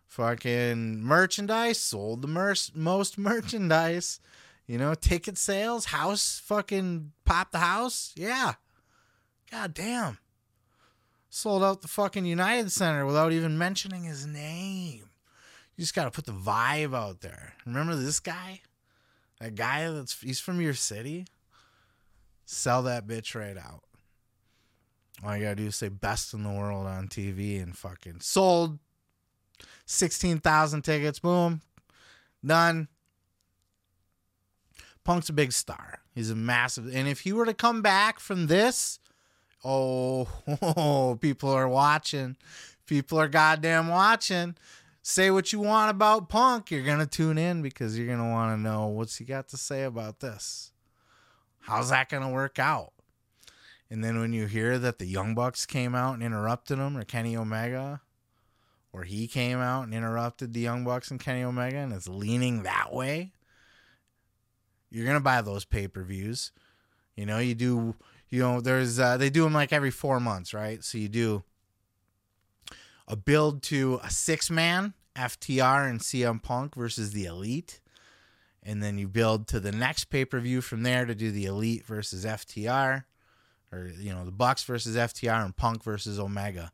fucking merchandise sold the mer- most merchandise. You know ticket sales house fucking pop the house. Yeah. God damn sold out the fucking united center without even mentioning his name you just gotta put the vibe out there remember this guy that guy that's he's from your city sell that bitch right out all you gotta do is say best in the world on tv and fucking sold 16,000 tickets. Boom. Done. Punk's a big star. He's a massive. And if he were to come back from this, oh people are watching. People are goddamn watching. Say what you want about Punk. You're to tune in because you're to want to know what's he got to say about this. How's that to work out? And then when you hear that the Young Bucks came out and interrupted him, or Kenny Omega, or he came out and interrupted the Young Bucks and Kenny Omega and is leaning that way, you're gonna buy those pay per views. You know, you do. You know, there's uh, they do them like every four months, right? So you do a build to a six man FTR and CM Punk versus the Elite, and then you build to the next pay per view from there to do the Elite versus FTR, or you know the Bucks versus FTR and Punk versus Omega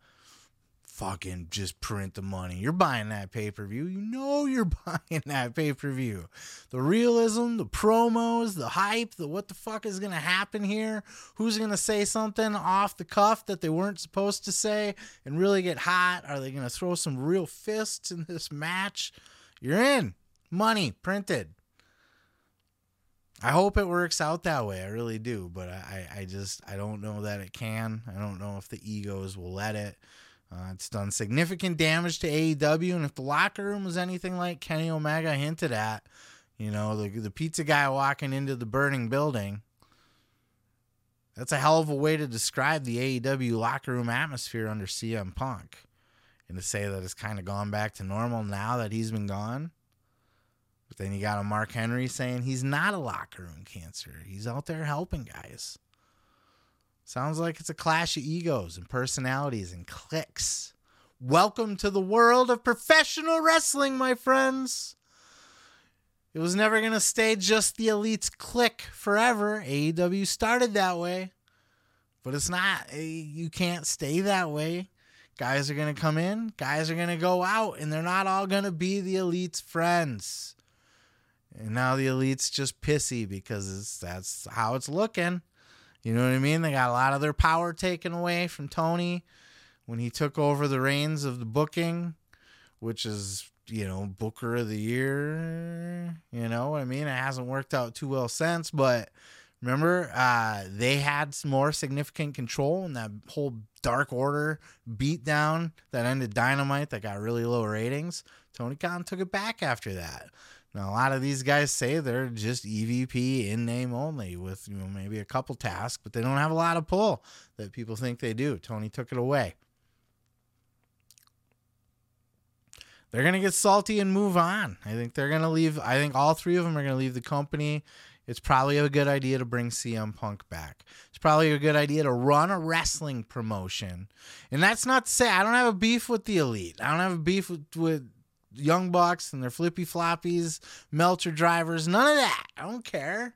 fucking just print the money. You're buying that pay per view. You know you're buying that pay per view. The realism, the promos, the hype, the what the fuck is going to happen here? Who's going to say something off the cuff that they weren't supposed to say and really get hot? Are they going to throw some real fists in this match? You're in. Money printed. I hope it works out that way. I really do, but I, I just I don't know that it can. I don't know if the egos will let it. Uh, it's done significant damage to AEW, and if the locker room was anything like Kenny Omega hinted at, you know, the the pizza guy walking into the burning building, that's a hell of a way to describe the AEW locker room atmosphere under CM Punk, and to say that it's kind of gone back to normal now that he's been gone. But then you got a Mark Henry saying he's not a locker room cancer; he's out there helping guys. Sounds like it's a clash of egos and personalities and cliques. Welcome to the world of professional wrestling, my friends. It was never going to stay just the elites clique forever. AEW started that way, but it's not. You can't stay that way. Guys are going to come in, guys are going to go out, and they're not all going to be the elites' friends. And now the elite's just pissy because that's how it's looking. You know what I mean? They got a lot of their power taken away from Tony when he took over the reins of the booking, which is, you know, Booker of the Year. You know what I mean? It hasn't worked out too well since, but remember, uh, they had more significant control in that whole Dark Order beatdown that ended Dynamite that got really low ratings. Tony Khan took it back after that. Now a lot of these guys say they're just EVP in name only with you know maybe a couple tasks, but they don't have a lot of pull that people think they do. Tony took it away. They're gonna get salty and move on. I think they're gonna leave. I think all three of them are gonna leave the company it's probably a good idea to bring CM Punk back. It's probably a good idea to run a wrestling promotion. And that's not to say I don't have a beef with the elite. I don't have a beef with, with Young Bucks and their flippy floppies, Meltzer drivers, none of that. I don't care.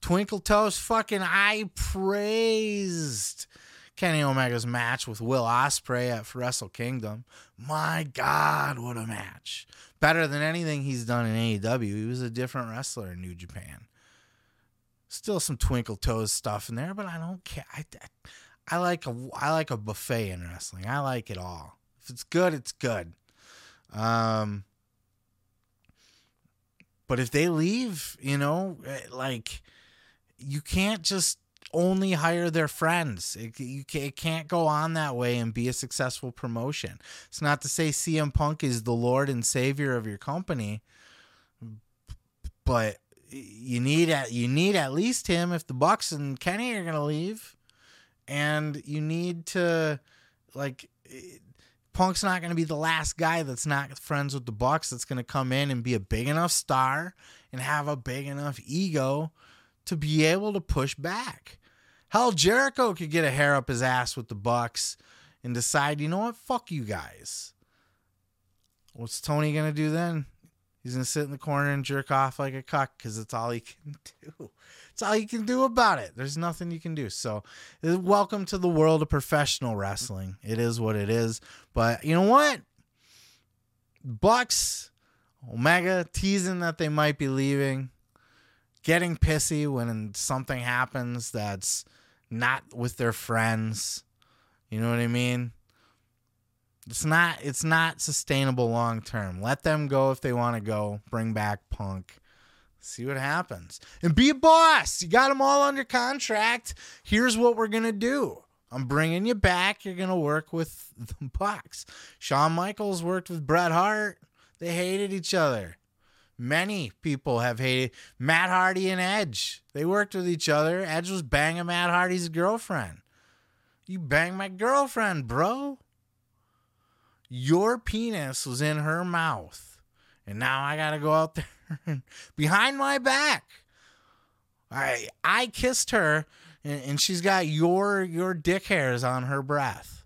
Twinkle Toes fucking I praised Kenny Omega's match with Will Ospreay at Wrestle Kingdom. My God, what a match! Better than anything he's done in AEW. He was a different wrestler in New Japan. Still some Twinkle Toes stuff in there, but I don't care. I, I like a I like a buffet in wrestling. I like it all. If it's good, it's good. Um, but if they leave, you know, eh, like you can't just only hire their friends. It, you can, it can't go on that way and be a successful promotion. It's not to say CM Punk is the Lord and Savior of your company, but you need at you need at least him if the Bucks and Kenny are gonna leave, and you need to like. Punk's not going to be the last guy that's not friends with the Bucks that's going to come in and be a big enough star and have a big enough ego to be able to push back. Hell, Jericho could get a hair up his ass with the Bucks and decide, you know what, fuck you guys. What's Tony gonna do then? He's gonna sit in the corner and jerk off like a cuck because it's all he can do. It's all you can do about it. There's nothing you can do. So, uh, welcome to the world of professional wrestling. It is what it is. But you know what? Bucks, Omega teasing that they might be leaving, getting pissy when something happens that's not with their friends. You know what I mean? It's not it's not sustainable long term. Let them go if they want to go. Bring back Punk. See what happens. And be a boss. You got them all under contract. Here's what we're to do. I'm bringing you back. You're to work with the Bucks. Shawn Michaels worked with Bret Hart. They hated each other. Many people have hated Matt Hardy and Edge. They worked with each other. Edge was banging Matt Hardy's girlfriend. You banged my girlfriend, bro. Your penis was in her mouth. And now I got to go out there behind my back. I I kissed her and, and she's got your your dick hairs on her breath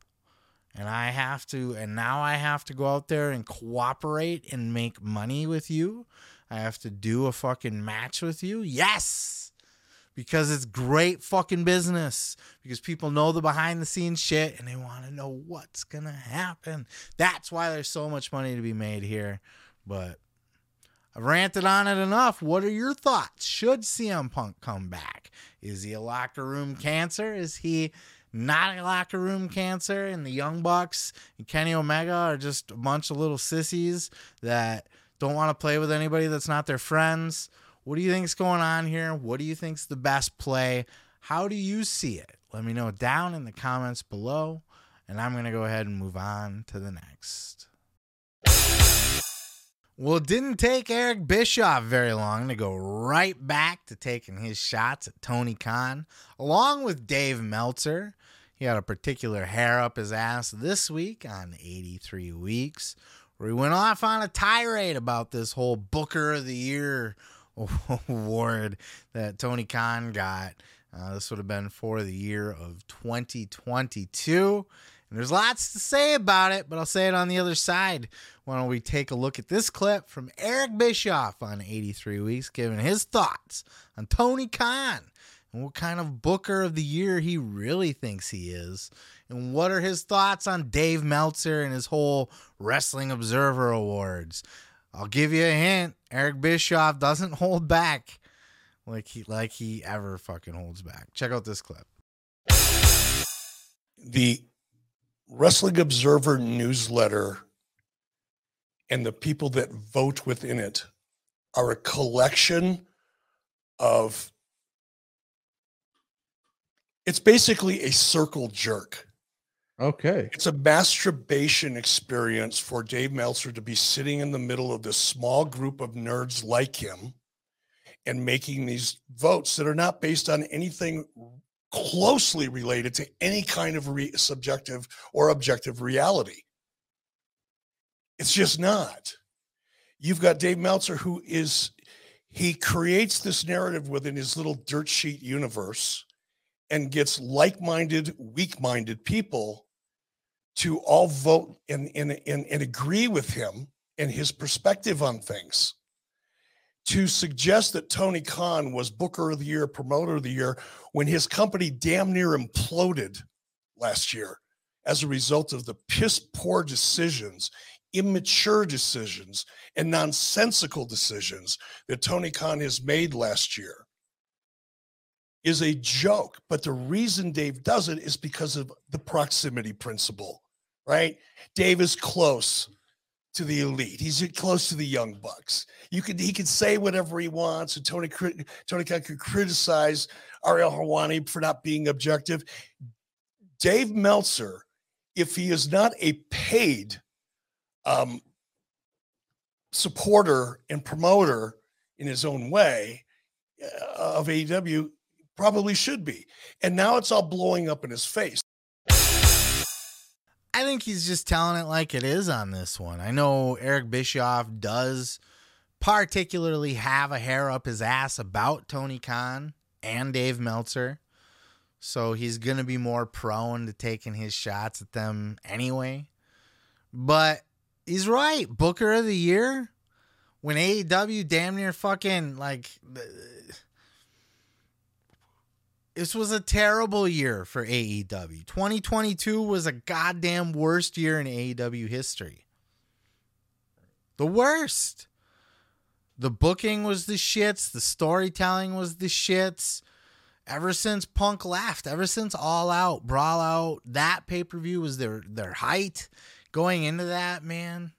and I have to, and now I have to go out there and cooperate and make money with you. I have to do a fucking match with you. Yes, because it's great fucking business. Because people know the behind the scenes shit and they want to know what's gonna happen. That's why there's so much money to be made here. But I've ranted on it enough. What are your thoughts? Should CM Punk come back? Is he a locker room cancer? Is he not a locker room cancer, and the Young Bucks and Kenny Omega are just a bunch of little sissies that don't want to play with anybody that's not their friends. What do you think's going on here? What do you think's the best play? How do you see it? Let me know down in the comments below, and I'm going to go ahead and move on to the next. Well, it didn't take Eric Bischoff very long to go right back to taking his shots at Tony Khan, along with Dave Meltzer. He had a particular hair up his ass this week on 83 Weeks, where he went off on a tirade about this whole Booker of the Year award that Tony Khan got. Uh, this would have been for the year of 2022. And there's lots to say about it, but I'll say it on the other side. Why don't we take a look at this clip from Eric Bischoff on 83 Weeks, giving his thoughts on Tony Khan and what kind of booker of the year he really thinks he is. And what are his thoughts on Dave Meltzer and his whole Wrestling Observer Awards? I'll give you a hint. Eric Bischoff doesn't hold back like he like he ever fucking holds back. Check out this clip. The Wrestling Observer newsletter and the people that vote within it are a collection of it's basically a circle jerk. Okay. It's a masturbation experience for Dave Meltzer to be sitting in the middle of this small group of nerds like him and making these votes that are not based on anything closely related to any kind of re- subjective or objective reality. It's just not. You've got Dave Meltzer, who is he creates this narrative within his little dirt sheet universe and gets like-minded, weak-minded people to all vote and, and, and, and agree with him and his perspective on things. To suggest that Tony Khan was Booker of the Year, Promoter of the Year, when his company damn near imploded last year as a result of the piss poor decisions, immature decisions, and nonsensical decisions that Tony Khan has made last year is a joke. But the reason Dave does it is because of the proximity principle, right? Dave is close to the elite. He's close to the young bucks. You could he could say whatever he wants, and Tony Tony Khan could criticize Ariel Helwani for not being objective. Dave Meltzer, if he is not a paid um, supporter and promoter in his own way uh, of AEW, probably should be. And now it's all blowing up in his face. I think he's just telling it like it is on this one. I know Eric Bischoff does particularly have a hair up his ass about Tony Khan and Dave Meltzer. So he's going to be more prone to taking his shots at them anyway. But he's right. Booker of the year when AEW damn near fucking like this was a terrible year for AEW. 2022 was a goddamn worst year in AEW history. The worst. The booking was the shits, the storytelling was the shits. Ever since Punk left, ever since All Out, Brawl Out, that pay-per-view was their their height. Going into that, man,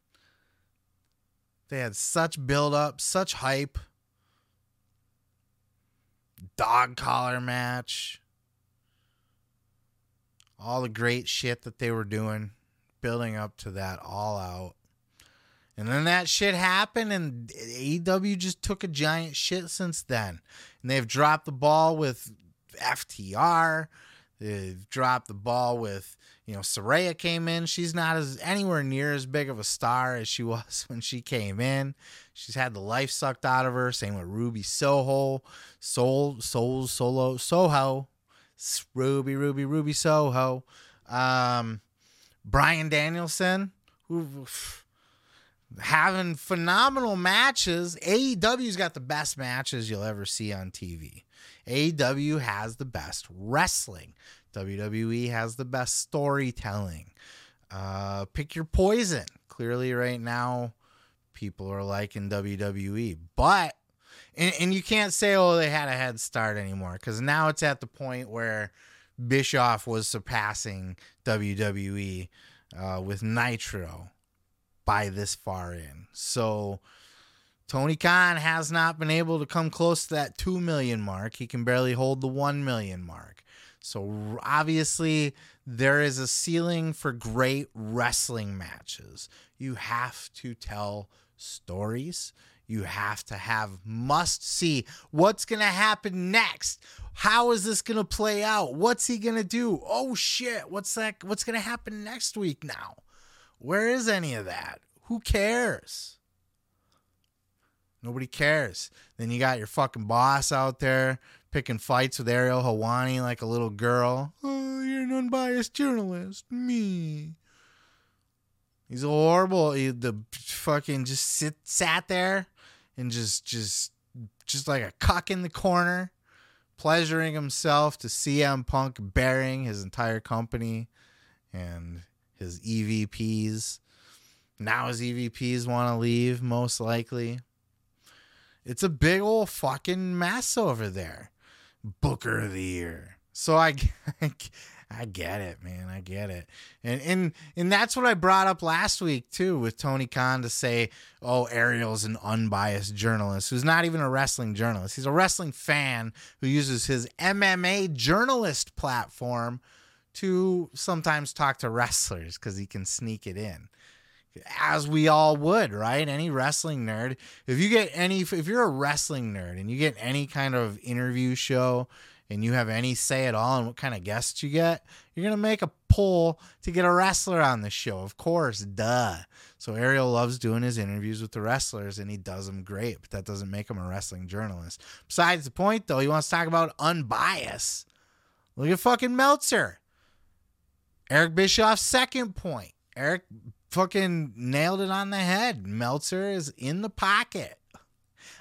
they had such build up, such hype dog collar match, all the great shit that they were doing, building up to that all out. And then that shit happened, and AEW just took a giant shit since then. And they've dropped the ball with FTR. Dropped the ball with, you know, Saraya came in. She's not as anywhere near as big of a star as she was when she came in. She's had the life sucked out of her. Same with Ruby Soho, Soul, Soul, Solo, Soho, Ruby, Ruby, Ruby Soho. Um, Bryan Danielson, who having phenomenal matches. AEW's got the best matches you'll ever see on TV. AEW has the best wrestling. WWE has the best storytelling. Uh, pick your poison. Clearly, right now, people are liking WWE. But and, and you can't say, oh, they had a head start anymore, because now it's at the point where Bischoff was surpassing WWE uh, with Nitro by this far in. So Tony Khan has not been able to come close to that 2 million mark. He can barely hold the 1 million mark. So obviously, there is a ceiling for great wrestling matches. You have to tell stories. You have to have must see what's going to happen next. How is this going to play out? What's he going to do? Oh shit, what's that what's going to happen next week now? Where is any of that? Who cares? Nobody cares. Then you got your fucking boss out there picking fights with Ariel Helwani like a little girl. Oh, you're an unbiased journalist. Me. He's horrible. He, the fucking just sit sat there and just just just like a cuck in the corner, pleasuring himself to CM Punk burying his entire company and his EVPs. Now his EVPs want to leave, most likely. It's a big old fucking mess over there. Booker of the year. So I, I get it, man. I get it. And and and that's what I brought up last week too with Tony Khan to say, "Oh, Ariel's an unbiased journalist who's not even a wrestling journalist. He's a wrestling fan who uses his MMA journalist platform to sometimes talk to wrestlers cuz he can sneak it in." As we all would, right? Any wrestling nerd, if you get any if you're a wrestling nerd and you get any kind of interview show and you have any say at all in what kind of guests you get, you're going to make a poll to get a wrestler on the show. Of course, duh. So Ariel loves doing his interviews with the wrestlers and he does them great, but that doesn't make him a wrestling journalist. Besides the point, though, he wants to talk about unbiased. Look at fucking Meltzer. Eric Bischoff's second point. Eric fucking nailed it on the head. Meltzer is in the pocket.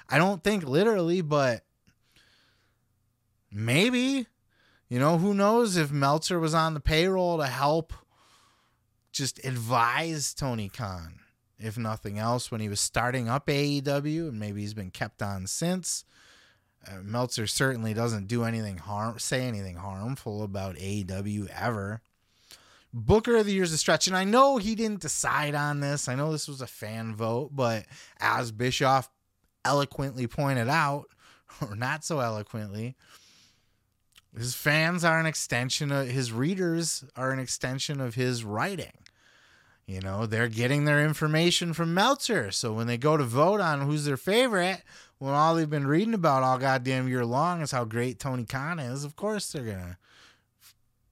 I don't think literally, but maybe. You know, who knows if Meltzer was on the payroll to help just advise Tony Khan, if nothing else, when he was starting up AEW, and maybe he's been kept on since. Uh, Meltzer certainly doesn't do anything harm, say anything harmful about AEW ever. Booker of the Year's a stretch, and I know he didn't decide on this. I know this was a fan vote, but as Bischoff eloquently pointed out, or not so eloquently, his fans are an extension of his readers are an extension of his writing. You know, they're getting their information from Meltzer. So when they go to vote on who's their favorite, when all they've been reading about all goddamn year long is how great Tony Khan is, of course they're gonna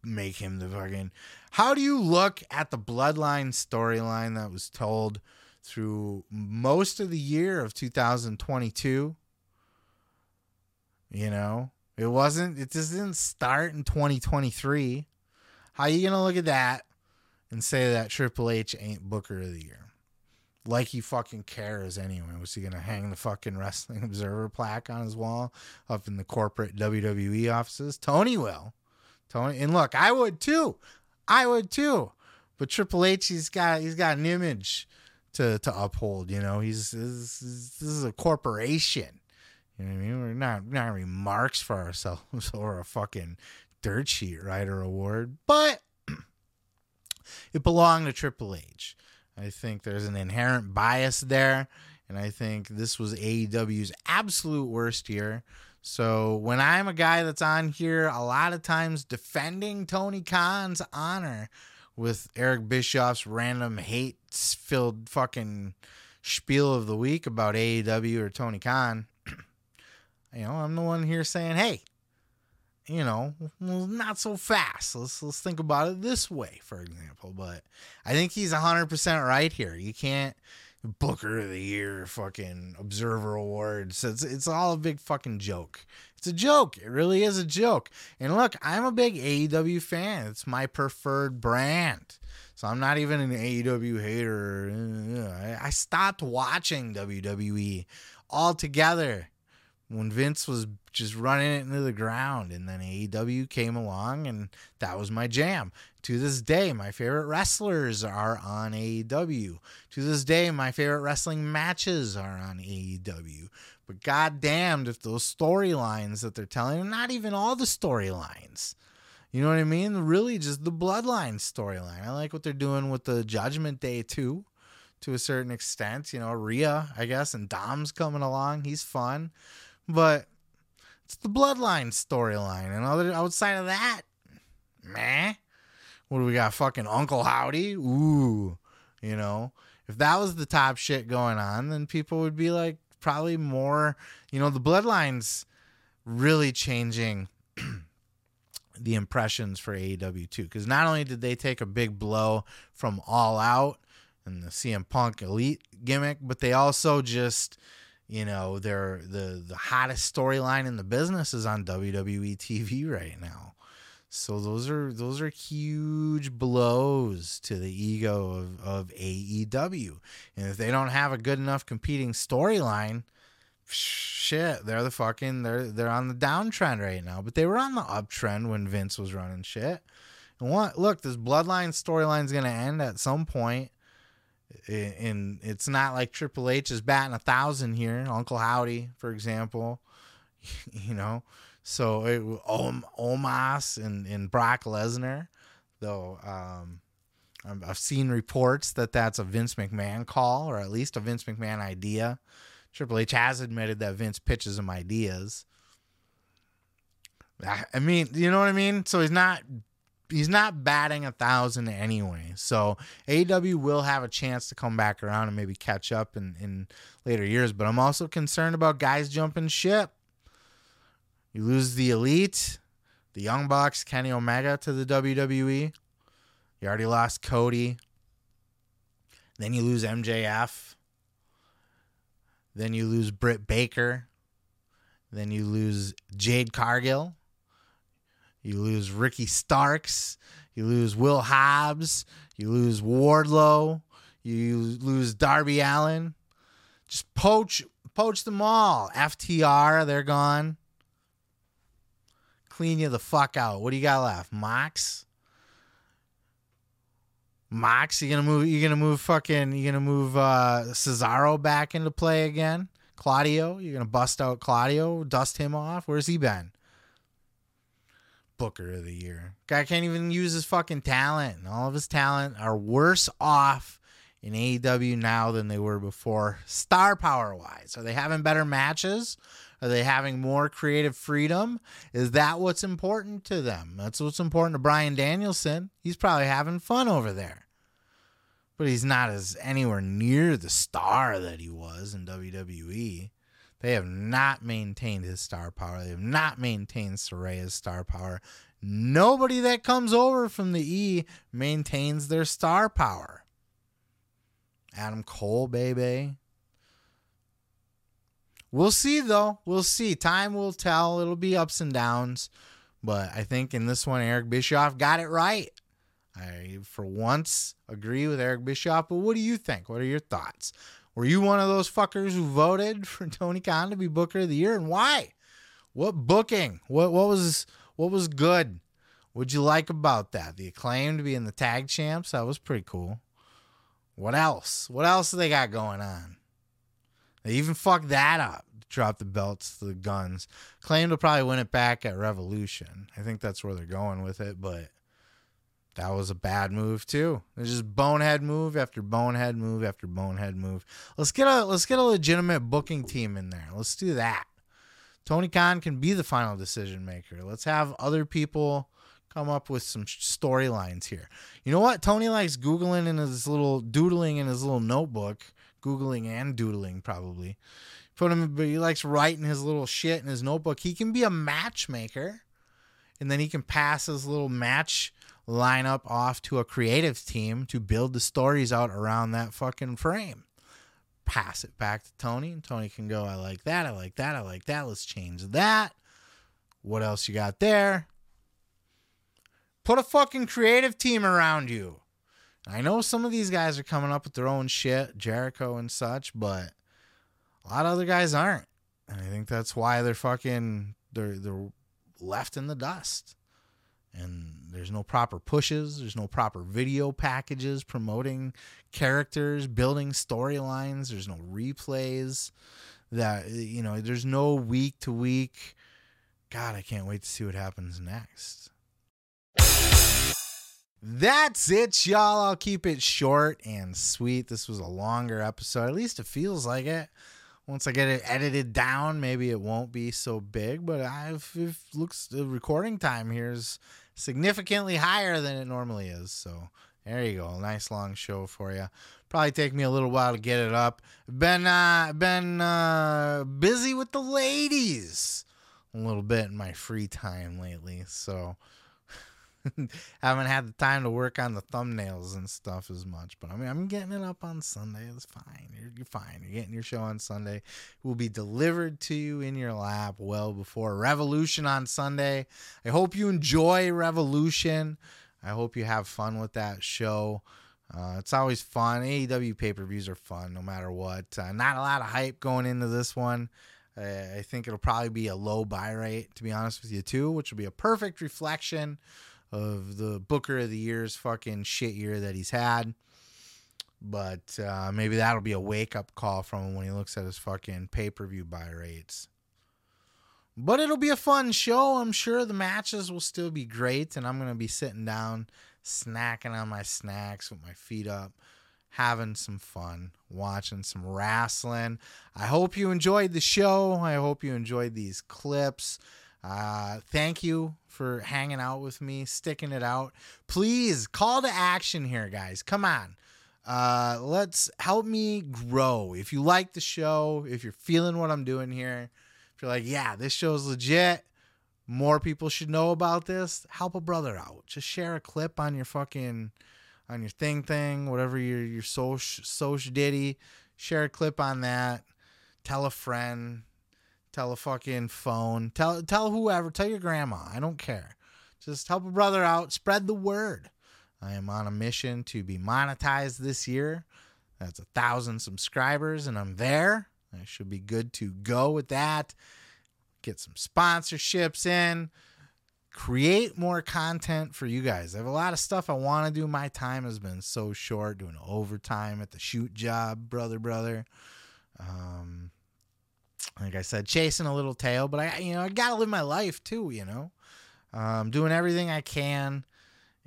make him the fucking. How do you look at the bloodline storyline that was told through most of the year of 2022? You know, it wasn't, it just didn't start in 2023. How are you going to look at that and say that Triple H ain't Booker of the Year? Like he fucking cares anyway. Was he going to hang the fucking Wrestling Observer plaque on his wall up in the corporate WWE offices? Tony will. Tony, and look, I would too. I would too. But Triple H, he's got he's got an image to to uphold. You know, he's this, this is a corporation. You know what I mean? We're not not be for ourselves or a fucking dirt sheet writer award, but it belonged to Triple H. I think there's an inherent bias there, and I think this was AEW's absolute worst year. So when I'm a guy that's on here a lot of times defending Tony Khan's honor with Eric Bischoff's random hate filled fucking spiel of the week about AEW or Tony Khan, you know, I'm the one here saying, hey, you know, well, not so fast. Let's let's think about it this way, for example. But I think he's 100% right here. You can't Booker of the Year, fucking Observer Awards. It's it's all a big fucking joke. It's a joke. It really is a joke. And look, I'm a big AEW fan. It's my preferred brand. So I'm not even an AEW hater. Uh, I stopped watching WWE altogether when Vince was just running it into the ground. And then AEW came along, and that was my jam. To this day, my favorite wrestlers are on AEW. To this day, my favorite wrestling matches are on AEW. But goddamned if those storylines that they're telling, not even all the storylines. You know what I mean? Really, just the bloodline storyline. I like what they're doing with the Judgment Day too, to a certain extent. You know, Rhea, I guess, and Dom's coming along. He's fun but it's the bloodline storyline. And other outside of that, meh. What do we got? Fucking Uncle Howdy? Ooh. You know, if that was the top shit going on, then people would be like probably more, you know, the bloodlines really changing the impressions for AEW too. Because not only did they take a big blow from All Out and the CM Punk Elite gimmick, but they also just you know, they're the the hottest storyline in the business is on WWE TV right now. So those are those are huge blows to the ego of, of AEW. And if they don't have a good enough competing storyline, shit, they're the fucking they're they're on the downtrend right now. But they were on the uptrend when Vince was running shit. And what look, this bloodline storyline's gonna end at some point and it's not like Triple H is batting a thousand here. Uncle Howdy, for example, you know. So it Om, Omos and, and Brock Lesnar, though. Um, I've seen reports that that's a Vince McMahon call, or at least a Vince McMahon idea. Triple H has admitted that Vince pitches him ideas. I mean, you know what I mean? So he's not he's not batting a thousand anyway. So AEW will have a chance to come back around and maybe catch up in, in later years. But I'm also concerned about guys jumping ship. You lose the elite, the Young Bucks, Kenny Omega to the WWE. You already lost Cody. Then you lose MJF. Then you lose Britt Baker. Then you lose Jade Cargill. You lose Ricky Starks. You lose Will Hobbs. You lose Wardlow. You lose Darby Allin. Just poach poach them all. FTR, they're gone. Clean you the fuck out. What do you got left? Mox? Mox, you gonna move you gonna move fucking you gonna move uh Cesaro back into play again? Claudio, you're gonna bust out Claudio, dust him off. Where's he been? Booker of the year. Guy can't even use his fucking talent. And all of his talent are worse off in AEW now than they were before, star power wise. Are they having better matches? Are they having more creative freedom? Is that what's important to them? That's what's important to Bryan Danielson. He's probably having fun over there. But he's not as anywhere near the star that he was in WWE. They have not maintained his star power. They have not maintained Saraya's star power. Nobody that comes over from the E maintains their star power. Adam Cole, baby. We'll see, though. We'll see. Time will tell. It'll be ups and downs. But I think in this one, Eric Bischoff got it right. I, for once, agree with Eric Bischoff. But what do you think? What are your thoughts? Were you one of those fuckers who voted for Tony Khan to be Booker of the Year, and why? What booking? What what was what was good? What'd you like about that? The acclaim to be in the tag champs that was pretty cool. What else? What else do they got going on? They even fucked that up. Drop the belts the Gunns. Claim to probably win it back at Revolution. I think that's where they're going with it, but that was a bad move too. It's just bonehead move after bonehead move after bonehead move. Let's get a let's get a legitimate booking team in there. Let's do that. Tony Khan can be the final decision maker. Let's have other people come up with some storylines here. You know what? Tony likes googling in his little doodling in his little notebook, googling and doodling probably. Put him, but he likes writing his little shit in his notebook. He can be a matchmaker, and then he can pass his little match lineup off to a creative team to build the stories out around that fucking frame. Pass it back to Tony, and Tony can go, I like that, I like that, I like that. Let's change that. What else you got there? Put a fucking creative team around you. I know some of these guys are coming up with their own shit, Jericho and such, but a lot of other guys aren't. And I think that's why they're fucking they're they're left in the dust. And there's no proper pushes, there's no proper video packages promoting characters, building storylines, there's no replays that you know, there's no week to week. God, I can't wait to see what happens next. That's it, y'all. I'll keep it short and sweet. This was a longer episode. At least it feels like it. Once I get it edited down, maybe it won't be so big. But I've looks the recording time here is significantly higher than it normally is. So there you go. Nice long show for you. Probably take me a little while to get it up. Been uh been uh busy with the ladies a little bit in my free time lately. So haven't had the time to work on the thumbnails and stuff as much, but I mean, I'm getting it up on Sunday. It's fine. You're, you're fine. You're getting your show on Sunday. It will be delivered to you in your lap well before Revolution on Sunday. I hope you enjoy Revolution. I hope you have fun with that show. Uh, it's always fun. AEW pay per views are fun no matter what. Uh, not a lot of hype going into this one. I think it'll probably be a low buy rate, to be honest with you, too, which will be a perfect reflection of the Booker of the Year's fucking shit year that he's had. But uh, maybe that'll be a wake up call from him when he looks at his fucking pay per view buy rates. But it'll be a fun show. I'm sure the matches will still be great. And I'm going to be sitting down, snacking on my snacks with my feet up, having some fun, watching some wrestling. I hope you enjoyed the show. I hope you enjoyed these clips. Uh, thank you for hanging out with me, sticking it out. Please call to action here, guys. Come on. Uh, let's help me grow. If you like the show, if you're feeling what I'm doing here, if you're like, yeah, this show's legit, more people should know about this, help a brother out. Just share a clip on your fucking on your thing thing, whatever your your social social ditty. Share a clip on that. Tell a friend. Tell a fucking phone. Tell tell whoever. Tell your grandma. I don't care. Just help a brother out. Spread the word. I am on a mission to be monetized this year. That's a thousand subscribers, and I'm there. I should be good to go with that. Get some sponsorships in. Create more content for you guys. I have a lot of stuff I want to do. My time has been so short doing overtime at the shoot job, brother, brother. Um, like I said, chasing a little tail, but I, you know, I gotta live my life too. You know, um, doing everything I can.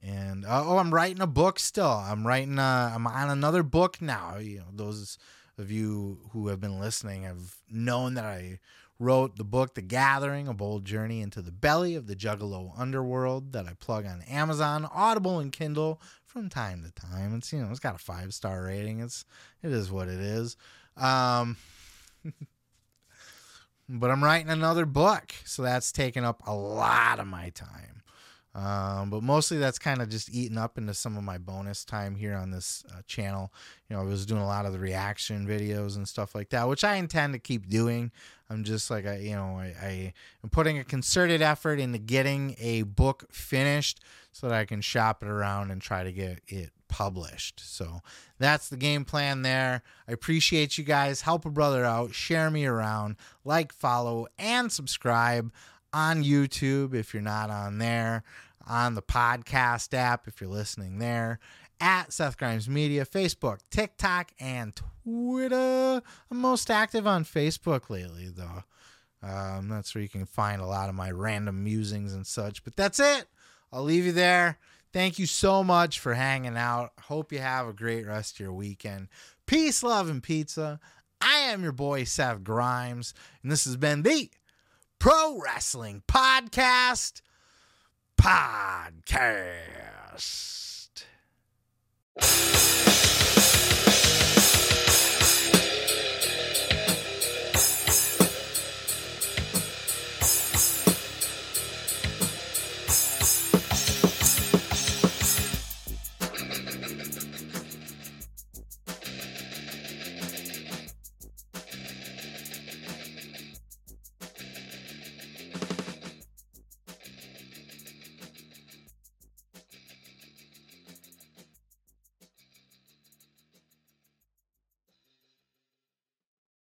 And uh, oh, I'm writing a book still. I'm writing. Uh, I'm on another book now. You know, those of you who have been listening have known that I wrote the book The Gathering, a bold journey into the belly of the Juggalo underworld that I plug on Amazon, Audible, and Kindle from time to time. It's you know it's got a five star rating. It's it is what it is. Um, but I'm writing another book, so that's taking up a lot of my time. Um, but mostly that's kind of just eating up into some of my bonus time here on this uh, channel. You know, I was doing a lot of the reaction videos and stuff like that, which I intend to keep doing. I'm just like I, you know, I, I am putting a concerted effort into getting a book finished so that I can shop it around and try to get it published. So that's the game plan there. I appreciate you guys. Help a brother out. Share me around. Like, follow, and subscribe on YouTube if you're not on there on the podcast app if you're listening there, at Seth Grimes Media, Facebook, TikTok, and Twitter. I'm most active on Facebook lately, though. Um, that's where you can find a lot of my random musings and such. But that's it. I'll leave you there. Thank you so much for hanging out. Hope you have a great rest of your weekend. Peace, love, and pizza. I am your boy, Seth Grimes, and this has been the Pro Wrestling Podcast. Podcast.